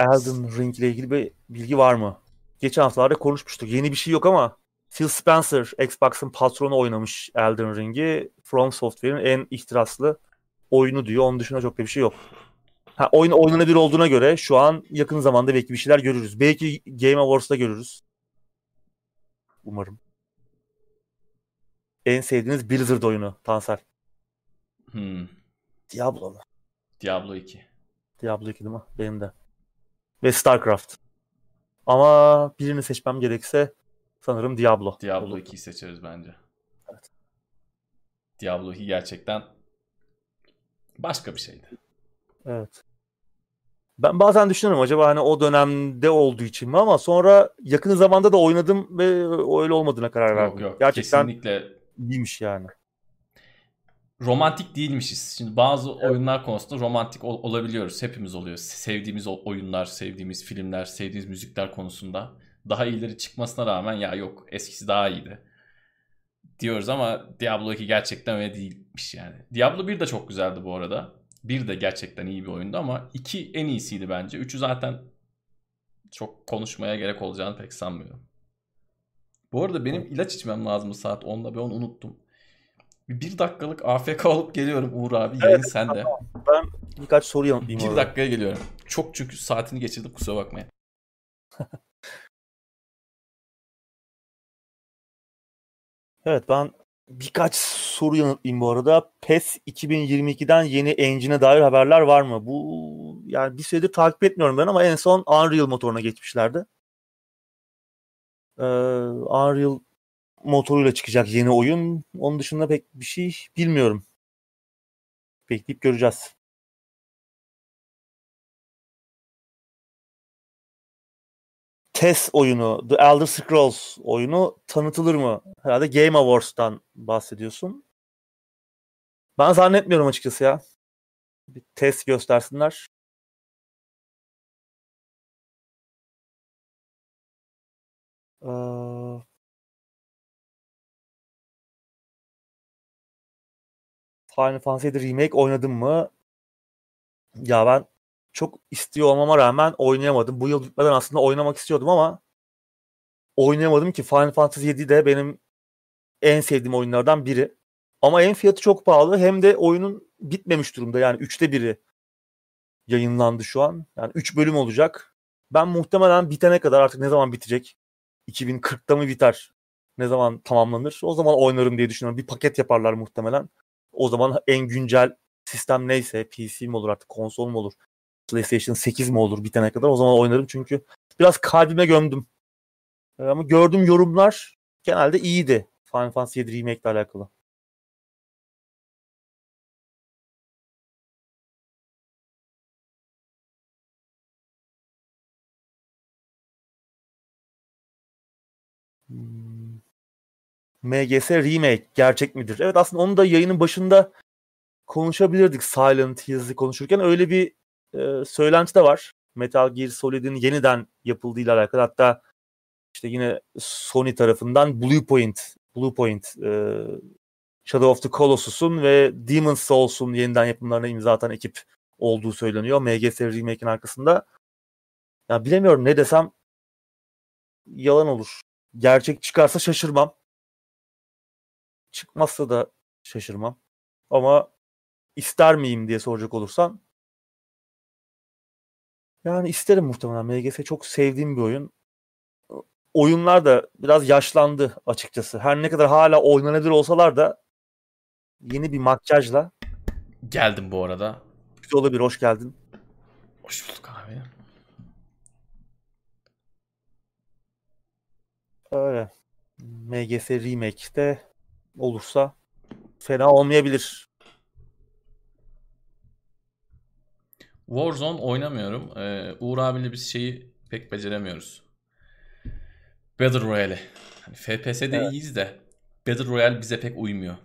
Elden Ring ile ilgili bir bilgi var mı? Geçen haftalarda konuşmuştuk. Yeni bir şey yok ama Phil Spencer Xbox'ın patronu oynamış Elden Ring'i. From Software'in en ihtiraslı oyunu diyor. Onun dışında çok da bir şey yok. Ha, oyun oynanabilir olduğuna göre şu an yakın zamanda belki bir şeyler görürüz. Belki Game Awards'ta görürüz. Umarım. En sevdiğiniz Blizzard oyunu Tansel. Hmm. Diablo mu? Diablo 2. Diablo 2 değil mi? Benim de. Ve StarCraft. Ama birini seçmem gerekse sanırım Diablo. Diablo olur. 2'yi seçeriz bence. Evet. Diablo 2 gerçekten başka bir şeydi. Evet. Ben bazen düşünüyorum acaba hani o dönemde olduğu için mi ama sonra yakın zamanda da oynadım ve öyle olmadığına karar verdim. Yok yok Gerçekten kesinlikle iyiymiş yani. Romantik değilmişiz. Şimdi bazı oyunlar konusunda romantik ol- olabiliyoruz. Hepimiz oluyor. Sevdiğimiz oyunlar, sevdiğimiz filmler, sevdiğimiz müzikler konusunda daha iyileri çıkmasına rağmen ya yok eskisi daha iyiydi diyoruz ama Diablo 2 gerçekten öyle değilmiş yani. Diablo 1 de çok güzeldi bu arada. 1 de gerçekten iyi bir oyundu ama 2 en iyisiydi bence. 3'ü zaten çok konuşmaya gerek olacağını pek sanmıyorum. Bu arada benim ilaç içmem lazım saat 10'da ben onu unuttum. Bir, dakikalık AFK olup geliyorum Uğur abi. Yayın sende. Ben birkaç soru yanıtlayayım Bir orada. dakikaya geliyorum. Çok çünkü saatini geçirdim kusura bakmayın. Evet ben birkaç soru yanıtlayayım bu arada. PES 2022'den yeni engine'e dair haberler var mı? Bu yani bir süredir takip etmiyorum ben ama en son Unreal motoruna geçmişlerdi. Ee, Unreal motoruyla çıkacak yeni oyun. Onun dışında pek bir şey bilmiyorum. Bekleyip göreceğiz. TES oyunu, The Elder Scrolls oyunu tanıtılır mı? Herhalde Game Awards'tan bahsediyorsun. Ben zannetmiyorum açıkçası ya. Bir test göstersinler. Ee, Final Fantasy Remake oynadım mı? Ya ben çok istiyor olmama rağmen oynayamadım. Bu yıl bitmeden aslında oynamak istiyordum ama oynayamadım ki Final Fantasy 7 de benim en sevdiğim oyunlardan biri. Ama hem fiyatı çok pahalı hem de oyunun bitmemiş durumda. Yani üçte biri yayınlandı şu an. Yani 3 bölüm olacak. Ben muhtemelen bitene kadar artık ne zaman bitecek? 2040'ta mı biter? Ne zaman tamamlanır? O zaman oynarım diye düşünüyorum. Bir paket yaparlar muhtemelen. O zaman en güncel sistem neyse PC mi olur artık konsol mu olur? PlayStation 8 mi olur bitene kadar o zaman oynarım çünkü biraz kalbime gömdüm. Ee, Ama gördüğüm yorumlar genelde iyiydi. Final Fantasy 7 Remake ile alakalı. MGS Remake gerçek midir? Evet aslında onu da yayının başında konuşabilirdik Silent Hills'i konuşurken. Öyle bir e, söylenti de var. Metal Gear Solid'in yeniden yapıldığıyla alakalı. Hatta işte yine Sony tarafından Bluepoint, Bluepoint e, Shadow of the Colossus'un ve Demon's Souls'un yeniden yapımlarına imza atan ekip olduğu söyleniyor. MGS Remake'in arkasında. Ya bilemiyorum ne desem yalan olur. Gerçek çıkarsa şaşırmam. Çıkmazsa da şaşırmam. Ama ister miyim diye soracak olursan yani isterim muhtemelen. MGS çok sevdiğim bir oyun. Oyunlar da biraz yaşlandı açıkçası. Her ne kadar hala oynanabilir olsalar da yeni bir makyajla Geldim bu arada. güzel olabilir. Hoş geldin. Hoş bulduk abi. Öyle. MGS Remake de olursa fena olmayabilir. Warzone oynamıyorum. Ee, Uğur abiyle biz şeyi pek beceremiyoruz. Battle Royale. Hani FPS'de Evet. iyiyiz de Battle Royale bize pek uymuyor.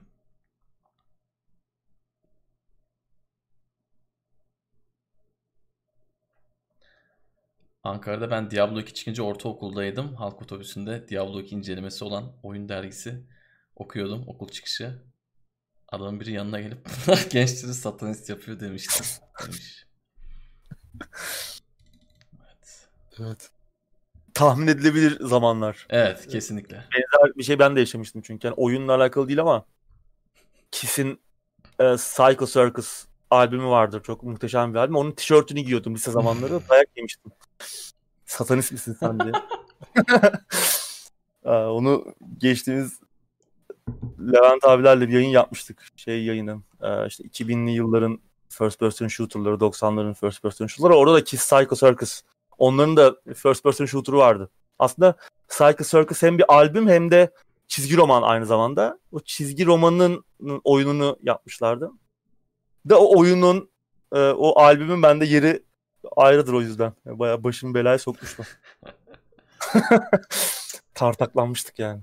Ankara'da ben Diablo 2 çıkınca ortaokuldaydım. Halk otobüsünde Diablo 2 incelemesi olan oyun dergisi okuyordum okul çıkışı. Adamın biri yanına gelip bunlar gençleri satanist yapıyor demişti. Demiş. Evet. Evet. Tahmin edilebilir zamanlar. Evet kesinlikle. Benzer bir şey ben de yaşamıştım çünkü. Yani oyunla alakalı değil ama Kiss'in e, Psycho Circus albümü vardır. Çok muhteşem bir albüm. Onun tişörtünü giyiyordum lise zamanları. Dayak yemiştim. Satanist misin sen diye. Aa, Onu geçtiğimiz Levent abilerle bir yayın yapmıştık. Şey yayını. Ee, işte 2000'li yılların first person shooter'ları, 90'ların first person shooter'ları. Orada da Kiss Psycho Circus. Onların da first person shooter'ı vardı. Aslında Psycho Circus hem bir albüm hem de çizgi roman aynı zamanda. O çizgi romanın oyununu yapmışlardı. De o oyunun, e, o albümün bende yeri ayrıdır o yüzden. Bayağı başımı belaya sokmuştu. Tartaklanmıştık yani.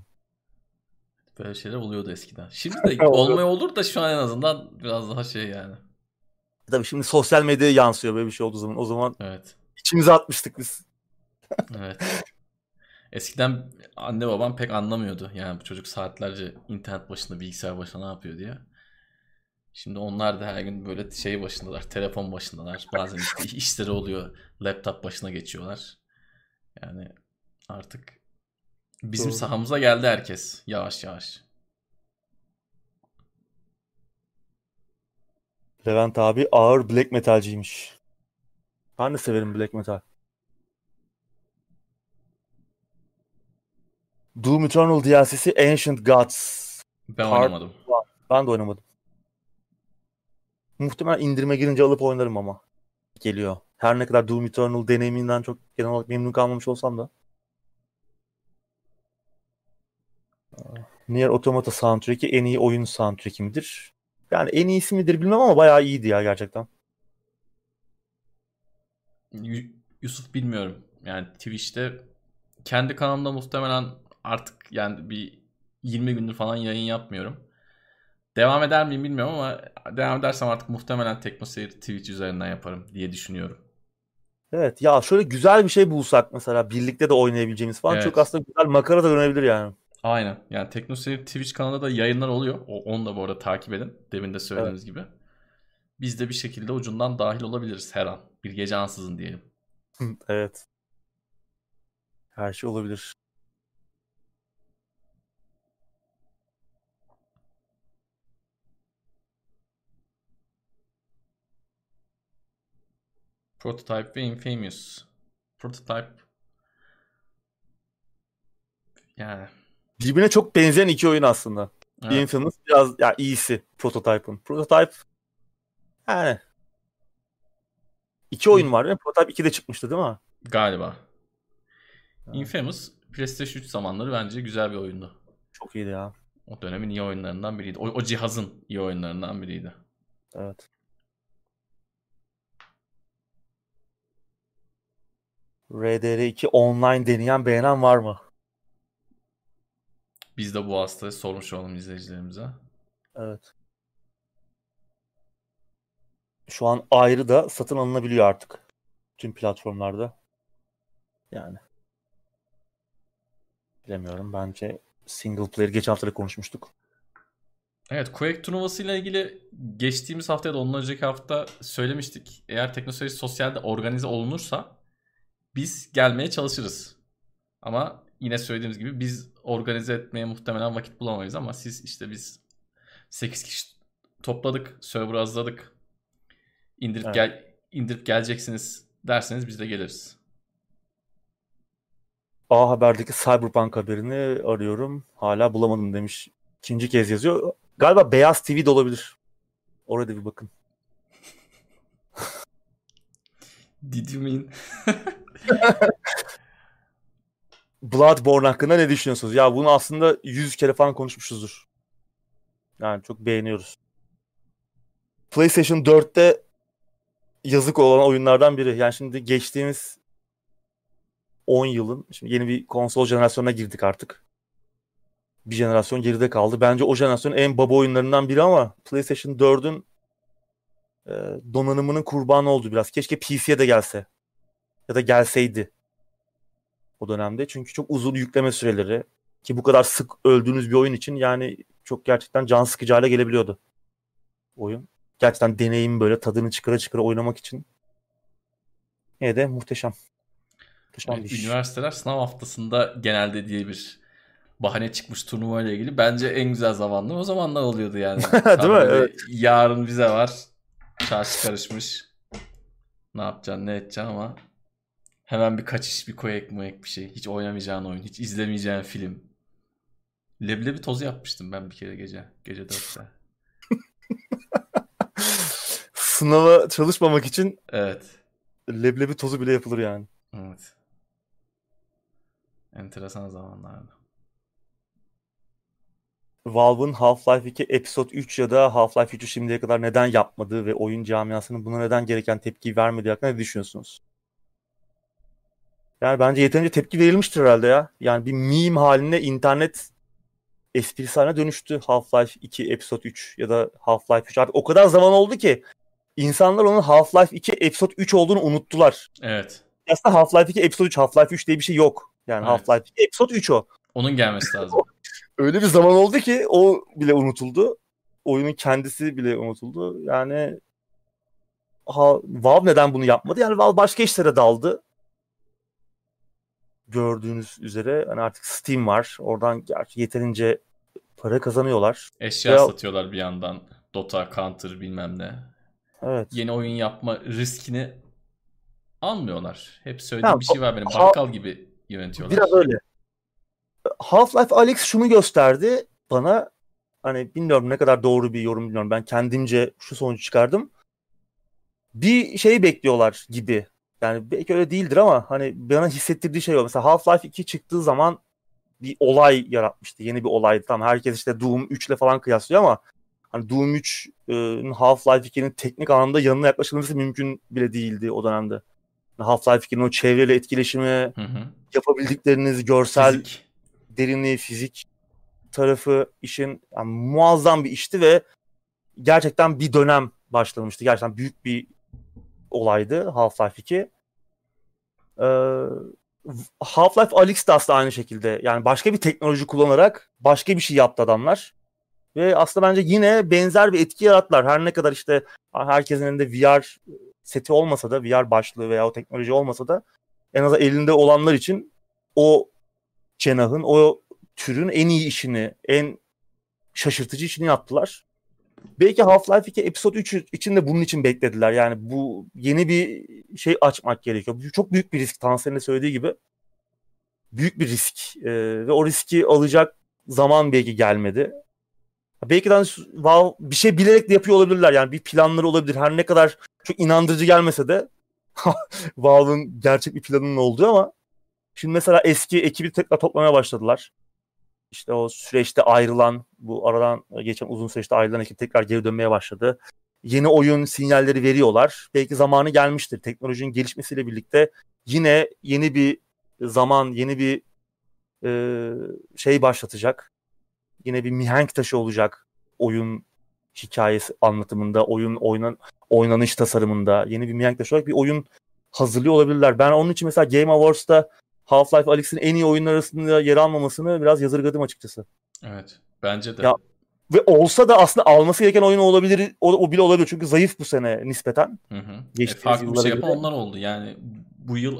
Böyle şeyler oluyordu eskiden. Şimdi de olmaya olur da şu an en azından biraz daha şey yani. Tabii şimdi sosyal medyaya yansıyor böyle bir şey olduğu zaman. O zaman Evet. içimize atmıştık biz. Evet. Eskiden anne babam pek anlamıyordu. Yani bu çocuk saatlerce internet başında, bilgisayar başında ne yapıyor diye. Şimdi onlar da her gün böyle şey başındalar, telefon başındalar. Bazen işleri oluyor, laptop başına geçiyorlar. Yani artık bizim Doğru. sahamıza geldi herkes yavaş yavaş. Levent abi ağır black metalciymiş. Ben de severim black metal. Doom Eternal DLC'si Ancient Gods. Ben Part- oynamadım. Ben de oynamadım. Muhtemelen indirime girince alıp oynarım ama. Geliyor. Her ne kadar Doom Eternal deneyiminden çok genel olarak memnun kalmamış olsam da. Nier Automata soundtrack'i en iyi oyun soundtrack'i midir? Yani en iyisi midir bilmem ama bayağı iyiydi ya gerçekten. Yu- Yusuf bilmiyorum. Yani Twitch'te kendi kanalımda muhtemelen artık yani bir 20 gündür falan yayın yapmıyorum. Devam eder miyim bilmiyorum ama devam edersem artık muhtemelen Teknoseyir Twitch üzerinden yaparım diye düşünüyorum. Evet ya şöyle güzel bir şey bulsak mesela birlikte de oynayabileceğimiz falan Evet. çok aslında güzel makara da dönebilir yani. Aynen. Yani Teknoseyir Twitch kanalında da yayınlar oluyor. O, onu da bu arada takip edin. Demin de söylediğimiz gibi. Biz de bir şekilde ucundan dahil olabiliriz her an. Bir gece ansızın diyelim. Evet. Her şey olabilir. Prototype ve Infamous. Prototype yani Birbirine çok benzeyen iki oyun aslında. evet. Infamous biraz ya iyisi Prototype'ın. Prototype yani iki oyun var değil mi? Prototype 2 de çıkmıştı değil mi? galiba. Infamous PlayStation 3 zamanları bence güzel bir oyundu. Çok iyiydi ya. O dönemin iyi oyunlarından biriydi. O, o cihazın iyi oyunlarından biriydi. Evet. RDR2 online deneyen beğenen var mı? Biz de bu hastayı sormuş olalım izleyicilerimize. Evet. Şu an ayrı da satın alınabiliyor artık. Tüm platformlarda. Yani. Bilemiyorum. Bence single player geçen hafta da konuşmuştuk. Evet Quake turnuvası ile ilgili geçtiğimiz hafta ya da ondan önceki hafta söylemiştik. Eğer Teknoseyir Sosyal'de organize olunursa biz gelmeye çalışırız. Ama yine söylediğimiz gibi biz organize etmeye muhtemelen vakit bulamayız ama siz işte biz 8 kişi topladık, server hazırladık. İndirip Evet. gel indirip geleceksiniz derseniz biz de geliriz. A Haber'deki Cyberpunk haberini arıyorum. Hala bulamadım demiş. İkinci kez yazıyor. Galiba Beyaz TV de olabilir. Orada bir bakın. Did you mean? Bloodborne hakkında ne düşünüyorsunuz? Ya bunu aslında 100 kere falan konuşmuşuzdur. Yani çok beğeniyoruz. PlayStation 4'te yazık olan oyunlardan biri. Yani şimdi geçtiğimiz 10 yılın şimdi yeni bir konsol jenerasyonuna girdik artık. Bir jenerasyon geride kaldı. Bence o jenerasyonun en baba oyunlarından biri ama PlayStation 4'ün e, donanımının kurbanı oldu biraz. Keşke PC'ye de gelse. Ya da gelseydi o dönemde. Çünkü çok uzun yükleme süreleri ki bu kadar sık öldüğünüz bir oyun için yani çok gerçekten can sıkıcı hale gelebiliyordu oyun. Gerçekten deneyim böyle tadını çıkara çıkara oynamak için. Yine de muhteşem. muhteşem evet, iş. Üniversiteler sınav haftasında genelde diye bir bahane çıkmış turnuva ile ilgili. Bence en güzel zamanlı o zamanlar oluyordu yani. Değil mi? Evet. Yarın bize var. Çarşı karışmış. Ne yapacaksın ne edeceksin ama hemen bir kaçış bir koyek moyek bir şey. Hiç oynamayacağın oyun. Hiç izlemeyeceğin film. Leblebi tozu yapmıştım ben bir kere gece. Gece 4'te. Sınava çalışmamak için evet. leblebi tozu bile yapılır yani. Evet. Enteresan zamanlardı. Valve'ın Half-Life 2 Episode 3 ya da Half-Life 3'ü şimdiye kadar neden yapmadığı ve oyun camiasının buna neden gereken tepkiyi vermediği hakkında ne düşünüyorsunuz? Yani bence yeterince tepki verilmiştir herhalde ya. Yani bir meme haline internet esprisi haline dönüştü Half-Life 2 Episode 3 ya da Half-Life 3. Artık o kadar zaman oldu ki insanlar onun Half-Life 2 Episode 3 olduğunu unuttular. Evet. Aslında Half-Life 2 Episode 3, Half-Life 3 diye bir şey yok. Yani evet. Half-Life 2 Episode 3 o. Onun gelmesi lazım. Öyle bir zaman oldu ki o bile unutuldu. Oyunun kendisi bile unutuldu. Yani ha, Valve neden bunu yapmadı? Yani Valve başka işlere daldı. Gördüğünüz üzere hani artık Steam var. Oradan gerçi yeterince para kazanıyorlar. Eşya Veya... satıyorlar bir yandan. Dota, Counter bilmem ne. Evet. Yeni oyun yapma riskini almıyorlar. Hep söylediğim ha, bir şey var benim. Bakkal gibi yönetiyorlar. Biraz öyle. Half-Life Alex şunu gösterdi bana. Hani bilmiyorum ne kadar doğru bir yorum bilmiyorum. Ben kendimce şu sonucu çıkardım. Bir şey bekliyorlar gibi. Yani belki öyle değildir ama hani bana hissettirdiği şey o. Mesela Half-Life 2 çıktığı zaman bir olay yaratmıştı. Yeni bir olaydı. Tamam herkes işte Doom 3 ile falan kıyaslıyor ama hani Doom 3'ün Half-Life 2'nin teknik anlamda yanına yaklaşılması mümkün bile değildi o dönemde. Half-Life 2'nin o çevreyle etkileşimi, hı hı. yapabildikleriniz, görsel fizik. derinliği, fizik tarafı işin yani muazzam bir işti ve gerçekten bir dönem başlamıştı. Gerçekten büyük bir olaydı Half-Life 2. Ee, Half-Life Alyx de aslında aynı şekilde. Yani başka bir teknoloji kullanarak başka bir şey yaptı adamlar. Ve aslında bence yine benzer bir etki yarattılar. Her ne kadar işte herkesin elinde VR seti olmasa da, VR başlığı veya o teknoloji olmasa da en azından elinde olanlar için o cenahın, o türün en iyi işini, en şaşırtıcı işini yaptılar. Belki Half-Life 2 Episode 3 için de bunun için beklediler. Yani bu yeni bir şey açmak gerekiyor. Bu çok büyük bir risk. Tansel'in de söylediği gibi. Büyük bir risk. Ee, ve o riski alacak zaman belki gelmedi. Belki de hani bir şey bilerek de yapıyor olabilirler. Yani bir planları olabilir. Her ne kadar çok inandırıcı gelmese de Valve'ın gerçek bir planının olduğu ama şimdi mesela eski ekibi tekrar toplamaya başladılar. İşte o süreçte ayrılan, bu aradan geçen uzun süreçte ayrılan ekip tekrar geri dönmeye başladı. Yeni oyun sinyalleri veriyorlar. Belki zamanı gelmiştir. Teknolojinin gelişmesiyle birlikte yine yeni bir zaman, yeni bir e, şey başlatacak yine bir mihenk taşı olacak oyun hikayesi anlatımında, oyun oynan oynanış tasarımında yeni bir mihenk taşı olarak bir oyun hazırlıyor olabilirler. Ben onun için mesela Game Awards'ta Half-Life Alyx'in en iyi oyunlar arasında yer almamasını biraz yazırgadım açıkçası. Evet. Bence de. Ya, ve olsa da aslında alması gereken oyun olabilir. O, o bile olabilir çünkü zayıf bu sene nispeten. Hı hı. E, farklı bir şey yapan onlar oldu. Yani bu yıl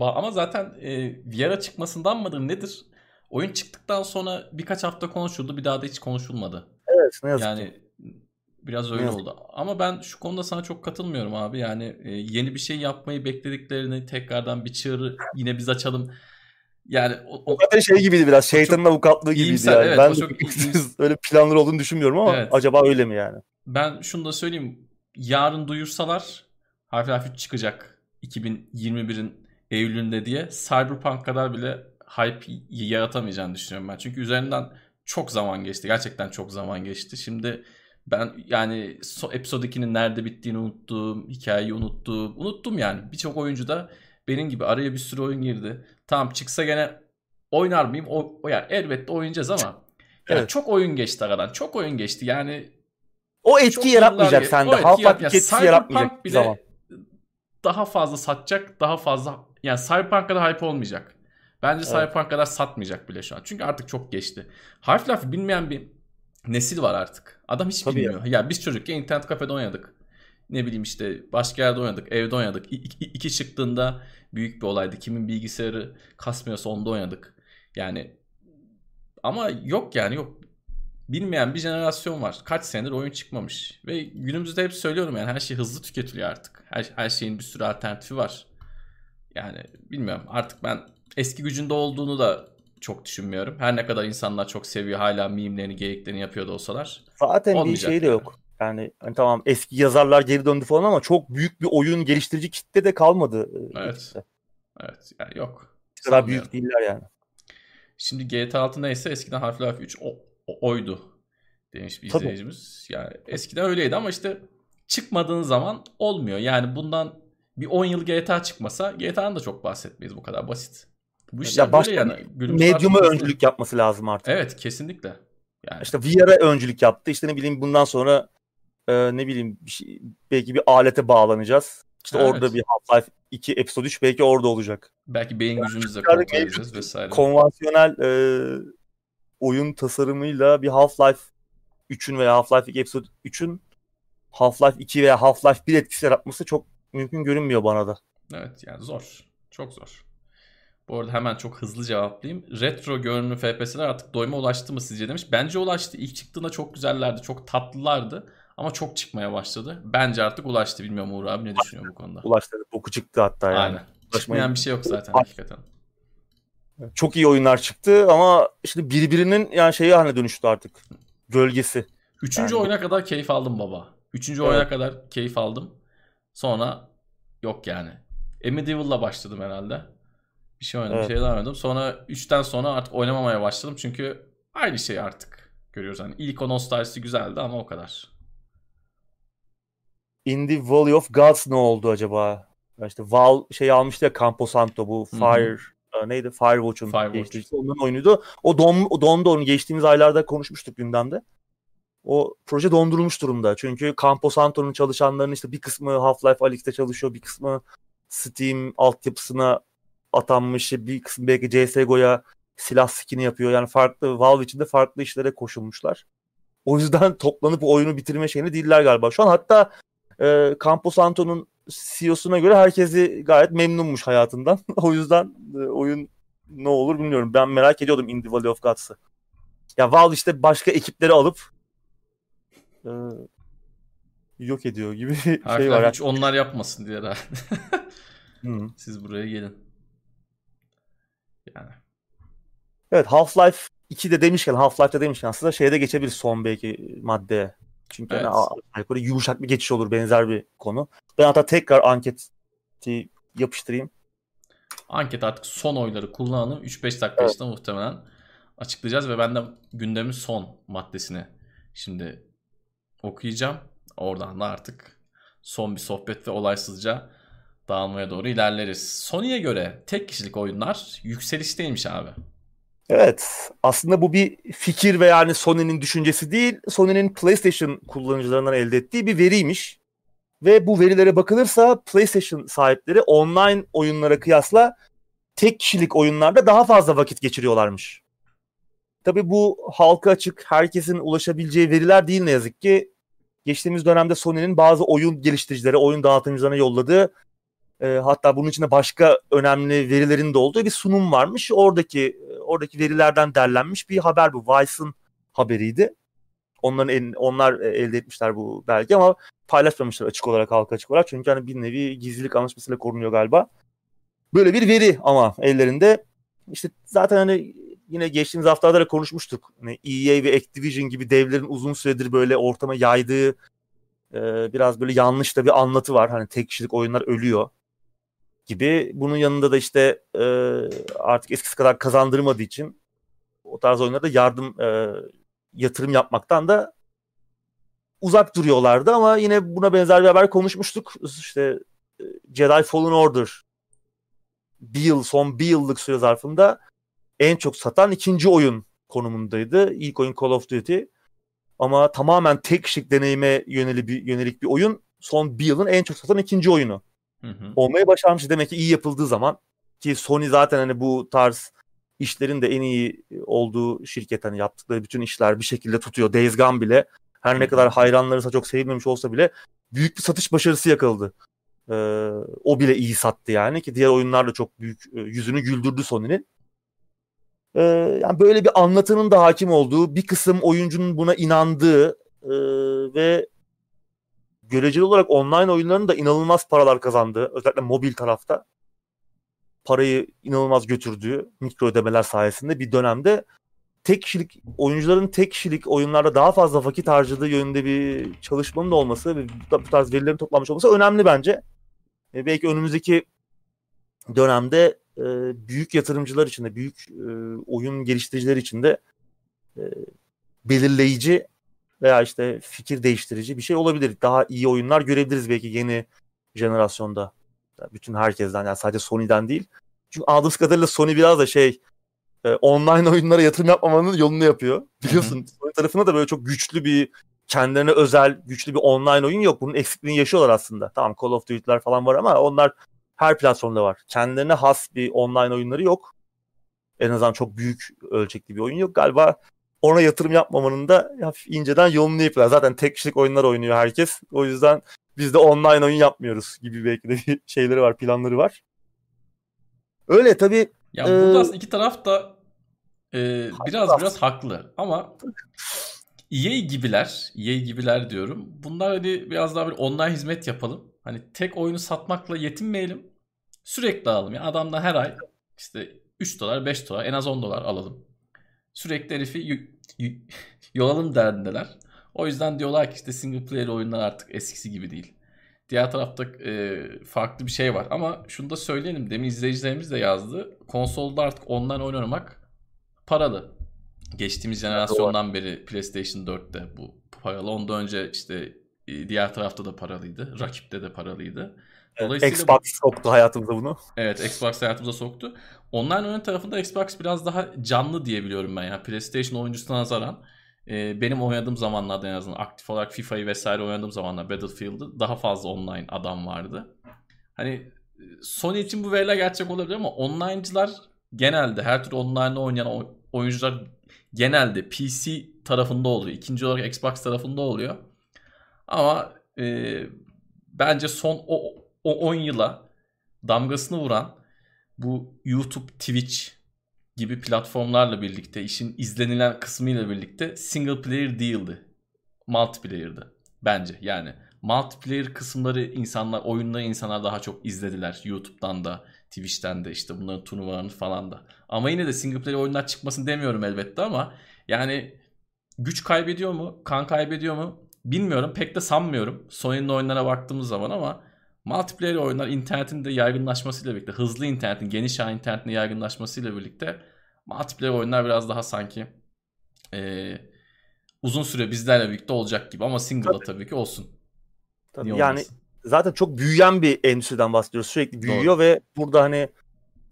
ama zaten e, VR'a çıkmasından mıdır nedir? Oyun çıktıktan sonra birkaç hafta konuşuldu. Bir daha da hiç konuşulmadı. Evet ne yazık yani, ki. Biraz öyle oldu. Ama ben şu konuda sana çok katılmıyorum abi. Yani e, yeni bir şey yapmayı beklediklerini tekrardan bir çığırı yine biz açalım. Yani o, o, şey gibiydi biraz. Şeytanın avukatlığı gibiydi iyimser, yani. Evet, ben çok öyle planları olduğunu düşünmüyorum ama evet. acaba öyle mi yani? Ben şunu da söyleyeyim. Yarın duyursalar Half-Life 3 çıkacak 2021'in Eylül'ünde diye Cyberpunk kadar bile hype yaratamayacağını düşünüyorum ben. Çünkü üzerinden çok zaman geçti. Gerçekten çok zaman geçti. Şimdi Ben yani so, episode 2'nin nerede bittiğini unuttum. Hikayeyi unuttum. Unuttum yani. Birçok oyuncu da benim gibi araya bir sürü oyun girdi. Tamam çıksa gene oynar mıyım? O, o yani elbette oynayacağız ama yani evet. çok oyun geçti aradan. Çok oyun geçti. Yani o etki yaratmayacak sende. Half-Life etkisi yaratmayacak bile zaman. daha fazla satacak. Daha fazla yani Cyberpunk kadar hype olmayacak. Bence evet. Cyberpunk kadar satmayacak bile şu an. Çünkü artık çok geçti. Half-Life bilmeyen bir nesil var artık. Adam hiç Tabii bilmiyor. Ya. ya biz çocukken internet kafede oynadık. Ne bileyim işte başka yerde oynadık, evde oynadık. İki, iki çıktığında büyük bir olaydı. Kimin bilgisayarı kasmıyorsa onda oynadık. Yani ama yok yani yok. Bilmeyen bir jenerasyon var. Kaç senedir oyun çıkmamış. Ve günümüzde hep söylüyorum yani her şey hızlı tüketiliyor artık. Her, her şeyin bir sürü alternatifi var. Yani bilmiyorum artık ben eski gücünde olduğunu da çok düşünmüyorum. Her ne kadar insanlar çok seviyor hala mimlerini, geyiklerini yapıyor da olsalar. Zaten bir şey de yani. yok. Yani hani tamam eski yazarlar geri döndü falan ama çok büyük bir oyun geliştirici kitle de kalmadı. E, evet. Işte. Evet yani yok. Bu kadar büyük değiller yani. Şimdi GTA 6 neyse eskiden Half-Life 3 o, o, oydu demiş bir Tabii. izleyicimiz. Yani eskiden öyleydi ama işte çıkmadığın zaman olmuyor. Yani bundan bir 10 yıl GTA çıkmasa GTA'nın da çok bahsetmeyiz bu kadar basit. Bu işler ya böyle yani. Medyuma öncülük yapması lazım artık. Evet kesinlikle. Yani. İşte VR'a öncülük yaptı. İşte ne bileyim bundan sonra e, ne bileyim bir şey, belki bir alete bağlanacağız. İşte evet. orada bir Half-Life 2 Episode 3 belki orada olacak. Belki beyin gücümüzle kontrol vesaire. Konvansiyonel e, oyun tasarımıyla bir Half-Life 3'ün veya Half-Life 2 Episode 3'ün Half-Life 2 veya Half-Life 1 etkisi yaratması çok mümkün görünmüyor bana da. Evet yani zor. Çok zor. Bu arada hemen çok hızlı cevaplayayım. Retro görünümlü FPS'ler artık doyuma ulaştı mı sizce demiş. Bence ulaştı. İlk çıktığında çok güzellerdi. Çok tatlılardı. Ama çok çıkmaya başladı. Bence artık ulaştı. Bilmiyorum Uğur abi ne düşünüyor bu konuda? Ulaştı. Boku çıktı hatta yani. Aynen. Çıkmayan bir şey yok zaten hakikaten. Çok iyi oyunlar çıktı ama işte birbirinin yani şeyi haline dönüştü artık. Gölgesi. Üçüncü yani. oyuna kadar keyif aldım baba. Üçüncü evet. oyuna kadar keyif aldım. Sonra yok yani. Medieval'la başladım herhalde. Bir şey oynadım, evet. şeyler oynadım. Sonra 3'ten sonra artık oynamamaya başladım. Çünkü aynı şey artık görüyoruz. Yani ilk o nostaljisi güzeldi ama o kadar. In the Valley of Gods ne oldu acaba? İşte Val şey almıştı ya Camposanto bu Fire Hı-hı. E, neydi? Firewatch'un Firewatch. onların oyunuydu. O don o dondu onu geçtiğimiz aylarda konuşmuştuk gündemde. O proje dondurulmuş durumda. Çünkü Camposanto'nun çalışanlarının işte bir kısmı Half-Life Alyx'te çalışıyor, bir kısmı Steam altyapısına atanmış, bir kısmı belki CSGO'ya silah skin'i yapıyor. Yani farklı Valve içinde farklı işlere koşulmuşlar. O yüzden toplanıp oyunu bitirme şeyini değiller galiba. Şu an hatta e, Camposanto'nun CEO'suna göre herkesi gayet memnunmuş hayatından. o yüzden e, oyun ne olur bilmiyorum. Ben merak ediyordum In the Valley of Gods'ı. Ya Valve işte başka ekipleri alıp e, yok ediyor gibi bir şey var. Hiç onlar yapmasın diye herhalde. Siz buraya gelin. Yani. Evet Half-Life 2'de demişken Half-Life'da demişken aslında şeyde geçebilir son belki maddeye. Çünkü evet. yani yumuşak bir geçiş olur benzer bir konu. Ben hatta tekrar anketi yapıştırayım. Anket artık son oyları kullananı 3-5 dakika evet. içinde muhtemelen açıklayacağız ve ben de gündemin son maddesini şimdi okuyacağım. Oradan da artık son bir sohbet ve olaysızca dağılmaya doğru ilerleriz. Sony'ye göre tek kişilik oyunlar yükselişteymiş abi. Evet. Aslında bu bir fikir ve yani Sony'nin düşüncesi değil. Sony'nin PlayStation kullanıcılarından elde ettiği bir veriymiş. Ve bu verilere bakılırsa PlayStation sahipleri online oyunlara kıyasla tek kişilik oyunlarda daha fazla vakit geçiriyorlarmış. Tabii bu halka açık, herkesin ulaşabileceği veriler değil ne yazık ki. Geçtiğimiz dönemde Sony'nin bazı oyun geliştiricileri, oyun dağıtımcılarına yolladığı e, hatta bunun içinde başka önemli verilerin de olduğu bir sunum varmış. Oradaki oradaki verilerden derlenmiş bir haber bu. Vice'ın haberiydi. Onların el, onlar elde etmişler bu belge ama paylaşmamışlar açık olarak halka açık olarak. Çünkü hani bir nevi gizlilik anlaşmasıyla korunuyor galiba. Böyle bir veri ama ellerinde. İşte zaten hani yine geçtiğimiz haftalarda konuşmuştuk. Hani EA ve Activision gibi devlerin uzun süredir böyle ortama yaydığı e, biraz böyle yanlış da bir anlatı var. Hani tek kişilik oyunlar ölüyor gibi. Bunun yanında da işte e, artık eskisi kadar kazandırmadığı için o tarz oyunlarda yardım e, yatırım yapmaktan da uzak duruyorlardı ama yine buna benzer bir haber konuşmuştuk. İşte e, Jedi Fallen Order bir yıl son bir yıllık süre zarfında en çok satan ikinci oyun konumundaydı. İlk oyun Call of Duty ama tamamen tek kişilik deneyime yönelik bir, yönelik bir oyun son bir yılın en çok satan ikinci oyunu. Hı hı. Olmayı başarmış demek ki iyi yapıldığı zaman ki Sony zaten hani bu tarz işlerin de en iyi olduğu şirket hani yaptıkları bütün işler bir şekilde tutuyor. Days Gone bile her ne kadar hayranlarıysa çok sevilmemiş olsa bile büyük bir satış başarısı yakaladı. Ee, o bile iyi sattı yani ki diğer oyunlar da çok büyük e, yüzünü güldürdü Sony'nin. Ee, yani böyle bir anlatının da hakim olduğu, bir kısım oyuncunun buna inandığı e, ve göreceli olarak online oyunların da inanılmaz paralar kazandığı, özellikle mobil tarafta parayı inanılmaz götürdüğü mikro ödemeler sayesinde bir dönemde tek kişilik oyuncuların tek kişilik oyunlarda daha fazla vakit harcadığı yönünde bir çalışmanın da olması ve bu tarz verilerin toplanmış olması önemli bence. E, belki önümüzdeki dönemde e, büyük yatırımcılar için de büyük e, oyun geliştiriciler için de e, belirleyici veya işte fikir değiştirici bir şey olabilir. Daha iyi oyunlar görebiliriz belki yeni jenerasyonda. Bütün herkesten yani sadece Sony'den değil. Çünkü aldığımız kadarıyla Sony biraz da şey e, online oyunlara yatırım yapmamanın yolunu yapıyor. Biliyorsun Hı-hı. Sony tarafında da böyle çok güçlü bir kendilerine özel güçlü bir online oyun yok. Bunun eksikliğini yaşıyorlar aslında. Tamam Call of Duty'ler falan var ama onlar her platformda var. Kendilerine has bir online oyunları yok. En azından çok büyük ölçekli bir oyun yok. Galiba ona yatırım yapmamanın da inceden yolunu yapıyorlar. Zaten tek kişilik oyunlar oynuyor herkes. O yüzden biz de online oyun yapmıyoruz gibi belki de bir şeyleri var, planları var. Öyle tabii. Ya e, burada aslında iki taraf da e, biraz biraz haklı ama EA gibiler, EA gibiler diyorum. Bunlar hadi biraz daha bir online hizmet yapalım. Hani tek oyunu satmakla yetinmeyelim. Sürekli alalım. Yani adamla her ay işte 3 dolar, 5 dolar, en az 10 dolar alalım. Sürekli herifi yolalım derdindeler. O yüzden diyorlar ki işte single player oyunlar artık eskisi gibi değil. Diğer tarafta e, farklı bir şey var. Ama şunu da söyleyelim. Demin izleyicilerimiz de yazdı. Konsolda artık online oynamak paralı. Geçtiğimiz jenerasyondan beri PlayStation 4'te bu paralı. Ondan önce işte e, diğer tarafta da paralıydı. Rakipte de paralıydı. Dolayısıyla Xbox bu... soktu hayatımıza bunu. Evet Xbox hayatımıza soktu. Online oyun tarafında Xbox biraz daha canlı diyebiliyorum ben. Yani PlayStation oyuncusuna nazaran e, benim oynadığım zamanlarda en azından aktif olarak FIFA'yı vesaire oynadığım zamanlar Battlefield'ı daha fazla online adam vardı. Hani e, Sony için bu veriler gerçek olabilir ama online'cılar genelde her türlü online oynayan oyuncular genelde PC tarafında oluyor. İkinci olarak Xbox tarafında oluyor. Ama e, bence son o, o 10 yıla damgasını vuran bu YouTube, Twitch gibi platformlarla birlikte işin izlenilen kısmıyla birlikte single player değildi. Multiplayer'dı bence. Yani multiplayer kısımları insanlar, oyunları insanlar daha çok izlediler. YouTube'dan da, Twitch'ten de işte bunların turnuvalarını falan da. Ama yine de single player oyunlar çıkmasın demiyorum elbette ama yani güç kaybediyor mu? Kan kaybediyor mu? Bilmiyorum. Pek de sanmıyorum. Sony'nin oyunlara baktığımız zaman ama multiplayer oyunlar internetin de yaygınlaşmasıyla birlikte, hızlı internetin, geniş ağ internetin yaygınlaşmasıyla birlikte multiplayer oyunlar biraz daha sanki e, uzun süre bizlerle birlikte olacak gibi ama single'da tabii. tabii ki olsun. Tabii yani zaten çok büyüyen bir endüstriden bahsediyoruz. Sürekli büyüyor Doğru. ve burada hani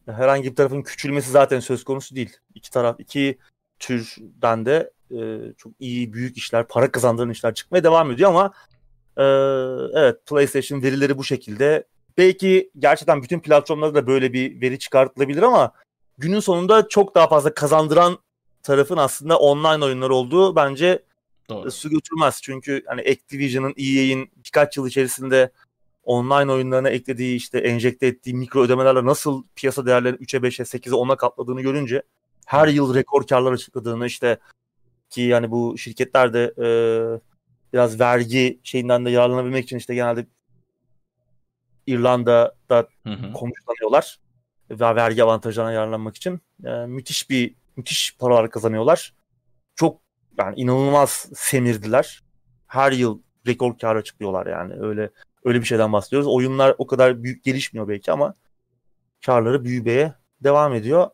herhangi bir tarafın küçülmesi zaten söz konusu değil. İki taraf, iki türden de e, çok iyi büyük işler, para kazandıran işler çıkmaya devam ediyor ama e, evet PlayStation verileri bu şekilde. Belki gerçekten bütün platformlarda da böyle bir veri çıkartılabilir ama günün sonunda çok daha fazla kazandıran tarafın aslında online oyunlar olduğu bence Doğru. su götürmez. Çünkü hani Activision'ın EA'in birkaç yıl içerisinde online oyunlarına eklediği işte enjekte ettiği mikro ödemelerle nasıl piyasa değerlerini 3'e 5'e 8'e 10'a katladığını görünce her yıl rekor karlar açıkladığını işte ki yani bu şirketler de e, biraz vergi şeyinden de yararlanabilmek için işte genelde İrlanda'da konuşlanıyorlar ve vergi avantajlarına yararlanmak için e, müthiş bir müthiş paralar kazanıyorlar. Çok yani inanılmaz semirdiler. Her yıl rekor kar açıklıyorlar yani öyle öyle bir şeyden bahsediyoruz. Oyunlar o kadar büyük gelişmiyor belki ama karları büyümeye devam ediyor.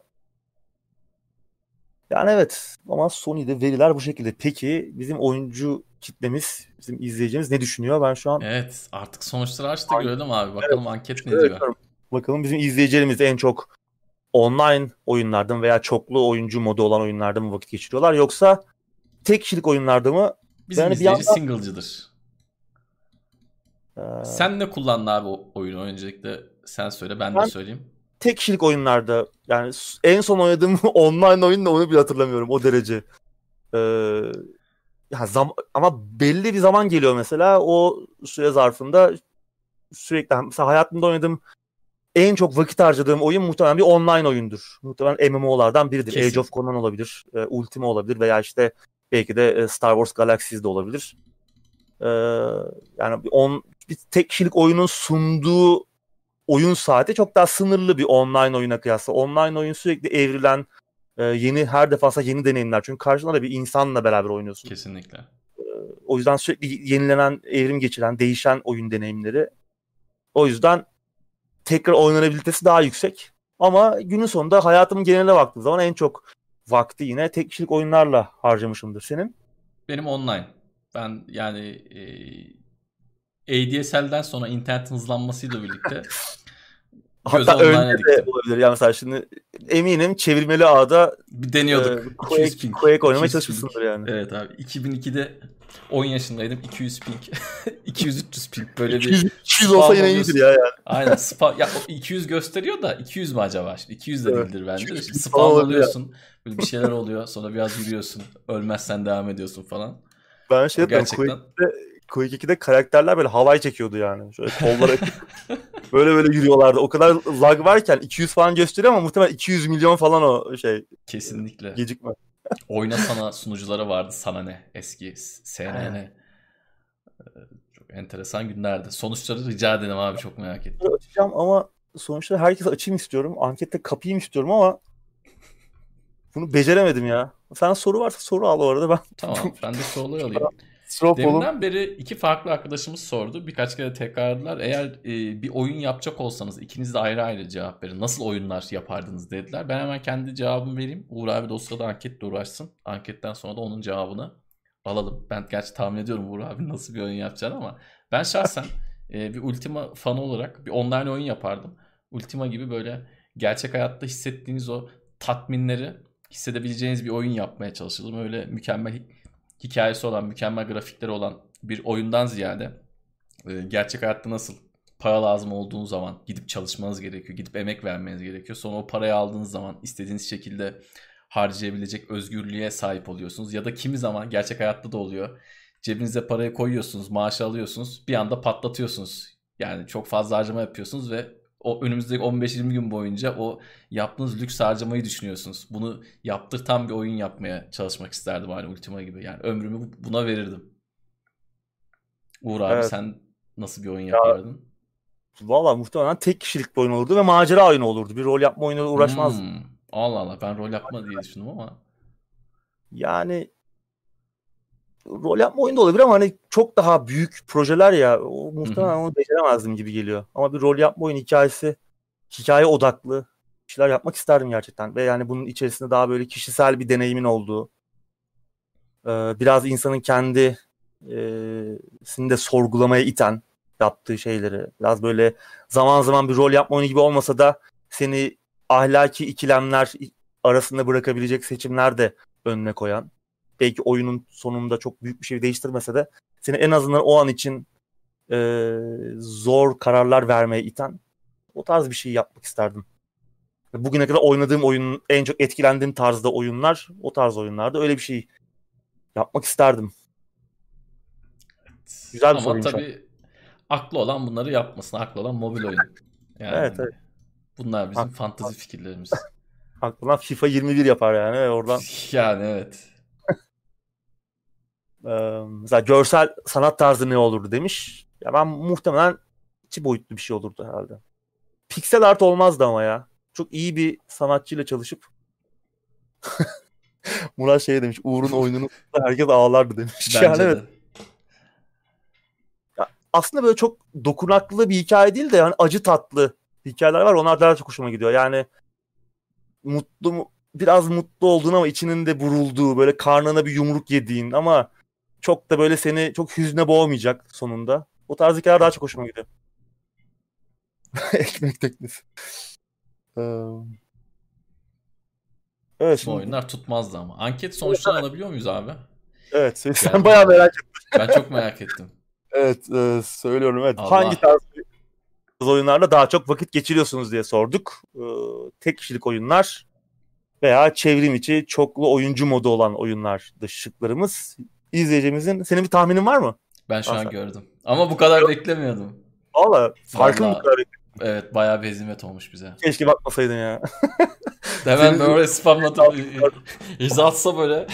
Yani evet ama Sony'de veriler bu şekilde. Peki bizim oyuncu kitlemiz, bizim izleyicimiz ne düşünüyor? Ben şu an Evet artık sonuçları açtık görelim abi. Bakalım evet, anket ne diyor. Bakalım bizim izleyicilerimiz en çok online oyunlardan veya çoklu oyuncu modu olan oyunlarda mı vakit geçiriyorlar yoksa tek kişilik oyunlarda mı? Bizim yani izleyici anda... single'cıdır. Ee... Sen ne kullandın abi o oyunu öncelikle sen söyle ben, ben de söyleyeyim. Tek kişilik oyunlarda yani en son oynadığım online oyun da onu bile hatırlamıyorum o derece. Ee, ya zam ama belli bir zaman geliyor mesela o süre zarfında sürekli mesela hayatımda oynadığım en çok vakit harcadığım oyun muhtemelen bir online oyundur. Muhtemelen MMO'lardan biridir. Kesin. Age of Conan olabilir, e, Ultima olabilir veya işte belki de e, Star Wars Galaxies de olabilir. E, yani bir, on, bir tek kişilik oyunun sunduğu oyun saati çok daha sınırlı bir online oyuna kıyasla. Online oyun sürekli evrilen, e, yeni her defasında yeni deneyimler. Çünkü karşında da bir insanla beraber oynuyorsun. Kesinlikle. E, o yüzden sürekli yenilenen, evrim geçiren, değişen oyun deneyimleri. O yüzden tekrar oynanabilitesi daha yüksek. Ama günün sonunda hayatımın geneline baktığım zaman en çok vakti yine tek kişilik oyunlarla harcamışımdır. Senin? Benim online. Ben yani e, ADSL'den sonra internetin hızlanmasıyla birlikte Hatta önce de olabilir. Yani mesela şimdi eminim çevirmeli ağda bir deniyorduk. E, Quake. Quake oynamaya çalışmışsındır yani. Evet abi. 2002'de 10 yaşındaydım. 200 ping. 200-300 ping. Böyle 200, bir 200 olsa yine iyidir ya yani. Aynen. Spa, ya 200 gösteriyor da 200 mü acaba? Şimdi 200 de evet. değildir bence. Şimdi spam oluyorsun. Böyle bir şeyler oluyor. Sonra biraz yürüyorsun. Ölmezsen devam ediyorsun falan. Ben şey yapıyorum. Gerçekten... Quake'de Quake 2'de karakterler böyle havay çekiyordu yani. Şöyle kolları böyle böyle yürüyorlardı. O kadar lag varken 200 falan gösteriyor ama muhtemelen 200 milyon falan o şey. Kesinlikle. Gecikme. Oyna sana sunucuları vardı sana ne eski SNN. Ee, çok enteresan günlerdi. Sonuçları rica edelim abi çok merak ettim. Açacağım ama sonuçları herkese açayım istiyorum. Ankette kapayım istiyorum ama bunu beceremedim ya. Sen soru varsa soru al orada ben. Tamam ben de soruları alayım. Deminden beri iki farklı arkadaşımız sordu. Birkaç kere tekrarladılar. Eğer e, bir oyun yapacak olsanız ikiniz de ayrı ayrı cevap verin. Nasıl oyunlar yapardınız dediler. Ben hemen kendi cevabımı vereyim. Uğur abi de o sırada anketle uğraşsın. Anketten sonra da onun cevabını alalım. Ben gerçi tahmin ediyorum Uğur abi nasıl bir oyun yapacağını ama ben şahsen e, bir Ultima fanı olarak bir online oyun yapardım. Ultima gibi böyle gerçek hayatta hissettiğiniz o tatminleri hissedebileceğiniz bir oyun yapmaya çalışırdım. Öyle mükemmel hikayesi olan, mükemmel grafikleri olan bir oyundan ziyade e, gerçek hayatta nasıl para lazım olduğu zaman gidip çalışmanız gerekiyor, gidip emek vermeniz gerekiyor. Sonra o parayı aldığınız zaman istediğiniz şekilde harcayabilecek özgürlüğe sahip oluyorsunuz. Ya da kimi zaman gerçek hayatta da oluyor. Cebinize parayı koyuyorsunuz, maaşı alıyorsunuz, bir anda patlatıyorsunuz. Yani çok fazla harcama yapıyorsunuz ve o önümüzdeki 15-20 gün boyunca o yaptığınız lüks harcamayı düşünüyorsunuz. Bunu yaptırtan bir oyun yapmaya çalışmak isterdim hani Ultima gibi. Yani ömrümü buna verirdim. Uğur abi evet. sen nasıl bir oyun yapardın? Valla muhtemelen tek kişilik bir oyun olurdu ve macera oyunu olurdu. Bir rol yapma oyunuyla uğraşmazdım. Hmm. Allah Allah ben rol yapma diye düşündüm ama. Yani rol yapma oyunda olabilir ama hani çok daha büyük projeler ya o, muhtemelen onu beceremezdim gibi geliyor. Ama bir rol yapma oyun hikayesi hikaye odaklı şeyler yapmak isterdim gerçekten. Ve yani bunun içerisinde daha böyle kişisel bir deneyimin olduğu biraz insanın kendi sini de sorgulamaya iten yaptığı şeyleri biraz böyle zaman zaman bir rol yapma oyunu gibi olmasa da seni ahlaki ikilemler arasında bırakabilecek seçimler de önüne koyan belki oyunun sonunda çok büyük bir şey değiştirmese de seni en azından o an için e, zor kararlar vermeye iten o tarz bir şey yapmak isterdim. Bugüne kadar oynadığım oyun en çok etkilendiğim tarzda oyunlar o tarz oyunlarda öyle bir şey yapmak isterdim. Güzel bir Ama tabii aklı olan bunları yapmasın. Aklı olan mobil oyun. Yani evet, evet. Bunlar bizim Ak- fikirlerimiz. aklı olan FIFA 21 yapar yani oradan. yani evet. Ee, mesela görsel sanat tarzı ne olurdu demiş. Ya ben muhtemelen iki boyutlu bir şey olurdu herhalde. Piksel art olmazdı ama ya. Çok iyi bir sanatçıyla çalışıp Murat şey demiş Uğur'un oyununu herkes ağlardı demiş. Bence yani, de. Evet. Ya, aslında böyle çok dokunaklı bir hikaye değil de yani acı tatlı hikayeler var. Onlar daha çok hoşuma gidiyor. Yani mutlu biraz mutlu olduğun ama içinin de burulduğu böyle karnına bir yumruk yediğin ama çok da böyle seni çok hüzne boğmayacak sonunda. O tarz hikayeler daha çok hoşuma gidiyor. Ekmek teknesi. Ee, Evet, şimdi... oyunlar tutmazdı ama. Anket sonuçlarını alabiliyor muyuz abi? Evet. Sen yani, bayağı merak ettin. Ben çok merak ettim. evet. E, söylüyorum. Evet. Allah. Hangi tarz oyunlarla daha çok vakit geçiriyorsunuz diye sorduk. Ee, tek kişilik oyunlar veya çevrim içi çoklu oyuncu modu olan oyunlar da şıklarımız. İzleyicimizin senin bir tahminin var mı? Ben şu Aslında. an gördüm. Ama bu kadar beklemiyordum. Valla farkın bu kadar Evet bayağı bir hizmet olmuş bize. Keşke bakmasaydın ya. Hemen böyle spamlatıp imza atsa böyle.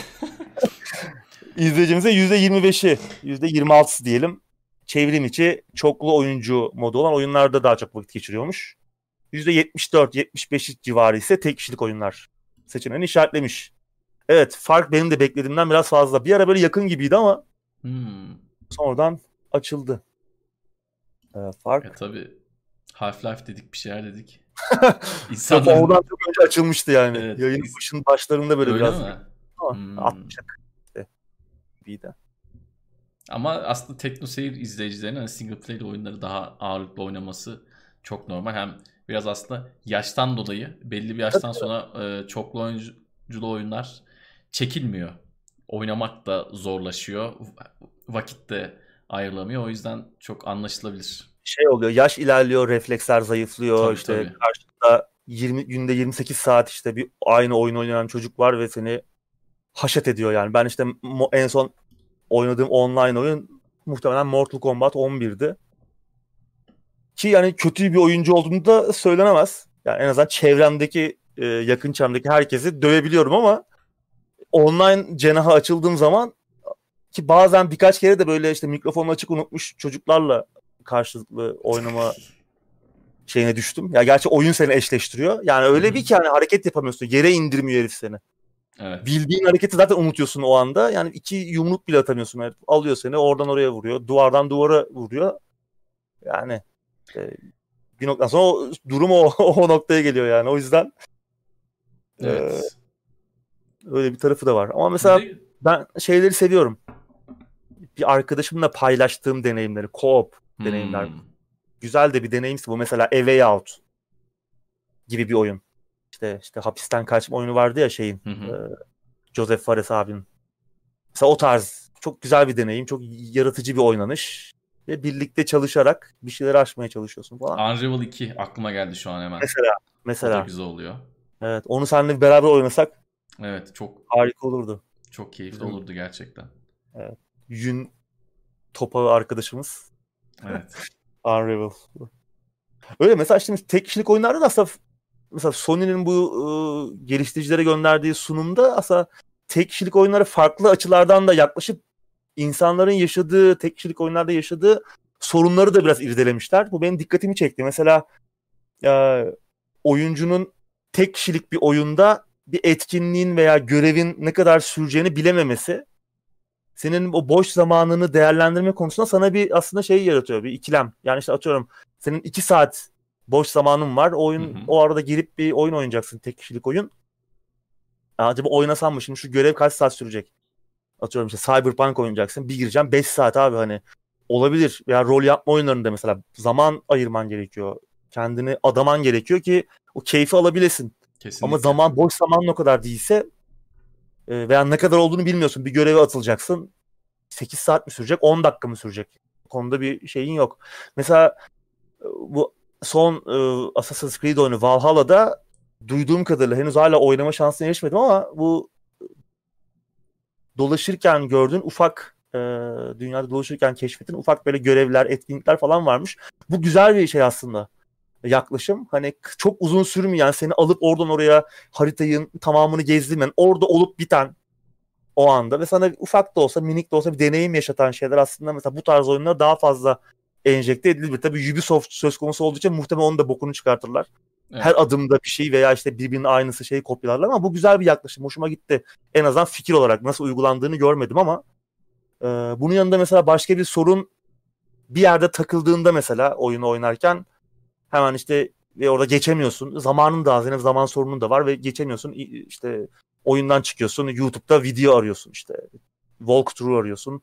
İzleyicimize %25'i, %26'sı diyelim. Çevrim içi çoklu oyuncu modu olan oyunlarda daha çok vakit geçiriyormuş. %74-75 civarı ise tek kişilik oyunlar seçeneğini işaretlemiş. Evet fark benim de beklediğimden biraz fazla. Bir ara böyle yakın gibiydi ama hmm. sonradan açıldı. Ee, fark. E, tabii Half-Life dedik bir şeyler dedik. İnsanlar... Oradan çok önce açılmıştı yani. Evet. Yayın başının başlarında böyle Öyle biraz. Mi? Ama hmm. 60'a işte. de. Ama aslında TeknoSeyir izleyicilerinin hani single player oyunları daha ağırlıklı oynaması çok normal. Hem biraz aslında yaştan dolayı belli bir yaştan sonra e, çoklu oyunculu oyunlar çekilmiyor. Oynamak da zorlaşıyor. Vakit de ayrılamıyor. O yüzden çok anlaşılabilir şey oluyor. Yaş ilerliyor, refleksler zayıflıyor. Tabii, işte tabii. karşında 20 günde 28 saat işte bir aynı oyun oynayan çocuk var ve seni haşet ediyor yani. Ben işte en son oynadığım online oyun muhtemelen Mortal Kombat 11'di. Ki yani kötü bir oyuncu olduğunu da söylenemez. Yani en azından çevremdeki e, yakın çevremdeki herkesi dövebiliyorum ama online cenaha açıldığım zaman ki bazen birkaç kere de böyle işte mikrofonu açık unutmuş çocuklarla karşılıklı oynama şeyine düştüm. Ya gerçi oyun seni eşleştiriyor. Yani öyle bir ki hani hareket yapamıyorsun. Yere indirmiyor herif seni. Evet. Bildiğin hareketi zaten unutuyorsun o anda. Yani iki yumruk bile atamıyorsun. Yani alıyor seni oradan oraya vuruyor. Duvardan duvara vuruyor. Yani e, bir noktadan sonra o, durum o, o noktaya geliyor yani. O yüzden e, evet. e, öyle bir tarafı da var. Ama mesela ben şeyleri seviyorum. Bir arkadaşımla paylaştığım deneyimleri. Co-op deneyimler. Hmm. Güzel de bir deneyimsi bu. Mesela A Way Out gibi bir oyun. İşte işte hapisten kaçma oyunu vardı ya şeyin. Hı E, Joseph Fares abinin. Mesela o tarz çok güzel bir deneyim. Çok yaratıcı bir oynanış. Ve birlikte çalışarak bir şeyler aşmaya çalışıyorsun falan. Unravel 2 aklıma geldi şu an hemen. Mesela. Mesela. O da güzel oluyor. Evet. Onu seninle beraber oynasak Evet çok harika olurdu. Çok keyifli olurdu gerçekten. Evet. Yün topağı arkadaşımız Evet. Unravel. Öyle mesela şimdi tek kişilik oyunlarda da aslında mesela Sony'nin bu ıı, geliştiricilere gönderdiği sunumda aslında tek kişilik oyunlara farklı açılardan da yaklaşıp insanların yaşadığı, tek kişilik oyunlarda yaşadığı sorunları da biraz irdelemişler. Bu benim dikkatimi çekti. Mesela e, oyuncunun tek kişilik bir oyunda bir etkinliğin veya görevin ne kadar süreceğini bilememesi senin o boş zamanını değerlendirme konusunda sana bir aslında şey yaratıyor bir ikilem. Yani işte atıyorum senin iki saat boş zamanın var. O oyun hı hı. o arada girip bir oyun oynayacaksın tek kişilik oyun. acaba oynasam mı şimdi şu görev kaç saat sürecek? Atıyorum işte Cyberpunk oynayacaksın. Bir gireceğim 5 saat abi hani olabilir. Veya rol yapma oyunlarında mesela zaman ayırman gerekiyor. Kendini adaman gerekiyor ki o keyfi alabilesin. Kesinlikle. Ama zaman boş zaman o kadar değilse ee, veya ne kadar olduğunu bilmiyorsun. Bir göreve atılacaksın. 8 saat mi sürecek? 10 dakika mı sürecek? Konuda bir şeyin yok. Mesela e, bu son e, Assassin's Creed oyunu Valhalla'da duyduğum kadarıyla henüz hala oynama şansına erişmedim ama bu dolaşırken gördüğün ufak e, dünyada dolaşırken keşfettiğin ufak böyle görevler, etkinlikler falan varmış. Bu güzel bir şey aslında yaklaşım. Hani çok uzun sürmeyen seni alıp oradan oraya haritayın tamamını gezdirmeyen orada olup biten o anda ve sana ufak da olsa minik de olsa bir deneyim yaşatan şeyler aslında mesela bu tarz oyunlar daha fazla enjekte edilir. Tabii Ubisoft söz konusu olduğu için muhtemelen onun da bokunu çıkartırlar. Evet. Her adımda bir şey veya işte birbirinin aynısı şeyi kopyalarlar ama bu güzel bir yaklaşım. Hoşuma gitti. En azından fikir olarak nasıl uygulandığını görmedim ama e, bunun yanında mesela başka bir sorun bir yerde takıldığında mesela oyunu oynarken Hemen işte ve orada geçemiyorsun. Zamanın da az. Yani zaman sorunun da var ve geçemiyorsun. İşte oyundan çıkıyorsun. YouTube'da video arıyorsun işte. Walkthrough arıyorsun.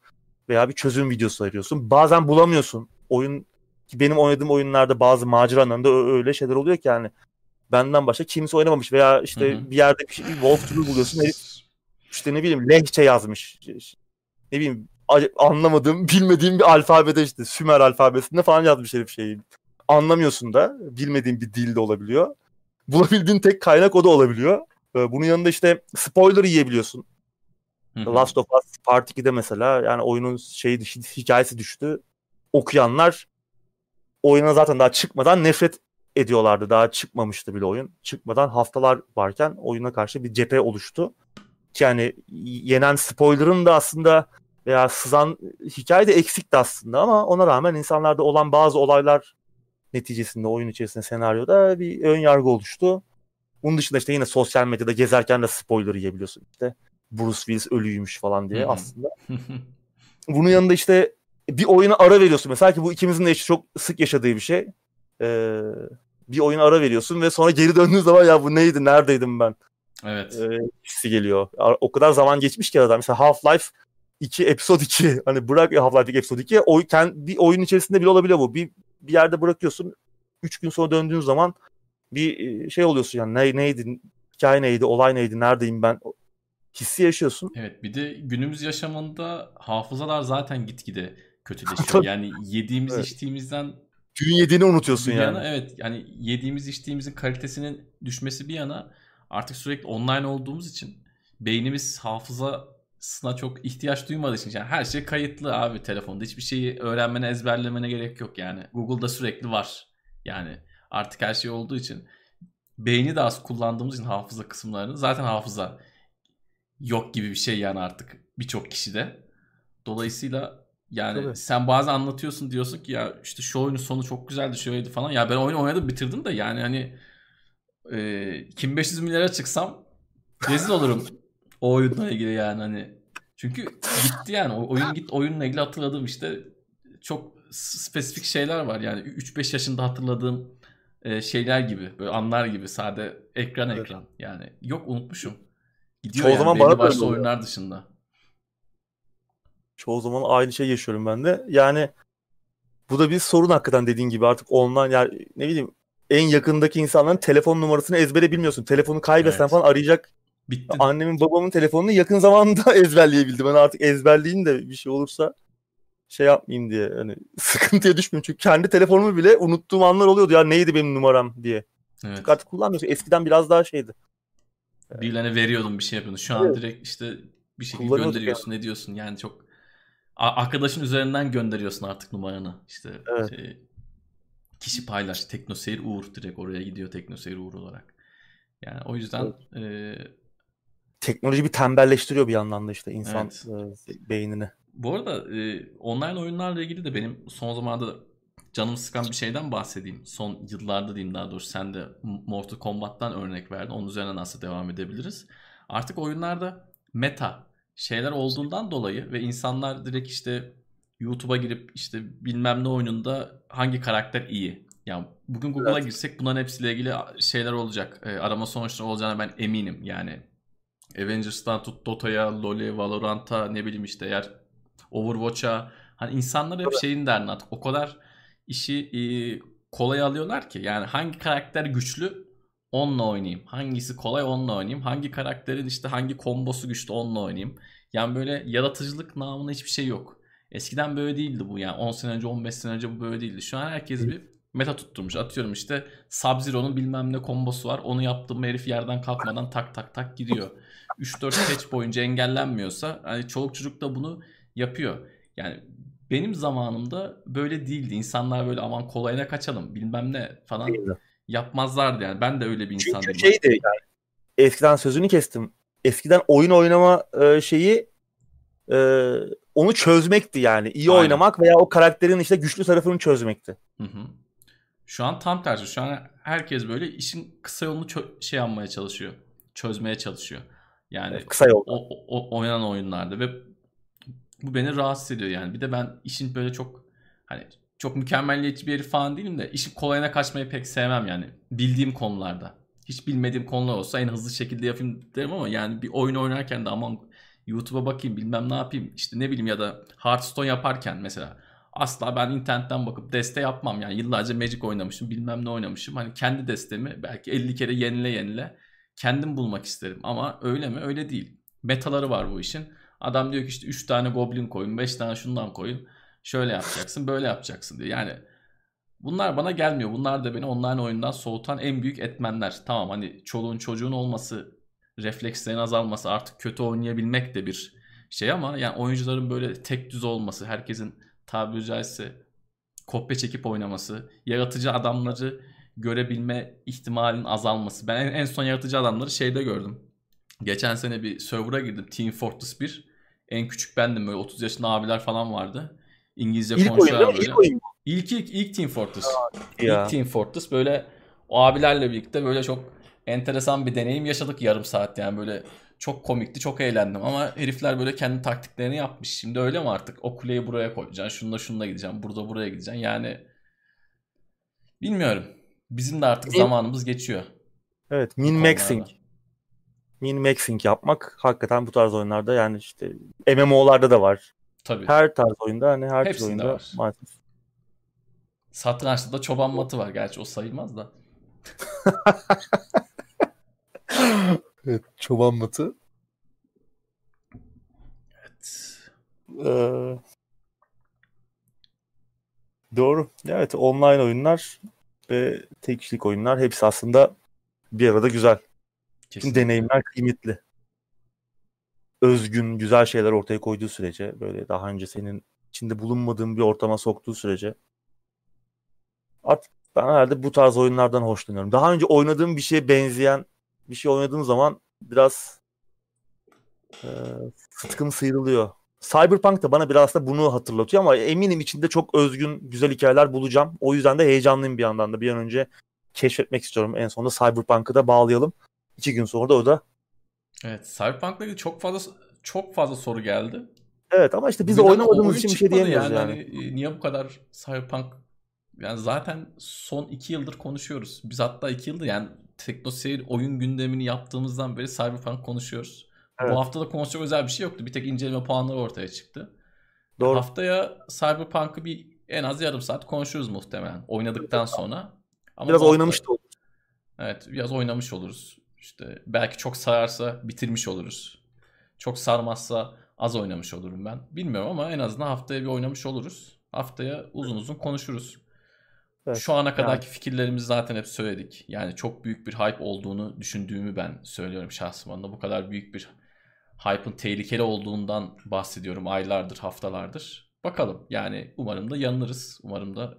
veya bir çözüm videosu arıyorsun. Bazen bulamıyorsun. Oyun ki benim oynadığım oyunlarda bazı macera anlarında öyle şeyler oluyor ki yani benden başka kimse oynamamış veya işte Hı-hı. bir yerde bir, şey, bir walkthrough buluyorsun herif işte ne bileyim lehçe yazmış. Ne bileyim anlamadığım, bilmediğim bir alfabede işte Sümer alfabesinde falan yazmış herif şeyi. Anlamıyorsun da bilmediğin bir dilde olabiliyor. Bulabildiğin tek kaynak o da olabiliyor. Ee, bunun yanında işte spoiler yiyebiliyorsun. Hı-hı. Last of Us Part 2'de mesela yani oyunun şeyi hikayesi düştü. Okuyanlar oyuna zaten daha çıkmadan nefret ediyorlardı. Daha çıkmamıştı bile oyun. Çıkmadan haftalar varken oyuna karşı bir cephe oluştu. Yani yenen spoiler'ın da aslında veya sızan hikaye de eksikti aslında ama ona rağmen insanlarda olan bazı olaylar neticesinde oyun içerisinde senaryoda bir ön yargı oluştu. Bunun dışında işte yine sosyal medyada gezerken de spoiler yiyebiliyorsun işte. Bruce Willis ölüymüş falan diye aslında. Bunun yanında işte bir oyuna ara veriyorsun mesela ki bu ikimizin de çok sık yaşadığı bir şey. Ee, bir oyuna ara veriyorsun ve sonra geri döndüğün zaman ya bu neydi neredeydim ben? Evet. Ee, hissi geliyor. O kadar zaman geçmiş ki arada. Mesela Half-Life 2 episode 2 hani bırak Half-Life 2 episode 2 oy, kendi, bir oyun içerisinde bile olabiliyor bu. Bir, bir yerde bırakıyorsun 3 gün sonra döndüğün zaman bir e, şey oluyorsun yani ne, neydi hikaye neydi olay neydi neredeyim ben hissi yaşıyorsun. Evet bir de günümüz yaşamında hafızalar zaten gitgide kötüleşiyor. yani yediğimiz evet. içtiğimizden Dün yediğini unutuyorsun bir yani. Yana, evet yani yediğimiz içtiğimizin kalitesinin düşmesi bir yana artık sürekli online olduğumuz için beynimiz hafızasına çok ihtiyaç duymadığı için yani her şey kayıtlı abi telefonda. Hiçbir şeyi öğrenmene, ezberlemene gerek yok yani. Google'da sürekli var. Yani artık her şey olduğu için beyni de az kullandığımız için hafıza kısımlarını zaten hafıza yok gibi bir şey yani artık birçok kişide. Dolayısıyla yani Tabii. sen bazen anlatıyorsun diyorsun ki ya işte şu oyunun sonu çok güzeldi şöyleydi falan. Ya ben oyunu oynadım bitirdim de yani hani e, kim 500 milyara çıksam rezil olurum o oyunla ilgili yani hani. Çünkü gitti yani o oyun git oyunla ilgili hatırladığım işte çok spesifik şeyler var yani 3-5 yaşında hatırladığım e, şeyler gibi böyle anlar gibi sade ekran evet. ekran yani yok unutmuşum. Gidiyor Çoğu yani zaman bana başlı oyunlar dışında. Çoğu zaman aynı şey yaşıyorum ben de. Yani bu da bir sorun hakikaten dediğin gibi artık online yani ne bileyim en yakındaki insanların telefon numarasını ezbere bilmiyorsun. Telefonu kaybetsen evet. falan arayacak. Bitti. Annemin babamın telefonunu yakın zamanda ezberleyebildim. Ben artık ezberleyeyim de bir şey olursa şey yapmayayım diye. Hani sıkıntıya düşmeyeyim. Çünkü kendi telefonumu bile unuttuğum anlar oluyordu. Ya neydi benim numaram diye. Evet. Çünkü artık kullanmıyorsun. Eskiden biraz daha şeydi. Birilerine veriyordum bir şey yapıyordun. Şu an evet. direkt işte bir şekilde gönderiyorsun yani. ne diyorsun. Yani çok arkadaşın üzerinden gönderiyorsun artık numaranı. İşte evet. şey, kişi paylaş. Teknoseyir Uğur direkt oraya gidiyor Teknoseyir Uğur olarak. Yani o yüzden evet. e, teknoloji bir tembelleştiriyor bir yandan da işte insan evet. e, beynini. Bu arada e, online oyunlarla ilgili de benim son zamanlarda canımı sıkan bir şeyden bahsedeyim. Son yıllarda diyeyim daha doğrusu sen de Mortal Kombat'tan örnek verdin. Onun üzerine nasıl devam edebiliriz? Artık oyunlarda meta şeyler olduğundan dolayı ve insanlar direkt işte YouTube'a girip işte bilmem ne oyununda hangi karakter iyi. Yani bugün Google'a evet. girsek bunların hepsiyle ilgili şeyler olacak. E, arama sonuçları olacağına ben eminim. Yani Avengers'tan tut Dota'ya, LoL'e, Valorant'a ne bileyim işte eğer Overwatch'a hani insanlar hep şeyin derdin artık o kadar işi e, kolay alıyorlar ki yani hangi karakter güçlü onunla oynayayım. Hangisi kolay onunla oynayayım. Hangi karakterin işte hangi kombosu güçlü onunla oynayayım. Yani böyle yaratıcılık namına hiçbir şey yok. Eskiden böyle değildi bu yani 10 sene önce 15 sene önce bu böyle değildi. Şu an herkes bir meta tutturmuş. Atıyorum işte Sub-Zero'nun bilmem ne kombosu var. Onu yaptım herif yerden kalkmadan tak tak tak gidiyor. 3-4 patch boyunca engellenmiyorsa hani çoluk çocuk da bunu yapıyor. Yani benim zamanımda böyle değildi. İnsanlar böyle aman kolayına kaçalım bilmem ne falan Değildi. yapmazlardı yani. Ben de öyle bir insandım. Çünkü şeydi yani eskiden sözünü kestim. Eskiden oyun oynama e, şeyi e, onu çözmekti yani. İyi Aynen. oynamak veya o karakterin işte güçlü tarafını çözmekti. Hı hı. Şu an tam tersi. Şu an herkes böyle işin kısa yolunu şey yapmaya çalışıyor. Çözmeye çalışıyor. Yani kısa yol. O, o, oynanan oyunlarda ve bu beni rahatsız ediyor yani. Bir de ben işin böyle çok hani çok mükemmelliyetçi bir herif falan değilim de işin kolayına kaçmayı pek sevmem yani. Bildiğim konularda. Hiç bilmediğim konular olsa en hızlı şekilde yapayım derim ama yani bir oyun oynarken de aman YouTube'a bakayım bilmem ne yapayım işte ne bileyim ya da Hearthstone yaparken mesela asla ben internetten bakıp deste yapmam yani yıllarca Magic oynamışım bilmem ne oynamışım hani kendi destemi belki 50 kere yenile yenile kendim bulmak isterim ama öyle mi? Öyle değil. Metaları var bu işin. Adam diyor ki işte 3 tane goblin koyun 5 tane şundan koyun. Şöyle yapacaksın böyle yapacaksın diyor. Yani bunlar bana gelmiyor. Bunlar da beni online oyundan soğutan en büyük etmenler. Tamam hani çoluğun çocuğun olması reflekslerin azalması artık kötü oynayabilmek de bir şey ama yani oyuncuların böyle tek düz olması herkesin tabiri caizse kopya çekip oynaması, yaratıcı adamları görebilme ihtimalinin azalması. Ben en, en son yaratıcı adamları şeyde gördüm. Geçen sene bir server'a girdim. Team Fortress 1. En küçük bendim böyle 30 yaşında abiler falan vardı. İngilizce İlk konuşuyorlar böyle. İlk oyun? İlk, ilk, ilk Team Fortress. Ya. İlk Team Fortress böyle o abilerle birlikte böyle çok enteresan bir deneyim yaşadık yarım saat yani böyle çok komikti çok eğlendim ama herifler böyle kendi taktiklerini yapmış. Şimdi öyle mi artık o kuleyi buraya koyacaksın şununla şununla gideceğim burada buraya gideceksin yani bilmiyorum. Bizim de artık Benim- zamanımız geçiyor. Evet, min maxing. Min maxing yapmak hakikaten bu tarz oyunlarda yani işte MMO'larda da var. Tabii. Her tarz oyunda hani her Hepsinde oyunda var. maalesef. Satrançta da çoban matı var. Gerçi o sayılmaz da. Evet, çoban matı. Evet. Ee, doğru. Evet, online oyunlar ve tek kişilik oyunlar hepsi aslında bir arada güzel. Kesinlikle. deneyimler kıymetli. Özgün, güzel şeyler ortaya koyduğu sürece, böyle daha önce senin içinde bulunmadığın bir ortama soktuğu sürece artık ben herhalde bu tarz oyunlardan hoşlanıyorum. Daha önce oynadığım bir şeye benzeyen bir şey oynadığım zaman biraz e, sıtkım sıyrılıyor. Cyberpunk da bana biraz da bunu hatırlatıyor ama eminim içinde çok özgün, güzel hikayeler bulacağım. O yüzden de heyecanlıyım bir yandan da. Bir an önce keşfetmek istiyorum. En sonunda Cyberpunk'ı da bağlayalım. İki gün sonra da o da. Evet. Cyberpunk'la ilgili çok fazla çok fazla soru geldi. Evet ama işte biz oynamadığımız için bir şey diyemiyoruz yani. Hani, e, niye bu kadar Cyberpunk yani zaten son iki yıldır konuşuyoruz. Biz hatta iki yıldır yani TeknoSeyir oyun gündemini yaptığımızdan beri Cyberpunk konuşuyoruz. Evet. Bu hafta da konuşacak özel bir şey yoktu. Bir tek inceleme puanları ortaya çıktı. Doğru. Haftaya Cyberpunk'ı bir en az yarım saat konuşuruz muhtemelen oynadıktan sonra. Ama Biraz hafta- oynamış da olduk. Evet biraz oynamış oluruz. İşte belki çok sararsa bitirmiş oluruz. Çok sarmazsa az oynamış olurum ben. Bilmiyorum ama en azından haftaya bir oynamış oluruz. Haftaya uzun uzun konuşuruz. Evet, Şu ana kadarki fikirlerimizi zaten hep söyledik. Yani çok büyük bir hype olduğunu düşündüğümü ben söylüyorum şahsım adına. Bu kadar büyük bir hype'ın tehlikeli olduğundan bahsediyorum aylardır, haftalardır. Bakalım yani umarım da yanılırız. Umarım da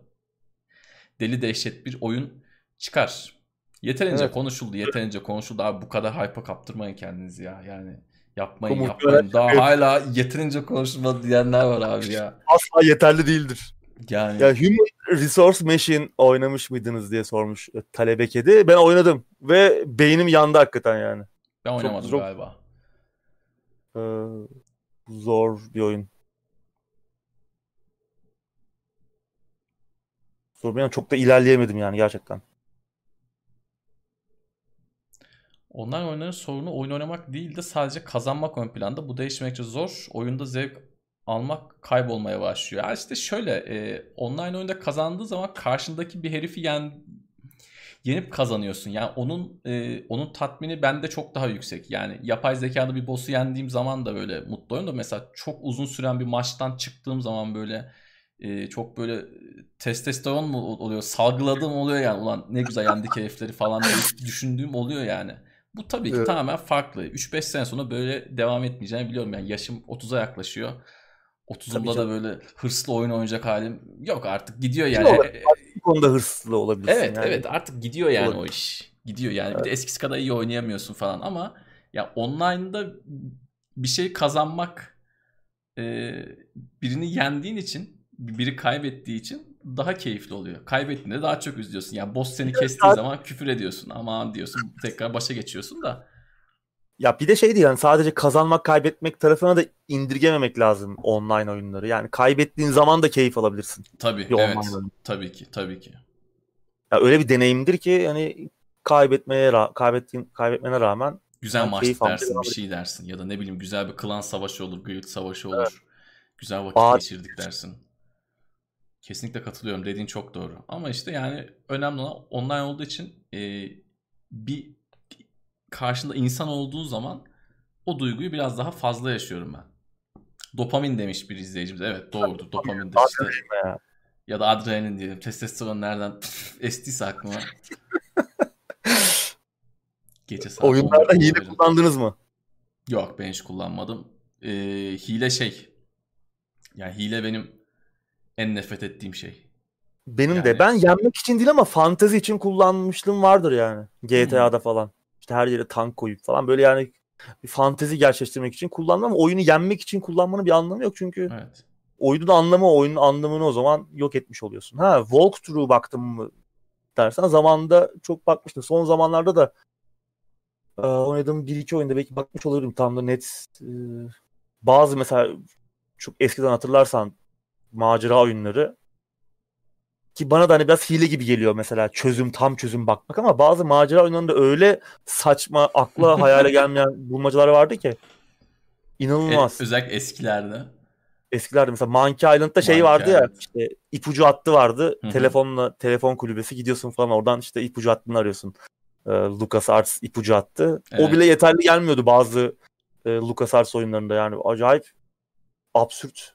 deli dehşet bir oyun çıkar. Yeterince Evet. konuşuldu, yeterince konuşuldu. Abi bu kadar hype'a kaptırmayın kendinizi ya. Yani yapmayın, yapmayın. Daha hala yeterince konuşulmadı diyenler var abi ya. Asla yeterli değildir. Yani Ya Human Resource Machine oynamış mıydınız diye sormuş talebe kedi. Ben oynadım ve beynim yandı hakikaten yani. ben oynamadım çok- galiba. Ee, zor bir oyun. Zor bir oyun. Çok da ilerleyemedim yani gerçekten. Online oyunların sorunu oyun oynamak değil de sadece kazanmak ön planda. Bu değişmekçe zor. Oyunda zevk almak kaybolmaya başlıyor. Ya işte şöyle e, online oyunda kazandığı zaman karşındaki bir herifi yen, yenip kazanıyorsun. Yani onun e, onun tatmini bende çok daha yüksek. Yani yapay zekalı bir boss'u yendiğim zaman da böyle mutlu oluyorum da mesela çok uzun süren bir maçtan çıktığım zaman böyle e, çok böyle testosteron mu oluyor, salgıladığım oluyor yani. Ulan ne güzel yendik herifleri falan diye düşündüğüm oluyor yani. Bu tabii ki Evet. tamamen farklı. 3-5 sene sonra böyle devam etmeyeceğini biliyorum. Yani yaşım 30'a yaklaşıyor. Tabii 30'umda da böyle hırslı oyun oynayacak halim yok artık. Gidiyor yani. Konuda hırslı olabilirsin. Evet yani. evet artık gidiyor yani Olabilir. o iş. Gidiyor yani. Bir de eskisi kadar iyi oynayamıyorsun falan ama ya online'da bir şey kazanmak e, birini yendiğin için biri kaybettiği için daha keyifli oluyor. Kaybettiğinde daha çok üzülüyorsun. Yani boss seni kestiği zaman küfür ediyorsun. Aman diyorsun. Tekrar başa geçiyorsun da. Ya bir de şey değil yani sadece kazanmak kaybetmek tarafına da indirgememek lazım online oyunları. Yani kaybettiğin zaman da keyif alabilirsin. Tabii Bir evet. oyun. Tabii ki tabii ki. Ya öyle bir deneyimdir ki hani kaybetmeye kaybettiğin kaybetmene rağmen Güzel Ben maç dersin, devam bir şey dersin. Ya da ne bileyim güzel bir klan savaşı olur, guild savaşı olur. Evet. Güzel vakit Bağır- geçirdik dersin. Kesinlikle katılıyorum. Dediğin çok doğru. Ama işte yani önemli olan online olduğu için e, bir karşında insan olduğu zaman o duyguyu biraz daha fazla yaşıyorum ben. Dopamin demiş bir izleyicimiz. Evet doğrudur. Dopamindir işte. ya. Ya da adrenalin diyelim. Testosteron nereden estiyse aklıma. Gece saat Oyunlarda 11'de hile olabilirim. kullandınız mı? Yok ben hiç kullanmadım. Ee, hile şey. Yani hile benim en nefret ettiğim şey. Benim Yani- de. Ben yenmek için değil ama fantezi için kullanmışlığım vardır yani. Hmm. GTA'da falan. İşte her yere tank koyup falan böyle yani bir fantezi gerçekleştirmek için kullanmam ama oyunu yenmek için kullanmanın bir anlamı yok çünkü Evet. oyunun anlamı oyunun anlamını o zaman yok etmiş oluyorsun. Ha walkthrough baktım mı dersen zamanında çok bakmıştım. Son zamanlarda da e, oynadığım bir iki oyunda belki bakmış olabilirim tam da net e, bazı mesela çok eskiden hatırlarsan macera oyunları ki bana da hani biraz hile gibi geliyor mesela çözüm tam çözüm bakmak ama bazı macera oyunlarında öyle saçma akla hayale gelmeyen bulmacalar vardı ki inanılmaz. özellikle eskilerde. Eskilerde mesela Monkey Island'da şey Monkey vardı ya Island. işte ipucu hattı vardı. Telefonla telefon kulübesi gidiyorsun falan oradan işte ipucu hattını arıyorsun. Ee, LucasArts ipucu hattı. O Evet. bile yeterli gelmiyordu bazı e, LucasArts oyunlarında yani acayip absürt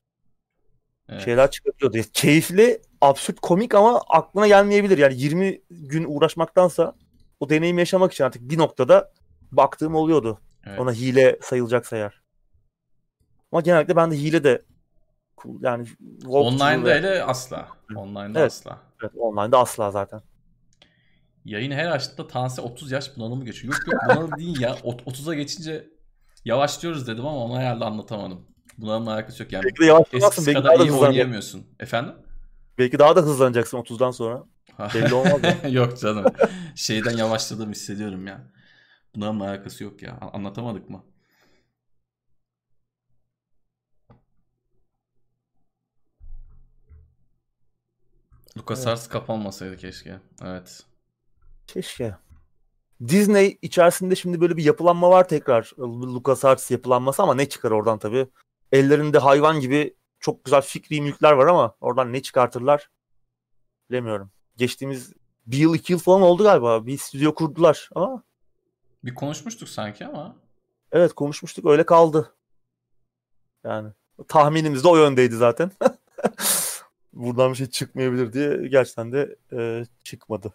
Evet. şeyler çıkartıyordu. Ya, Keyifli, absürt, komik ama aklına gelmeyebilir. Yani 20 gün uğraşmaktansa o deneyimi yaşamak için artık bir noktada baktığım oluyordu. Evet. Ona hile sayılacaksa eğer. Ama genellikle ben de hile de yani Online'da ve- hele asla. Online'da Evet. asla. Evet, online'da asla zaten. Yayını her açtığında Tanse 30 yaş bunalımı geçiyor. Yok yok bunalım değil ya. Ot- 30'a geçince yavaşlıyoruz dedim ama onu herhalde anlatamadım. Bunalımla alakası yok yani. Eskisi kadar iyi oynayamıyorsun. Efendim? Belki daha da hızlanacaksın 30'dan sonra. Belli olmaz ya. yok canım. Şeyden yavaşladığımı hissediyorum ya. Bunalımla alakası yok ya. Anlatamadık mı? LucasArts kapanmasaydı keşke. Evet. Keşke. Disney içerisinde şimdi böyle bir yapılanma var tekrar. LucasArts yapılanması ama ne çıkar oradan tabii. Ellerinde hayvan gibi çok güzel fikri mülkler var ama oradan ne çıkartırlar bilemiyorum. Geçtiğimiz bir yıl iki yıl falan oldu galiba. Bir stüdyo kurdular ama Bir konuşmuştuk sanki ama. evet konuşmuştuk öyle kaldı. Yani tahminimiz de o yöndeydi zaten. Buradan bir şey çıkmayabilir diye gerçekten de e, çıkmadı.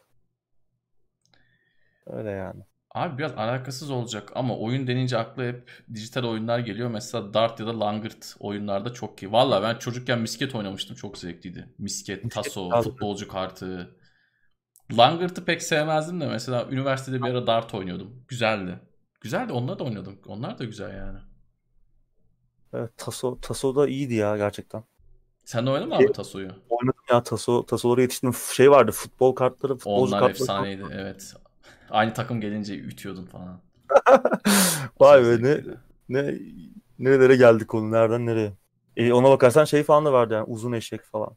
Öyle yani. Abi biraz alakasız olacak ama oyun denince akla hep dijital oyunlar geliyor. Mesela Dart ya da Langırt oyunlarda çok iyi. Valla ben çocukken misket oynamıştım. Çok zevkliydi. Misket, taso, futbolcu kartı. Langırt'ı pek sevmezdim de mesela üniversitede bir ara Dart oynuyordum. Güzeldi. Güzeldi. Onları da oynadım. Onlar da güzel yani. Evet, Taso, Taso da iyiydi ya gerçekten. Sen de oynadın mı abi Taso'yu? Oynadım ya Taso, Tasolara yetiştim. Şey vardı futbol kartları, futbolcu Onlar kartları. efsaneydi. Evet. Aynı takım gelince ütüyordun falan. Vay be ne, ne nerelere geldik konu nereden nereye. E, ona bakarsan şey falan da vardı yani uzun eşek falan.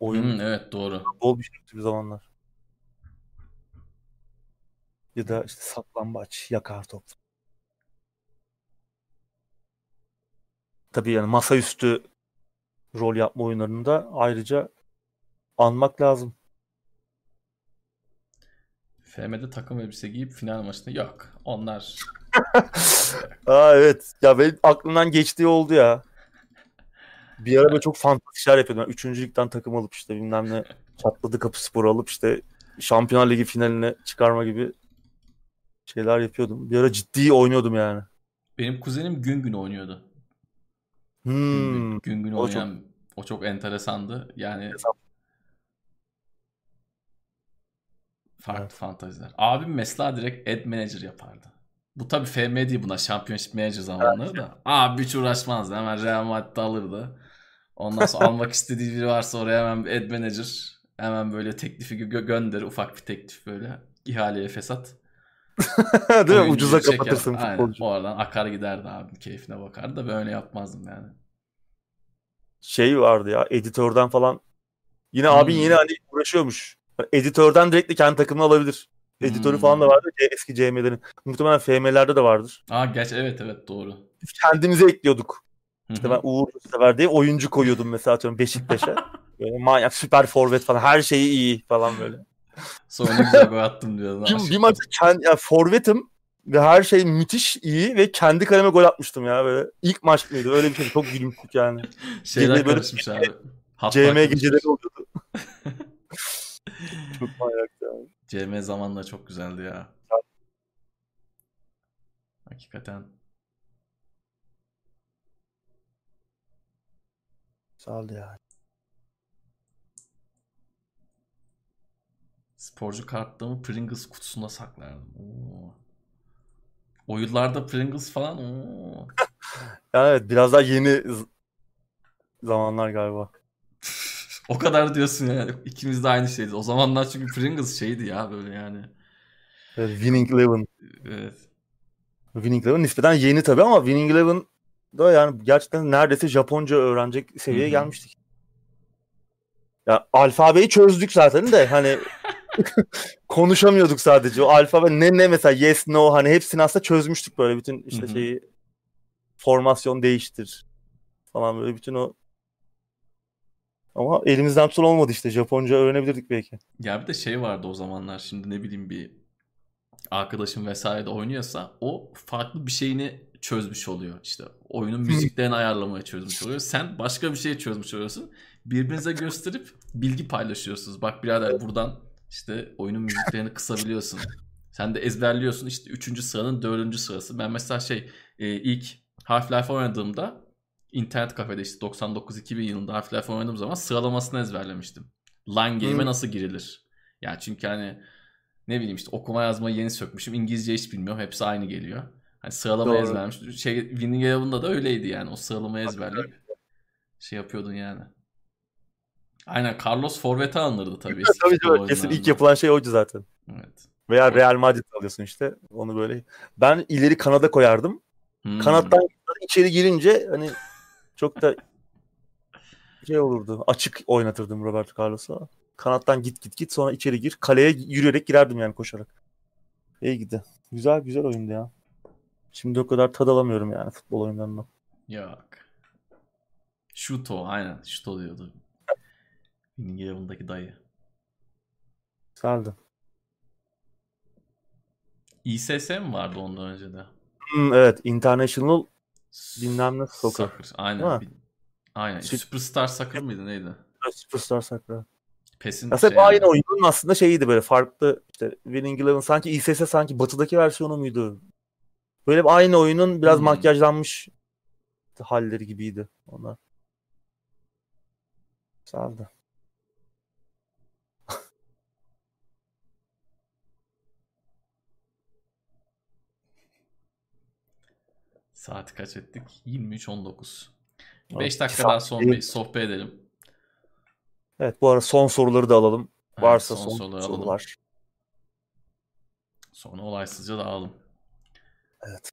Oyun Hmm, evet doğru. bol bir şeydi bir zamanlar. Ya da işte saklambaç, yakar top. Tabii yani masaüstü rol yapma oyunlarında ayrıca anmak lazım. FM'de takım elbise giyip final maçında yok. Onlar Aa evet. Ya benim aklımdan geçtiği oldu ya. Bir ara böyle çok fantastik şeyler yapıyordum. Yani Üçüncü ligden takım alıp işte bilmem ne çatladı kapı sporu alıp işte Şampiyonlar Ligi finaline çıkarma gibi şeyler yapıyordum. Bir ara ciddi oynuyordum yani. benim kuzenim gün gün oynuyordu. Gün Hmm. gün, gün gün o çok- oynayan o çok enteresandı. Yani Enteresan. Farklı Evet. fantaziler. Abim mesela direkt ad manager yapardı. Bu tabii FM değil buna Championship Manager zamanları da. Abi hiç uğraşmazdı. Hemen Real Madrid'de alırdı. Ondan sonra almak istediği biri varsa oraya hemen bir ad manager. Hemen böyle teklifi gö- gönderir. Ufak bir teklif böyle. İhaleye fesat. Değil mi? Ucuza çeker. kapatırsın Aynen. futbolcu. Oradan akar giderdi abim. Keyfine bakardı da ben öyle yapmazdım yani. Şey vardı ya editörden falan. Yine abin Hmm. yeni hani uğraşıyormuş. Editörden direkt de kendi takımını alabilir. editörü Hmm. falan da vardı C- eski CM'lerin. Muhtemelen FM'lerde de vardır. Aa geç evet evet doğru. Biz kendimize ekliyorduk. İşte ben Uğur sever diye oyuncu koyuyordum mesela atıyorum Beşiktaş'a. Böyle manyak süper forvet falan her şeyi iyi falan böyle. Sonra güzel gol attım diyordun. Bir, bir maç kendi, ya forvetim ve her şey müthiş iyi ve kendi kaleme gol atmıştım ya böyle. İlk maç mıydı? Öyle bir şey. Çok gülmüştük yani. Şeyler Gece böyle karışmış abi. CM geceleri oluyordu. Çok manyak ya. CM zamanla çok güzeldi ya. Hakikaten. Güzeldi ya. Sporcu kartlarımı Pringles kutusunda saklardım. Oo. O yıllarda Pringles falan oo. Yani evet biraz daha yeni z- zamanlar galiba. o kadar diyorsun yani. İkimiz de aynı şeydi. O zamanlar çünkü Pringles şeydi ya böyle yani. Evet, Winning Eleven. Evet. Winning Eleven nispeten yeni tabii ama Winning Eleven da yani gerçekten neredeyse Japonca öğrenecek seviyeye Hı hı. gelmiştik. Ya alfabeyi çözdük zaten de hani konuşamıyorduk sadece. O alfabe ne ne mesela yes no hani hepsini aslında çözmüştük böyle bütün işte Hı hı. şeyi formasyon değiştir falan böyle bütün o ama elimizden tutan olmadı işte. Japonca öğrenebilirdik belki. Ya bir de şey vardı o zamanlar şimdi ne bileyim bir arkadaşım vesaire de oynuyorsa o farklı bir şeyini çözmüş oluyor. İşte oyunun müziklerini ayarlamaya çözmüş oluyor. Sen başka bir şey çözmüş oluyorsun. Birbirinize gösterip bilgi paylaşıyorsunuz. Bak birader buradan işte oyunun müziklerini kısabiliyorsun. Sen de ezberliyorsun işte 3. sıranın 4. sırası. Ben mesela şey e, ilk Half-Life oynadığımda internet kafede işte 99-2000 yılında Half-Life oynadığım zaman sıralamasını ezberlemiştim. Line game'e nasıl girilir? Yani çünkü hani ne bileyim işte okuma yazmayı yeni sökmüşüm. İngilizce hiç bilmiyorum. Hepsi aynı geliyor. Hani sıralama Doğru. ezberlemiş. Şey, Winning Eleven'da da öyleydi yani. O sıralamayı ezberleyip şey yapıyordun yani. Aynen Carlos Forvet'e alınırdı tabii. eski tabii tabii. Kesin ilk yapılan şey oydu zaten. Evet. Veya Real Madrid alıyorsun işte. Onu böyle. Ben ileri kanada koyardım. Hmm. Kanattan içeri girince hani çok da şey olurdu. Açık oynatırdım Roberto Carlos'a. Kanattan git git git sonra içeri gir. Kaleye yürüyerek girerdim yani koşarak. İyi gidi. Güzel güzel oyundu ya. Şimdi o kadar tad alamıyorum yani futbol oyunlarından. Yok. Şuto aynen. Şuto diyordu. Winning Eleven'daki dayı. Güzeldi. İSS mi vardı ondan önce de? Hmm, evet. International bilmem ne soccer. Soccer. Aynen. Aynen. Süp- Superstar Soccer mıydı neydi? Superstar Soccer. PES'in Aslında şey aynı yani. oyunun aslında şeyiydi böyle farklı işte Winning Eleven sanki İSS sanki batıdaki versiyonu muydu? Böyle bir aynı oyunun biraz Hmm. makyajlanmış halleri gibiydi onlar. Güzeldi. Saati kaç ettik? 23.19. Evet, 5 dakika saat daha son bir sohbet edelim. Evet bu arada son soruları da alalım. Evet, Varsa son son, soruları alalım. sorular. Sonra olaysızca dağılım. Evet.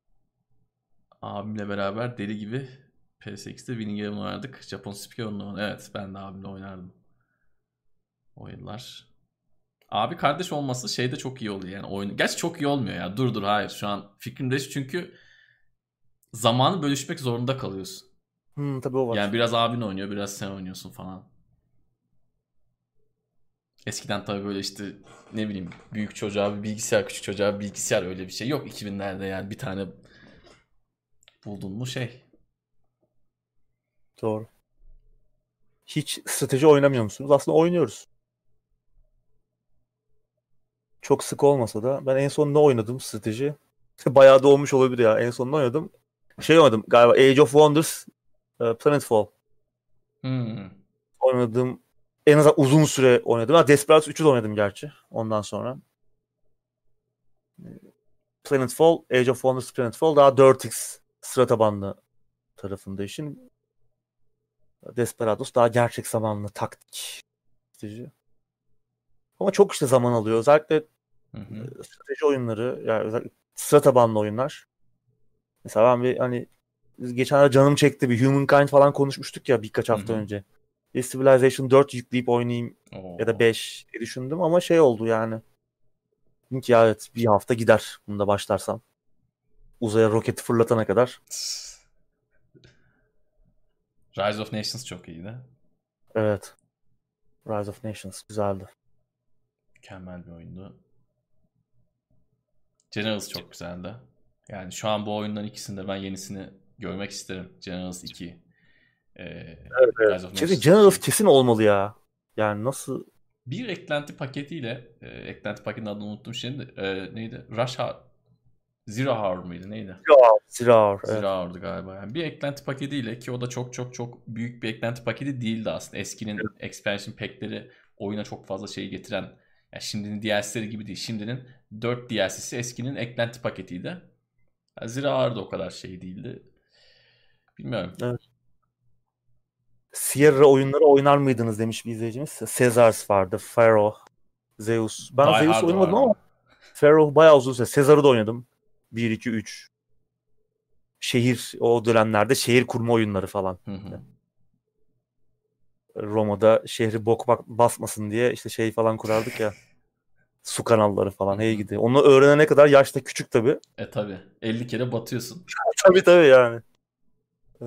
Abimle beraber deli gibi PS8'de Winning Eleven oynardık. Japon spiker onunla Evet ben de abimle oynardım. O yıllar. Abi kardeş olması şeyde çok iyi oluyor yani oyun. Gerçi çok iyi olmuyor ya. Dur dur hayır şu an fikrim değişti çünkü zamanı bölüşmek zorunda kalıyorsun. Hmm, tabii o var. Yani biraz abin oynuyor, biraz sen oynuyorsun falan. Eskiden tabii böyle işte ne bileyim büyük çocuğa bir bilgisayar, küçük çocuğa bir bilgisayar öyle bir şey yok 2000'lerde yani bir tane buldun mu şey. Doğru. Hiç strateji oynamıyor musunuz? Aslında oynuyoruz. Çok sık olmasa da ben en son ne oynadım strateji? Bayağı da olmuş olabilir ya. En son ne oynadım? Şey oynadım galiba Age of Wonders e, Planetfall. Hmm. Oynadım. En azından uzun süre oynadım. Ha, Desperados 3'ü de oynadım gerçi. Ondan sonra. E, Planetfall, Age of Wonders Planetfall daha 4X sıra tabanlı tarafında işin. Desperados daha gerçek zamanlı taktik strateji. Ama çok işte zaman alıyor. Özellikle Hı hı. strateji oyunları yani özellikle sıra tabanlı oyunlar. Mesela ben bir hani geçen canım çekti bir Humankind falan konuşmuştuk ya birkaç hafta Hı hı. önce. Bir Civilization 4 yükleyip oynayayım Oo. ya da 5 diye düşündüm ama şey oldu yani. Dedim ki ya evet bir hafta gider bunda başlarsam. Uzaya roketi fırlatana kadar. Rise of Nations çok iyiydi. Evet. Rise of Nations güzeldi. Mükemmel bir oyundu. Generals çok güzeldi. Yani şu an bu oyundan ikisinde ben yenisini görmek isterim. Generals 2. Ee, evet, evet. Kesin, Generals 2. kesin olmalı ya. Yani nasıl Bir eklenti paketiyle e, eklenti paketinin adını unuttum şimdi. E, neydi? Rush Hour. Zero Hour mıydı? Neydi? Zira evet. Zero Hour'du galiba. Yani bir eklenti paketiyle ki o da çok çok çok büyük bir eklenti paketi değildi aslında. Eskinin expansion pack'leri oyuna çok fazla şey getiren yani şimdinin DLC'leri gibi değil. Şimdinin 4 DLC'si eskinin eklenti paketiydi. Yani Zero Hour da o kadar şey değildi. Bilmiyorum. Sierra oyunları oynar mıydınız demiş bir izleyicimiz. Caesars vardı. Pharaoh, Zeus. Ben Die Zeus oynamadım var. ama Pharaoh bayağı uzun süre. Caesar'ı da oynadım. 1, 2, 3. Şehir o dönemlerde şehir kurma oyunları falan. Hı hı. Roma'da şehri bok basmasın diye işte şey falan kurardık ya. Su kanalları falan hey gidi. Onu öğrenene kadar yaşta küçük tabii. E tabi. 50 kere batıyorsun. tabii tabii yani. Ee,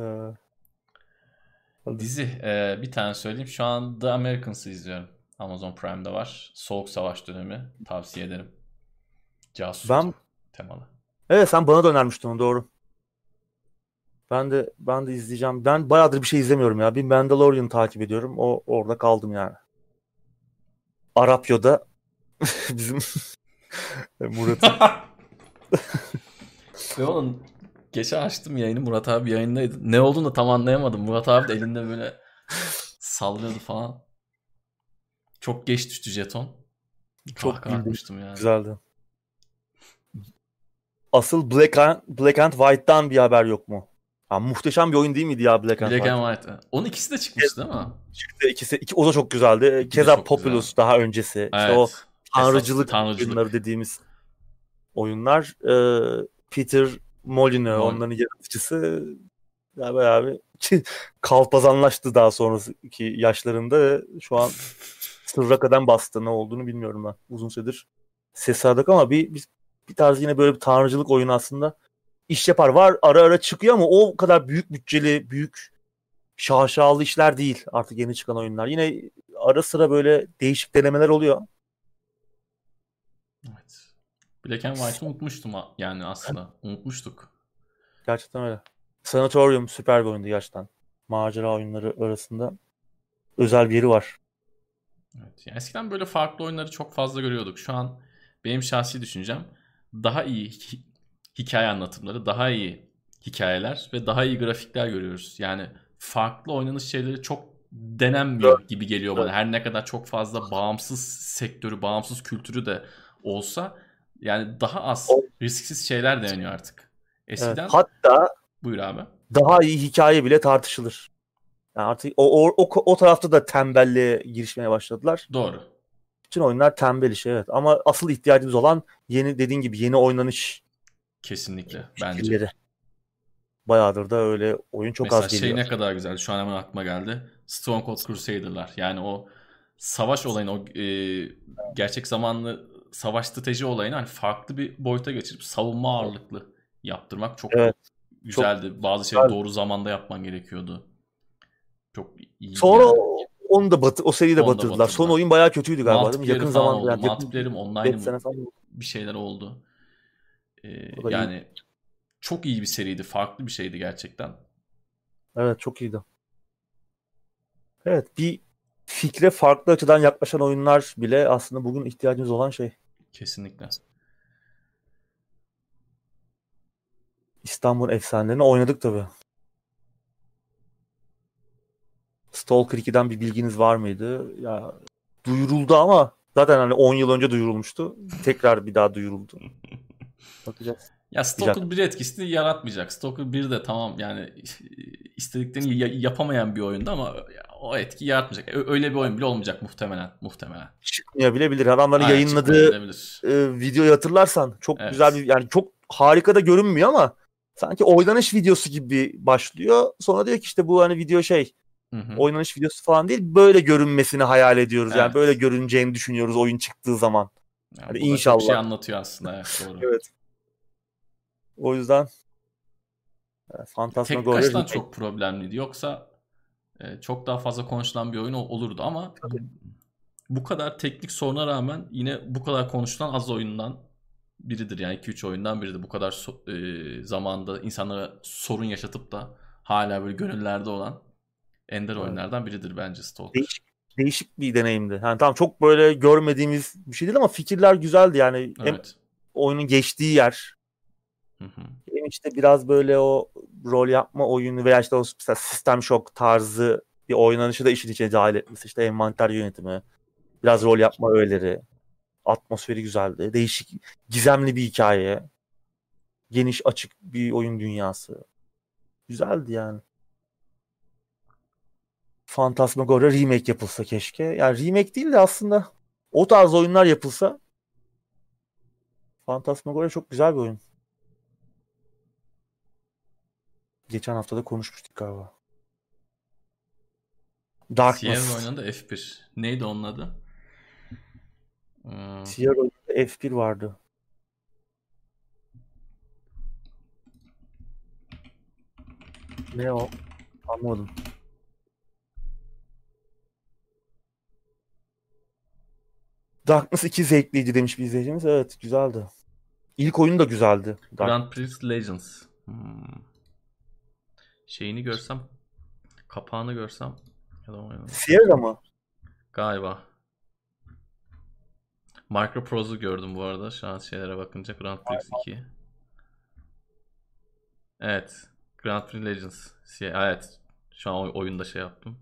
Dizi e, bir tane söyleyeyim. Şu an The Americans'ı izliyorum. Amazon Prime'da var. Soğuk Savaş dönemi. Tavsiye ederim. Casus Ben- temalı. evet sen bana da önermiştin onu doğru. Ben de ben de izleyeceğim. Ben bayağıdır bir şey izlemiyorum ya. Bir Mandalorian takip ediyorum. O orada kaldım yani. Arapyo'da bizim Murat'ın Ve onun geçen açtım yayını Murat abi yayındaydı. Ne olduğunu da tam anlayamadım. Murat abi de elinde böyle sallıyordu falan. Çok geç düştü jeton. Çok atmıştım yani. güzeldi. Asıl Black and, Black and White'dan bir haber yok mu? Ha, muhteşem bir oyun değil miydi ya Black and Black White? and White. Onun ikisi de çıkmış değil mi? Çıktı ikisi, iki, o da çok güzeldi. Keza Populous daha öncesi. İşte Evet. o tanrıcılık, tanrıcılık. oyunları dediğimiz oyunlar. Ee, Peter Molyneux Molyneux. onların yaratıcısı ya bayağı bir kalpazanlaştı daha sonraki yaşlarında şu an sırra kadar bastı ne olduğunu bilmiyorum ben. Uzun süredir ses aldık ama bir, bir, bir tarz yine böyle bir tanrıcılık oyunu aslında iş yapar. Var ara ara çıkıyor ama o kadar büyük bütçeli, büyük şaşalı işler değil artık yeni çıkan oyunlar. Yine ara sıra böyle değişik denemeler oluyor. Evet. Black and White'ı unutmuştum yani aslında. Unutmuştuk. Gerçekten öyle. Sanatorium süper bir oyundu gerçekten. Macera oyunları arasında özel bir yeri var. Evet. Yani eskiden böyle farklı oyunları çok fazla görüyorduk. Şu an benim şahsi düşüncem daha iyi hi- hikaye anlatımları, daha iyi hikayeler ve daha iyi grafikler görüyoruz. Yani farklı oynanış şeyleri çok denenmiyor gibi geliyor bana. Her ne kadar çok fazla bağımsız sektörü, bağımsız kültürü de olsa yani daha az risksiz şeyler deneniyor artık. Evet. Eskiden Hatta buyur abi. daha iyi hikaye bile tartışılır. Yani artık o, o, o, o tarafta da tembelliğe girişmeye başladılar. Doğru. Bütün oyunlar tembel iş evet. Ama asıl ihtiyacımız olan yeni dediğin gibi yeni oynanış Kesinlikle bence. fikirleri. Bayağıdır da öyle oyun çok Mesela az şey geliyor. ne kadar güzel. Şu an hemen aklıma geldi. Stone Cold Crusader'lar. Yani o savaş olayını, o e, gerçek zamanlı savaş strateji olayını hani farklı bir boyuta geçirip savunma ağırlıklı yaptırmak çok Evet. güzeldi. Bazı şeyleri doğru zamanda yapman gerekiyordu. Çok iyi. Sonra o- onu da batı, o seriyi de batırdılar. batırdılar. Son oyun bayağı kötüydü galiba değil mi? Yakın falan zaman oldu. yani Multiplayer'im online 5 mı? bir şeyler oldu. Ee, da iyi. yani çok iyi bir seriydi. Farklı bir şeydi gerçekten. Evet çok iyiydi. Evet bir fikre farklı açıdan yaklaşan oyunlar bile aslında bugün ihtiyacımız olan şey. Kesinlikle. İstanbul efsanelerini oynadık tabii. Stalker 2'den bir bilginiz var mıydı? Ya duyuruldu ama zaten hani 10 yıl önce duyurulmuştu. Tekrar bir daha duyuruldu. Bakacağız. Ya Stalker 1 etkisini yaratmayacak. Stalker 1 de tamam yani istediklerini ya- yapamayan bir oyundu ama o etki yaratmayacak. Öyle bir oyun bile olmayacak muhtemelen. Muhtemelen. Çıkmayabilir. Adamların Aynen, yayınladığı e, videoyu hatırlarsan çok Evet. güzel bir yani çok harika da görünmüyor ama sanki oynanış videosu gibi başlıyor. Sonra diyor ki işte bu hani video şey Hı hı. oynanış videosu falan değil böyle görünmesini hayal ediyoruz. Yani Evet. böyle görüneceğini düşünüyoruz oyun çıktığı zaman Yani da çok inşallah. şey anlatıyor aslında. Evet, doğru. Evet. O yüzden e, Tek kaçtan çok problemliydi. Yoksa çok daha fazla konuşulan bir oyun ol- olurdu ama bu kadar teknik soruna rağmen yine bu kadar konuşulan az oyundan biridir. Yani 2-3 oyundan biridir. Bu kadar so- e, zamanda insanlara sorun yaşatıp da hala böyle gönüllerde olan ender Evet. oyunlardan biridir bence Stalker. değişik, değişik bir deneyimdi. Yani tamam çok böyle görmediğimiz bir şey değil ama fikirler güzeldi yani. Hem Evet. oyunun geçtiği yer Hem işte biraz böyle o rol yapma oyunu veya işte o mesela sistem şok tarzı bir oynanışı da işin içine dahil etmesi. işte envanter yönetimi, biraz rol yapma öğeleri, atmosferi güzeldi. Değişik, gizemli bir hikaye. Geniş, açık bir oyun dünyası. Güzeldi yani. Phantasmagoria remake yapılsa keşke. Yani remake değil de aslında o tarz oyunlar yapılsa Phantasmagoria çok güzel bir oyun. Geçen hafta da konuşmuştuk galiba. Darkness. Sierra oyununda F1. Neydi onun adı? Ee, Sierra oyununda F1 vardı. Ne o? Anlamadım. Darkness 2 zevkliydi demiş bir izleyicimiz. Evet güzeldi. İlk oyun da güzeldi. Dark- Grand Prix Legends. Hmm. Şeyini görsem, kapağını görsem Sierra mı? Galiba. Microprose'u gördüm bu arada. Şu an şeylere bakınca Grand Prix 2. Evet. Grand Prix Legends. Evet. Şu an oy- oyunda şey yaptım.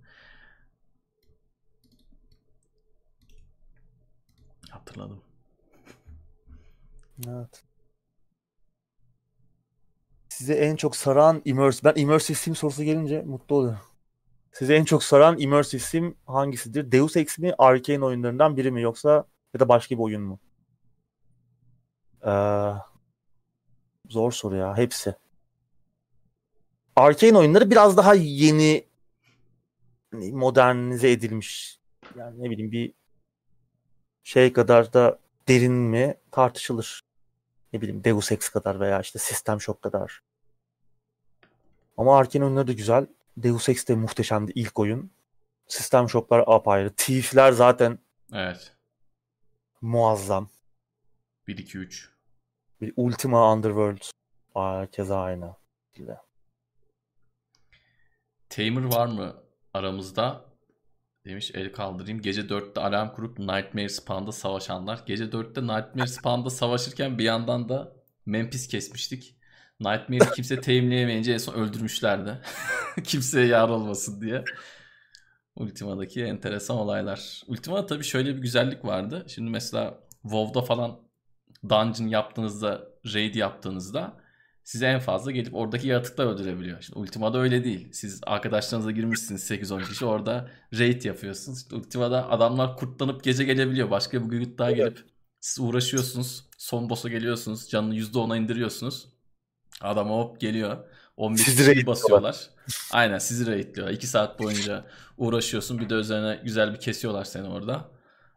Hatırladım. Evet. Size en çok saran immersive... Ben immersive sim sorusu gelince mutlu oluyorum. Size en çok saran immersive sim hangisidir? Deus Ex mi? Arkane oyunlarından biri mi? Yoksa ya da başka bir oyun mu? Ee, zor soru ya. Hepsi. Arkane oyunları biraz daha yeni hani modernize edilmiş. Yani ne bileyim bir şey kadar da derin mi tartışılır. Ne bileyim Deus Ex kadar veya işte System Shock kadar. Ama Arkane oyunları da güzel. Deus Ex de muhteşemdi ilk oyun. System Shock'lar apayrı. Thief'ler zaten Evet. muazzam. 1 2 3. Bir Ultima Underworld. Aa, keza aynı. şekilde. Tamer var mı aramızda? Demiş el kaldırayım. Gece 4'te alarm kurup Nightmare Spawn'da savaşanlar. Gece 4'te Nightmare Spawn'da savaşırken bir yandan da Memphis kesmiştik. Nightmare'i kimse teminleyemeyince en son öldürmüşlerdi. Kimseye yar olmasın diye. Ultima'daki enteresan olaylar. Ultima'da tabii şöyle bir güzellik vardı. Şimdi mesela WoW'da falan dungeon yaptığınızda, raid yaptığınızda size en fazla gelip oradaki yaratıklar öldürebiliyor. Şimdi Ultima'da öyle değil. Siz arkadaşlarınızla girmişsiniz 8-10 kişi orada raid yapıyorsunuz. İşte Ultima'da adamlar kurtlanıp gece gelebiliyor. Başka bir grup daha gelip siz uğraşıyorsunuz. Son boss'a geliyorsunuz. Canını %10'a indiriyorsunuz. Adam hop geliyor. 11 Sizi basıyorlar. Aynen sizi raidliyorlar. 2 saat boyunca uğraşıyorsun. Bir de üzerine güzel bir kesiyorlar seni orada.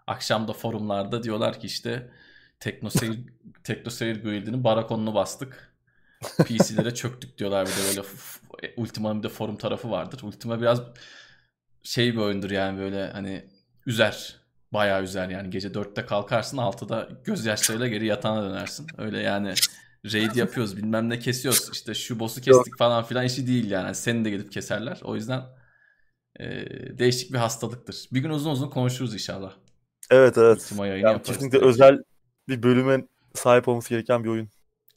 Akşam da forumlarda diyorlar ki işte TeknoSeyir TeknoSeyir Guild'inin barakonunu bastık. PC'lere çöktük diyorlar bir de böyle Ultima'nın bir de forum tarafı vardır. Ultima biraz şey bir oyundur yani böyle hani üzer. Bayağı üzer yani. Gece 4'te kalkarsın 6'da gözyaşlarıyla geri yatağına dönersin. Öyle yani raid yapıyoruz bilmem ne kesiyoruz. İşte şu boss'u kestik falan filan işi değil yani. Seni de gidip keserler. O yüzden e, değişik bir hastalıktır. Bir gün uzun uzun konuşuruz inşallah. Evet evet. Ultima yayını Yani kesinlikle direkt. özel bir bölüme sahip olması gereken bir oyun.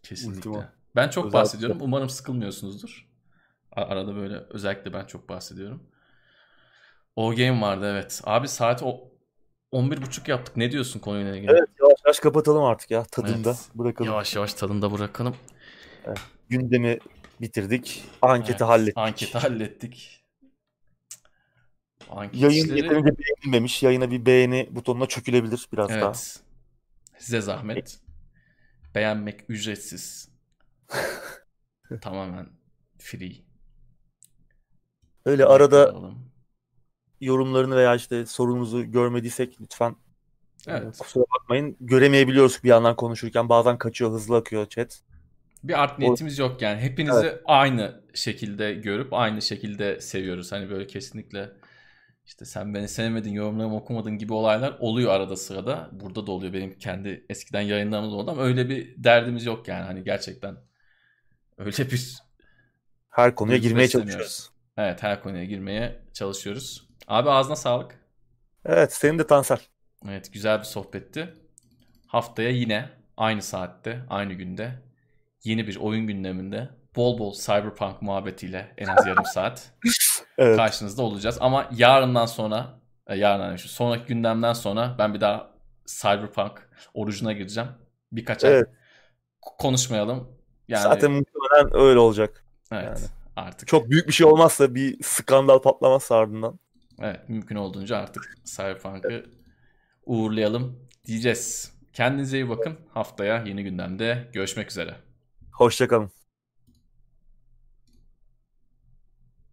Kesinlikle. Ultima. Ben çok Özel- bahsediyorum. Umarım sıkılmıyorsunuzdur. Arada böyle özellikle ben çok bahsediyorum. O game vardı evet. Abi saat o 11.30 yaptık. Ne diyorsun konuyla ilgili? Evet yavaş kapatalım artık ya. Tadında Evet. bırakalım. Yavaş yavaş tadında bırakalım. Gündemi bitirdik. Anketi Evet, hallettik. Anketi hallettik. Anket Yayın yeterince beğenilmemiş. Yayına bir beğeni butonuna çökülebilir biraz daha. Evet. Size zahmet. Beğenmek ücretsiz. Tamamen free. Öyle arada yorumlarını veya işte sorunuzu görmediysek lütfen Evet. Kusura bakmayın. Göremeyebiliyoruz bir yandan konuşurken. Bazen kaçıyor, hızlı akıyor chat. Bir art niyetimiz yok yani. Hepinizi aynı şekilde görüp aynı şekilde seviyoruz. Hani böyle kesinlikle işte sen beni sevmedin, yorumlarımı okumadın gibi olaylar oluyor arada sırada. Burada da oluyor benim kendi eskiden yayınlarımda oldu ama öyle bir derdimiz yok yani. Hani gerçekten öyle bir Her konuya girmeye çalışıyoruz. evet her konuya girmeye çalışıyoruz. Abi ağzına sağlık. Evet, senin de Tansel. Evet güzel bir sohbetti. Haftaya yine aynı saatte, aynı günde yeni bir oyun gündeminde bol bol Cyberpunk muhabbetiyle en az yarım saat Evet. karşınızda olacağız. Ama yarından sonra, e, yarından şu sonraki gündemden sonra ben bir daha Cyberpunk orucuna gireceğim. Birkaç ay Evet. konuşmayalım. Yani Zaten muhtemelen öyle olacak. evet yani. artık Çok büyük bir şey olmazsa bir skandal patlamazsa ardından. evet mümkün olduğunca artık Cyberpunk'ı uğurlayalım diyeceğiz. Kendinize iyi bakın. Haftaya yeni gündemde görüşmek üzere. Hoşçakalın.